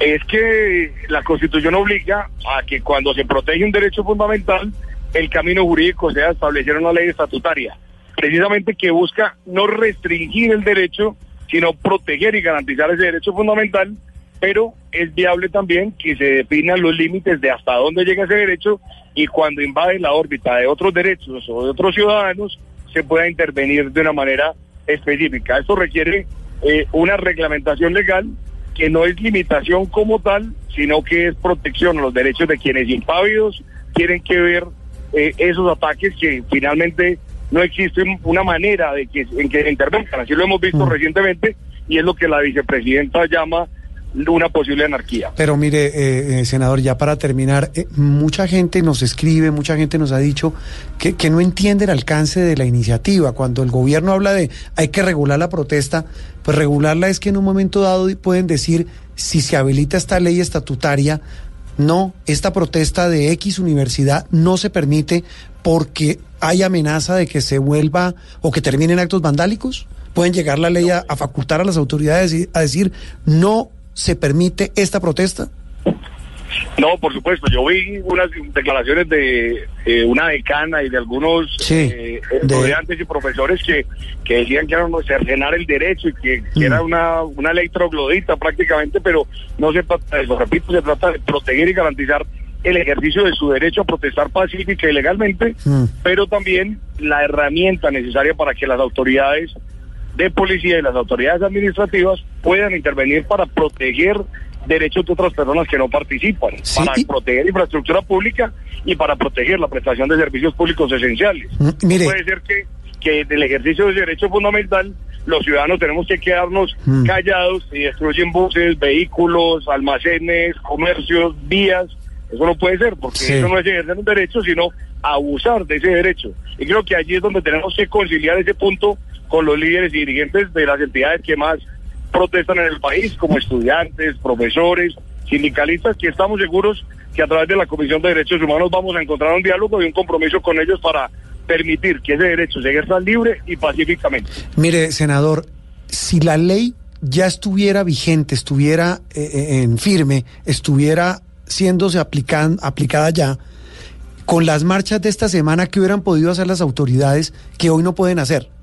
es que la Constitución obliga a que cuando se protege un derecho fundamental, el camino jurídico sea establecer una ley estatutaria, precisamente que busca no restringir el derecho, sino proteger y garantizar ese derecho fundamental, pero es viable también que se definan los límites de hasta dónde llega ese derecho y cuando invade la órbita de otros derechos o de otros ciudadanos, se pueda intervenir de una manera específica. Esto requiere eh, una reglamentación legal que no es limitación como tal, sino que es protección a los derechos de quienes impávidos tienen que ver eh, esos ataques que finalmente no existe una manera de que en que intervengan. Así lo hemos visto recientemente y es lo que la vicepresidenta llama una posible anarquía. Pero mire, eh, eh, senador, ya para terminar, eh, mucha gente nos escribe, mucha gente nos ha dicho que, que no entiende el alcance de la iniciativa. Cuando el gobierno habla de hay que regular la protesta, pues regularla es que en un momento dado pueden decir, si se habilita esta ley estatutaria, no, esta protesta de X universidad no se permite porque hay amenaza de que se vuelva o que terminen actos vandálicos. Pueden llegar la ley a, a facultar a las autoridades a decir, no se permite esta protesta. No, por supuesto. Yo vi unas declaraciones de eh, una decana y de algunos Sí, eh, estudiantes y profesores que, que decían que era cercenar el derecho y que, que era una, una ley troglodita prácticamente, pero no se trata de eso. Repito, se trata de proteger y garantizar el ejercicio de su derecho a protestar pacífica y legalmente, pero también la herramienta necesaria para que las autoridades de policía y las autoridades administrativas puedan intervenir para proteger derechos de otras personas que no participan, para proteger infraestructura pública y para proteger la prestación de servicios públicos esenciales. Mm, mire. No puede ser que, que en el ejercicio de ese derecho fundamental los ciudadanos tenemos que quedarnos Mm. callados y destruyen buses, vehículos, almacenes, comercios, vías. Eso no puede ser, porque Sí. eso no es ejercer un derecho, sino abusar de ese derecho. Y creo que allí es donde tenemos que conciliar ese punto con los líderes y dirigentes de las entidades que más protestan en el país, como estudiantes, profesores, sindicalistas, que estamos seguros que a través de la Comisión de Derechos Humanos vamos a encontrar un diálogo y un compromiso con ellos para permitir que ese derecho se ejerza libre y pacíficamente. Mire, senador, si la ley ya estuviera vigente, estuviera eh, eh, en firme, estuviera siéndose aplican- aplicada ya, con las marchas de esta semana, ¿qué hubieran podido hacer las autoridades que hoy no pueden hacer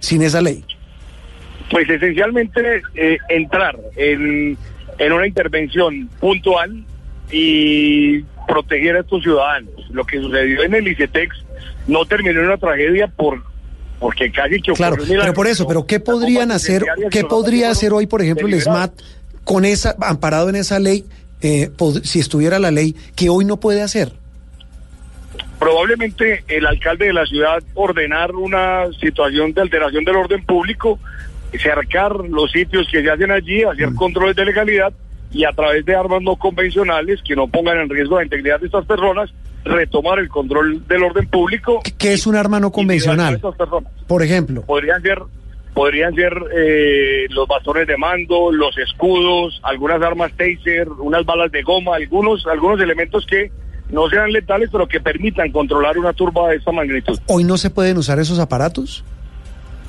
sin esa ley? Pues esencialmente eh, entrar en, en una intervención puntual y proteger a estos ciudadanos. Lo que sucedió en el ICETEX no terminó en una tragedia por porque casi que Claro, ocurrió pero por eso, pero ¿qué podrían hacer, qué podría hacer hoy, por ejemplo, el. SMAT con esa, amparado en esa ley, eh, si estuviera la ley, que hoy no puede hacer? Probablemente el alcalde de la ciudad ordenar una situación de alteración del orden público, cercar los sitios que se hacen allí, hacer controles de legalidad y a través de armas no convencionales que no pongan en riesgo la integridad de estas personas, retomar el control del orden público. ¿Qué es un arma no convencional? Por ejemplo. Podrían ser podrían ser eh, los bastones de mando, los escudos, algunas armas taser, unas balas de goma, algunos algunos elementos que no sean letales, pero que permitan controlar una turba de esta magnitud. ¿Hoy no se pueden usar esos aparatos?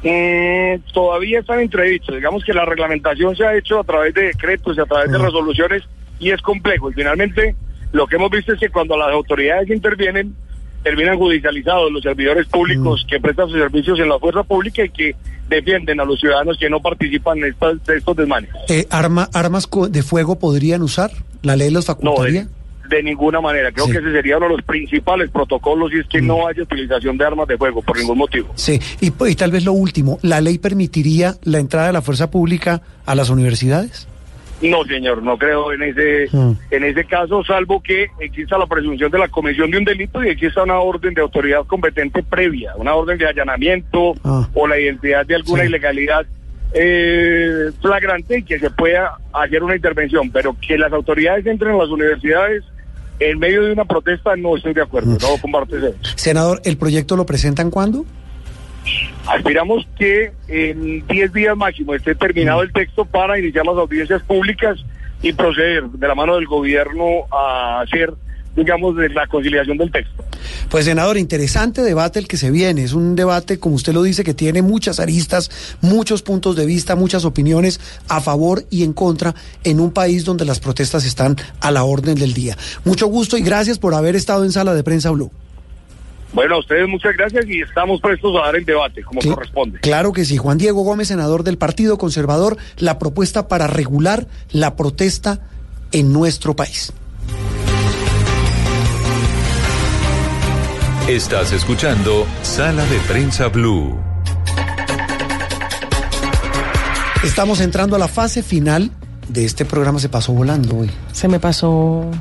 Eh, todavía están entredichos. Digamos que la reglamentación se ha hecho a través de decretos y a través de resoluciones y es complejo. Y finalmente lo que hemos visto es que cuando las autoridades intervienen, terminan judicializados los servidores públicos que prestan sus servicios en la fuerza pública y que defienden a los ciudadanos que no participan en estas, estos desmanes. Eh, arma, ¿Armas de fuego podrían usar? ¿La ley los facultaría? de, de ninguna manera. Creo Sí. que ese sería uno de los principales protocolos y es que no haya utilización de armas de fuego por ningún motivo. Sí, y, y tal vez lo último, ¿la ley permitiría la entrada de la fuerza pública a las universidades? No, señor, no creo en ese Mm. en ese caso, salvo que exista la presunción de la comisión de un delito y exista una orden de autoridad competente previa, una orden de allanamiento Ah. o la identidad de alguna Sí. ilegalidad eh, flagrante y que se pueda hacer una intervención, pero que las autoridades entren a las universidades en medio de una protesta no estoy de acuerdo, Mm. no comparto ese. Senador, ¿el proyecto lo presentan cuándo? Aspiramos que en 10 días máximo esté terminado el texto para iniciar las audiencias públicas y proceder de la mano del gobierno a hacer, digamos, de la conciliación del texto. Pues senador, interesante debate el que se viene. Es un debate, como usted lo dice, que tiene muchas aristas, muchos puntos de vista, muchas opiniones a favor y en contra en un país donde las protestas están a la orden del día. Mucho gusto y gracias por haber estado en Sala de Prensa Blue. Bueno, a ustedes muchas gracias y estamos prestos a dar el debate como corresponde. Claro que sí. Juan Diego Gómez, senador del Partido Conservador, la propuesta para regular la protesta en nuestro país. Estás escuchando Sala de Prensa Blue. Estamos entrando a la fase final de este programa. Se pasó volando hoy. Se me pasó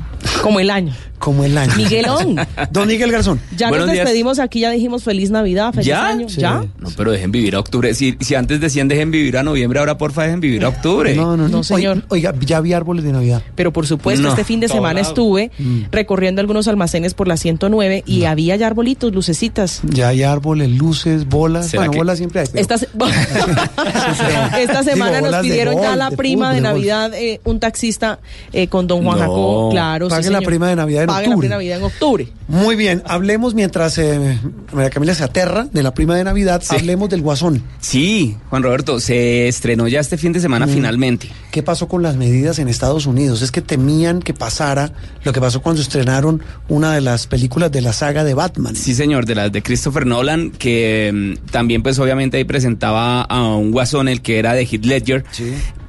como el año. Como el año. Miguelón. Don Miguel Garzón. Ya Buenos nos días. despedimos aquí, ya dijimos feliz Navidad, feliz ¿Ya? año. Sí. ¿Ya? No, pero dejen vivir a octubre. Si, si antes decían dejen vivir a noviembre, ahora porfa dejen vivir a octubre. No, no, no. No, señor. Oiga, ya vi árboles de Navidad. Pero por supuesto, No, este fin de semana lado. estuve Mm. recorriendo algunos almacenes por la 109 y había ya arbolitos, lucecitas. Ya hay árboles, luces, bolas. ¿Será Bueno, que- bolas siempre hay. pero- Esta, se- Esta semana Digo, nos pidieron ya golf, la de prima de. Navidad, eh, un taxista eh, con don Juan No. Jacobo. Claro, sí, Pague la prima de Navidad en Pague la octubre. prima de Navidad en octubre. Muy bien, hablemos mientras eh, María Camila se aterra de la prima de Navidad, hablemos del Guasón. Sí, Juan Roberto, se estrenó ya este fin de semana Mm. finalmente. ¿Qué pasó con las medidas en Estados Unidos? Es que temían que pasara lo que pasó cuando estrenaron una de las películas de la saga de Batman. Sí, señor, de las de Christopher Nolan, que mm, también pues obviamente ahí presentaba a un guasón, el que era de Heath Ledger,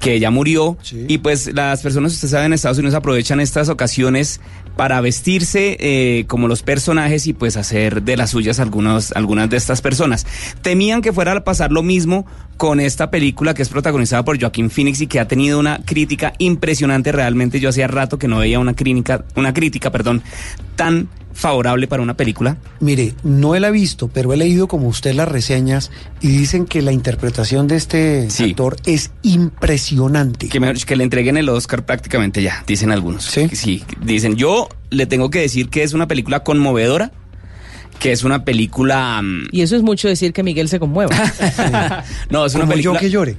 que ya murió. Y pues las personas, usted sabe, en Estados Unidos aprovechan estas ocasiones para vestirse eh, como los personajes y pues hacer de las suyas algunos, algunas de estas personas. Temían que fuera a pasar lo mismo con esta película que es protagonizada por Joaquín Phoenix y que ha tenido una crítica impresionante. Realmente yo hacía rato que no veía una crítica, una crítica, perdón, tan favorable para una película. Mire, no la he visto, pero he leído como usted las reseñas y dicen que la interpretación de este actor es impresionante. Que, mejor que le entreguen el Oscar prácticamente ya, dicen algunos. Sí. Sí, dicen, yo le tengo que decir que es una película conmovedora, que es una película... mm, Y eso es mucho decir que Miguel se conmueva. no, es una Como película... yo que llore.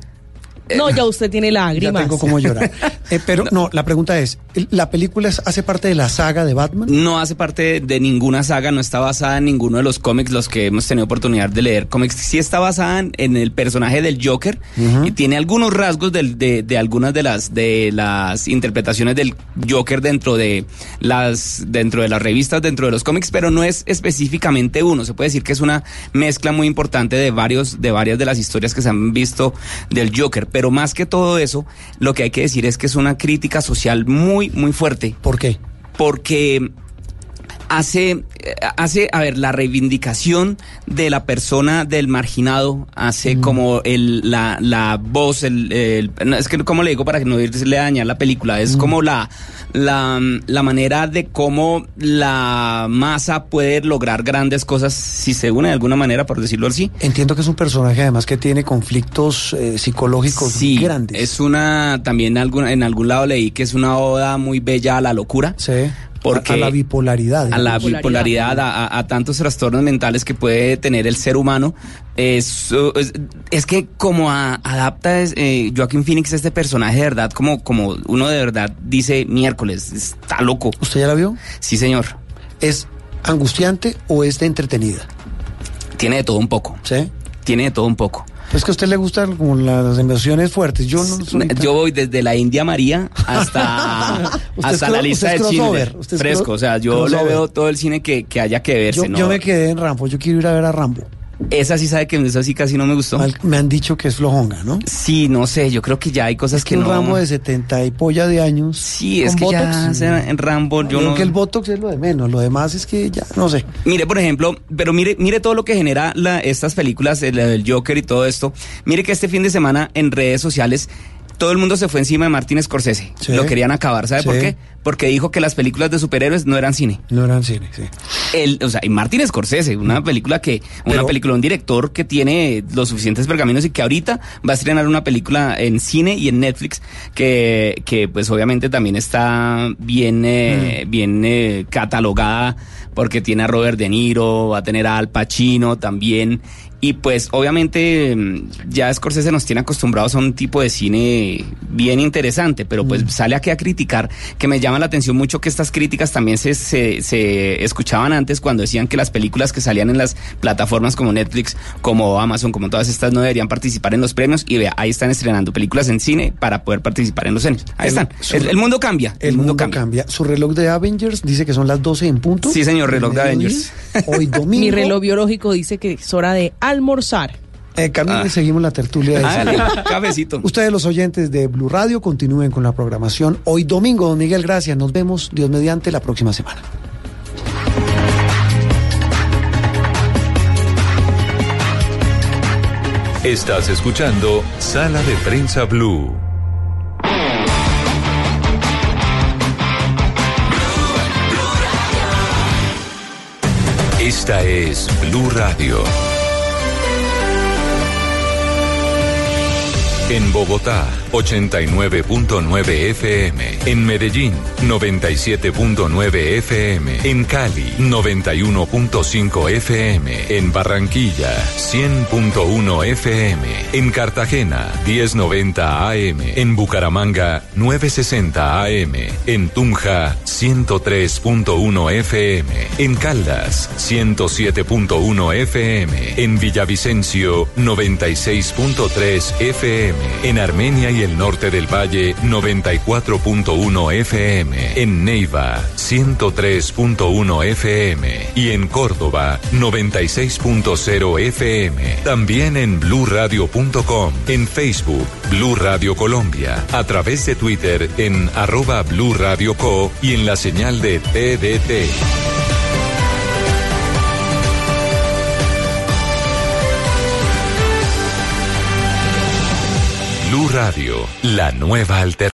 No, ya usted tiene Ya lágrimas. tengo como llorar. Eh, pero no, la pregunta es, ¿la película es- hace parte de la saga de Batman? No hace parte de ninguna saga, no está basada en ninguno de los cómics, los que hemos tenido oportunidad de leer cómics. Sí está basada en, en el personaje del Joker y tiene algunos rasgos de, de algunas de las de las interpretaciones del Joker dentro de las dentro de las revistas, dentro de los cómics, pero no es específicamente uno. Se puede decir que es una mezcla muy importante de varios de varias de las historias que se han visto del Joker. Pero más que todo eso, lo que hay que decir es que es una crítica social muy muy fuerte. ¿Por qué? Porque hace, eh, hace, a ver, la reivindicación de la persona del marginado, hace como el, la, la voz, el, el- es que, ¿cómo le digo para que no a dañar la película? Es como la, la, la manera de cómo la masa puede lograr grandes cosas si se une de alguna manera, por decirlo así. Entiendo que es un personaje además que tiene conflictos eh, psicológicos Sí, grandes. es una, también algún- en algún lado leí que es una oda muy bella a la locura. Sí. Porque a, la bipolaridad. a la bipolaridad, a, tantos trastornos mentales que puede tener el ser humano. Es, es, es que como a- adapta es, eh, Joaquín Phoenix este personaje de verdad, como, como uno de verdad dice miércoles, está loco. ¿Usted ya la vio? Sí, señor. ¿Es angustiante o es de entretenida? Tiene de todo un poco. ¿Sí? Tiene de todo un poco. Es que a usted le gustan como las emociones fuertes. Yo no soy tan- Yo voy desde la India María hasta, hasta la lista de cine fresco. O sea, yo le veo todo el cine que, que haya que verse. yo, ¿no? yo me quedé en Rambo. Yo quiero ir a ver a Rambo. Esa sí sabe que esa sí casi no me gustó. Me han dicho que es flojonga, ¿no? Sí, no sé, yo creo que ya hay cosas que un no. Rambo de 70 y polla de años. Sí, es que ya sea en Rambo yo Creo no. que el Botox es lo de menos. Lo demás es que ya, no sé. Mire, por ejemplo, pero mire, mire todo lo que genera la- estas películas, el, el Joker y todo esto. Mire que este fin de semana en redes sociales todo el mundo se fue encima de Martin Scorsese. Sí. Lo querían acabar, ¿sabe por qué? Porque dijo que las películas de superhéroes no eran cine. No eran cine, sí. El, o sea, y Martin Scorsese, una película que, una película, un director que tiene los suficientes pergaminos y que ahorita va a estrenar una película en cine y en Netflix que, que pues obviamente también está bien, eh, bien eh, catalogada porque tiene a Robert De Niro, va a tener a Al Pacino también. Y pues obviamente mm, ya Scorsese nos tiene acostumbrados a un tipo de cine bien interesante, pero pues sale aquí a criticar, que me llama la atención mucho que estas críticas también se, se, se escuchaban antes cuando decían que las películas que salían en las plataformas como Netflix, como Amazon, como todas estas no deberían participar en los premios y vea, ahí están estrenando películas en cine para poder participar en los premios. Ahí El- están. su- El, el mundo cambia. El, mundo, cambia. Su reloj de Avengers dice que son las 12 en punto. Sí, señor, reloj de. Avengers. Hoy domingo. Mi reloj biológico dice que es hora de almorzar. Eh, Camila, Ah. seguimos la tertulia. de cine. cafecito. Ustedes, los oyentes de Blue Radio, continúen con la programación. Hoy domingo, don Miguel, gracias. Nos vemos, Dios mediante, la próxima semana. Estás escuchando Sala de Prensa Blue. Esta es Blue Radio. En Bogotá, 89.9 FM. En Medellín, 97.9 FM. En Cali, 91.5 FM. En Barranquilla, 100.1 FM. En Cartagena, 1090 AM. En Bucaramanga, 960 AM. En Tunja, 103.1 FM. En Caldas, 107.1 FM. En Villavicencio, 96.3 FM. En Armenia y el norte del Valle, 94.1 FM. En Neiva, 103.1 FM. Y en Córdoba, 96.0 FM. También en bluradio.com. En Facebook, Blue Radio Colombia. A través de Twitter en arroba Blue. Y en la señal de TDT. Blue Radio, la nueva alternativa.